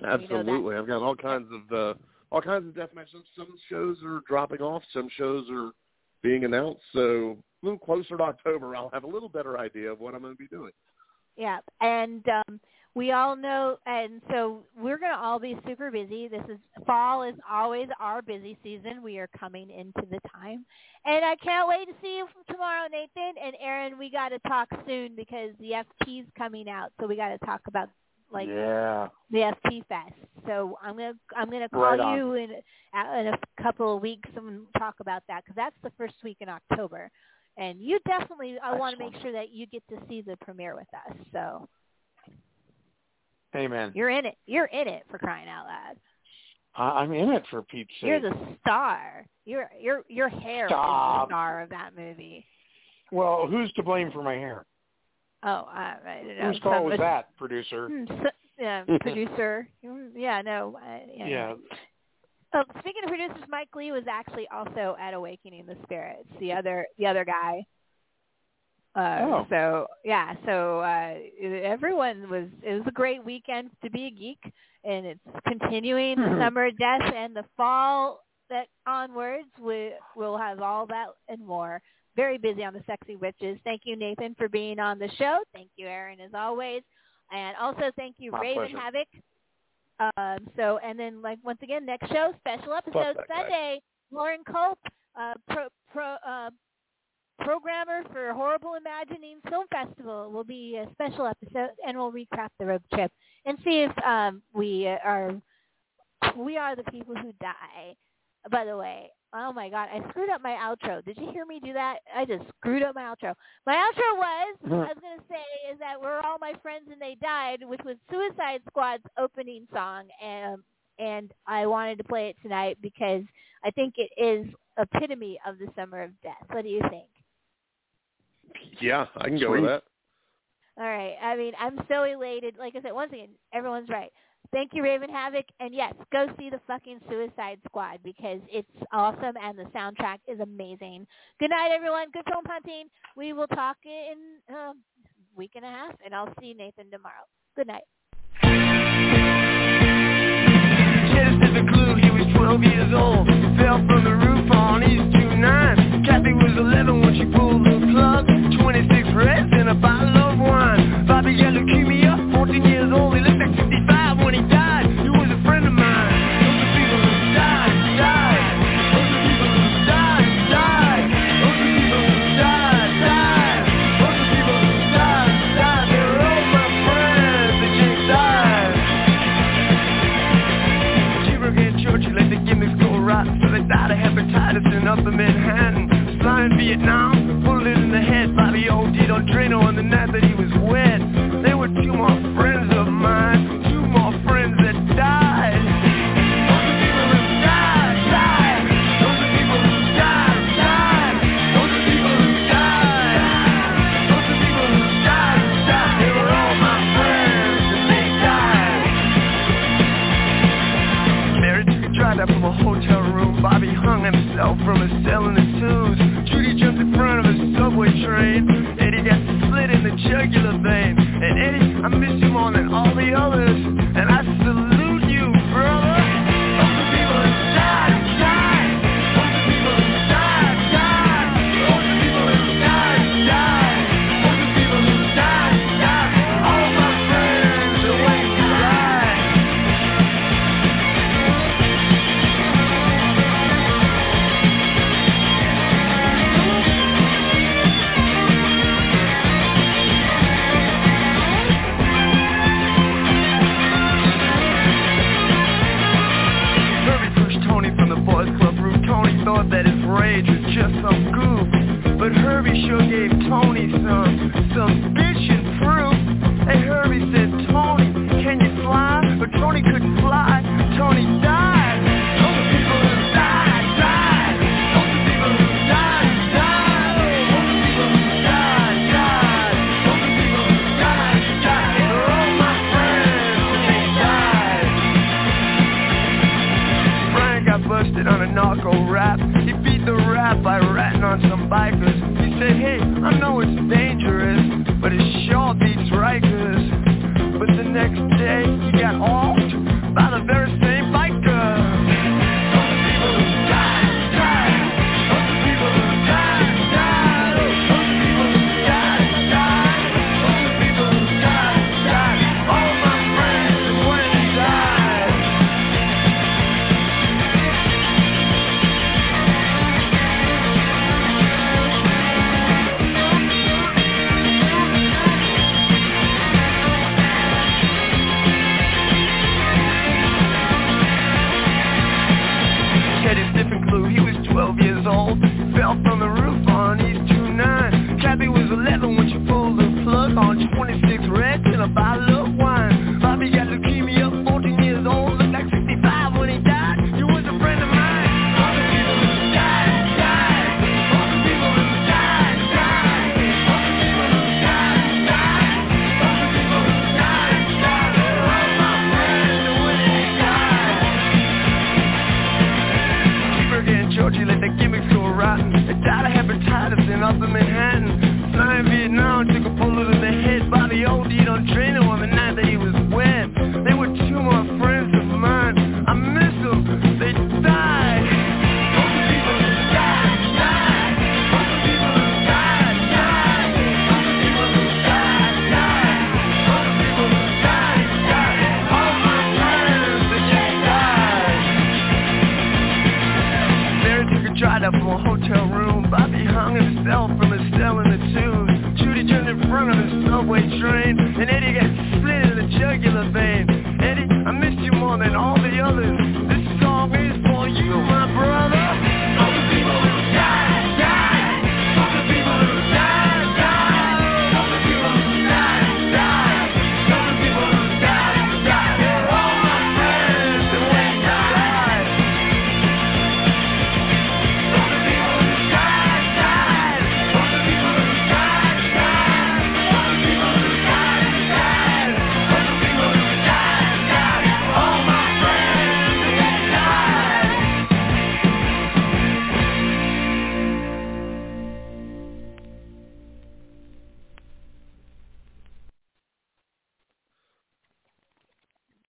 know that. Absolutely. I've got all kinds of uh, all kinds of deathmatch. Some, some shows are dropping off. Some shows are being announced. So a little closer to October, I'll have a little better idea of what I'm going to be doing. Yeah, and um, we all know, and so we're going to all be super busy. This is fall is always our busy season. We are coming into the time, and I can't wait to see you tomorrow, Nathan and Aaron. We got to talk soon because the FT's coming out, so we got to talk about like yeah. the FT Fest. So I'm gonna I'm gonna call Right you in in a couple of weeks and talk about that because that's the first week in October. And you definitely, I want to make sure that you get to see the premiere with us. So Amen. you're in it. You're in it for crying out loud. I- I'm in it for Pete's sake. You're the star. Your your your hair is the star of that movie. Well, who's to blame for my hair? Oh, I, I don't know. Whose Some- was that, producer? Hmm, so- yeah, (laughs) producer. Yeah, no. Uh, yeah. Yeah. Oh, speaking of producers, Mike Lee was actually also at Awakening the Spirits. The other the other guy. Uh, Oh. So yeah, so uh, everyone was. It was a great weekend to be a geek, and it's continuing the Mhm. summer death and the fall that onwards. We will have all that and more. Very busy on the Sexy Witches. Thank you, Nathan, for being on the show. Thank you, Aaron, as always, and also thank you, My Raven pleasure. Havoc Um, so, and then like once again, next show, special episode that guy. Sunday. Lauren Culp, uh, pro, pro, uh, programmer for Horrible Imagining Film Festival, will be a special episode, and we'll recap the road trip and see if um, we are we are the people who die. By the way, oh my god, I screwed up my outro. Did you hear me do that? I just screwed up my outro. My outro was I was gonna say is that we're all my friends and they died, which was Suicide Squad's opening song, and and I wanted to play it tonight because I think it is epitome of the summer of death. What do you think? Yeah, I can go Sweet. with that. All right. I mean, I'm so elated. Like I said, once again, everyone's right. Thank you, Raven Havoc. And yes, go see the fucking Suicide Squad because it's awesome and the soundtrack is amazing. Good night, everyone. Good film hunting. We will talk in a week and a half, and I'll see Nathan tomorrow. Good night. Just as a clue, he was 12 years old. He fell from the roof on East 29. Kathy was 11 when she pulled the plug. 26 reds and a bottle of wine. Bobby got leukemia, 14 years old. He looked like 55 when he died. He was a friend of mine. Those people who died, died. People who died, died. People who died, died. People who died, died. They were all my friends. Just died. Churchill let the gimmicks go So they died in upper Manhattan Flying Vietnam, On the night that he was wet There were two more friends of mine Two more friends that died. From a hotel room. Bobby hung himself from a cell in the twos. Judy jumped in front of a subway train. Eddie got split in the jugular vein. And Eddie, I miss you more than all the others. And I salute But Herbie sure gave Tony some, some proof. Hey, Herbie said, Tony, can you fly? But Tony couldn't fly. Tony died. People who died, died. People who died, died. People who died, died. All my friends and they died. Got busted on a narco rap. He beat the rap by ratting on some bikers. I know it's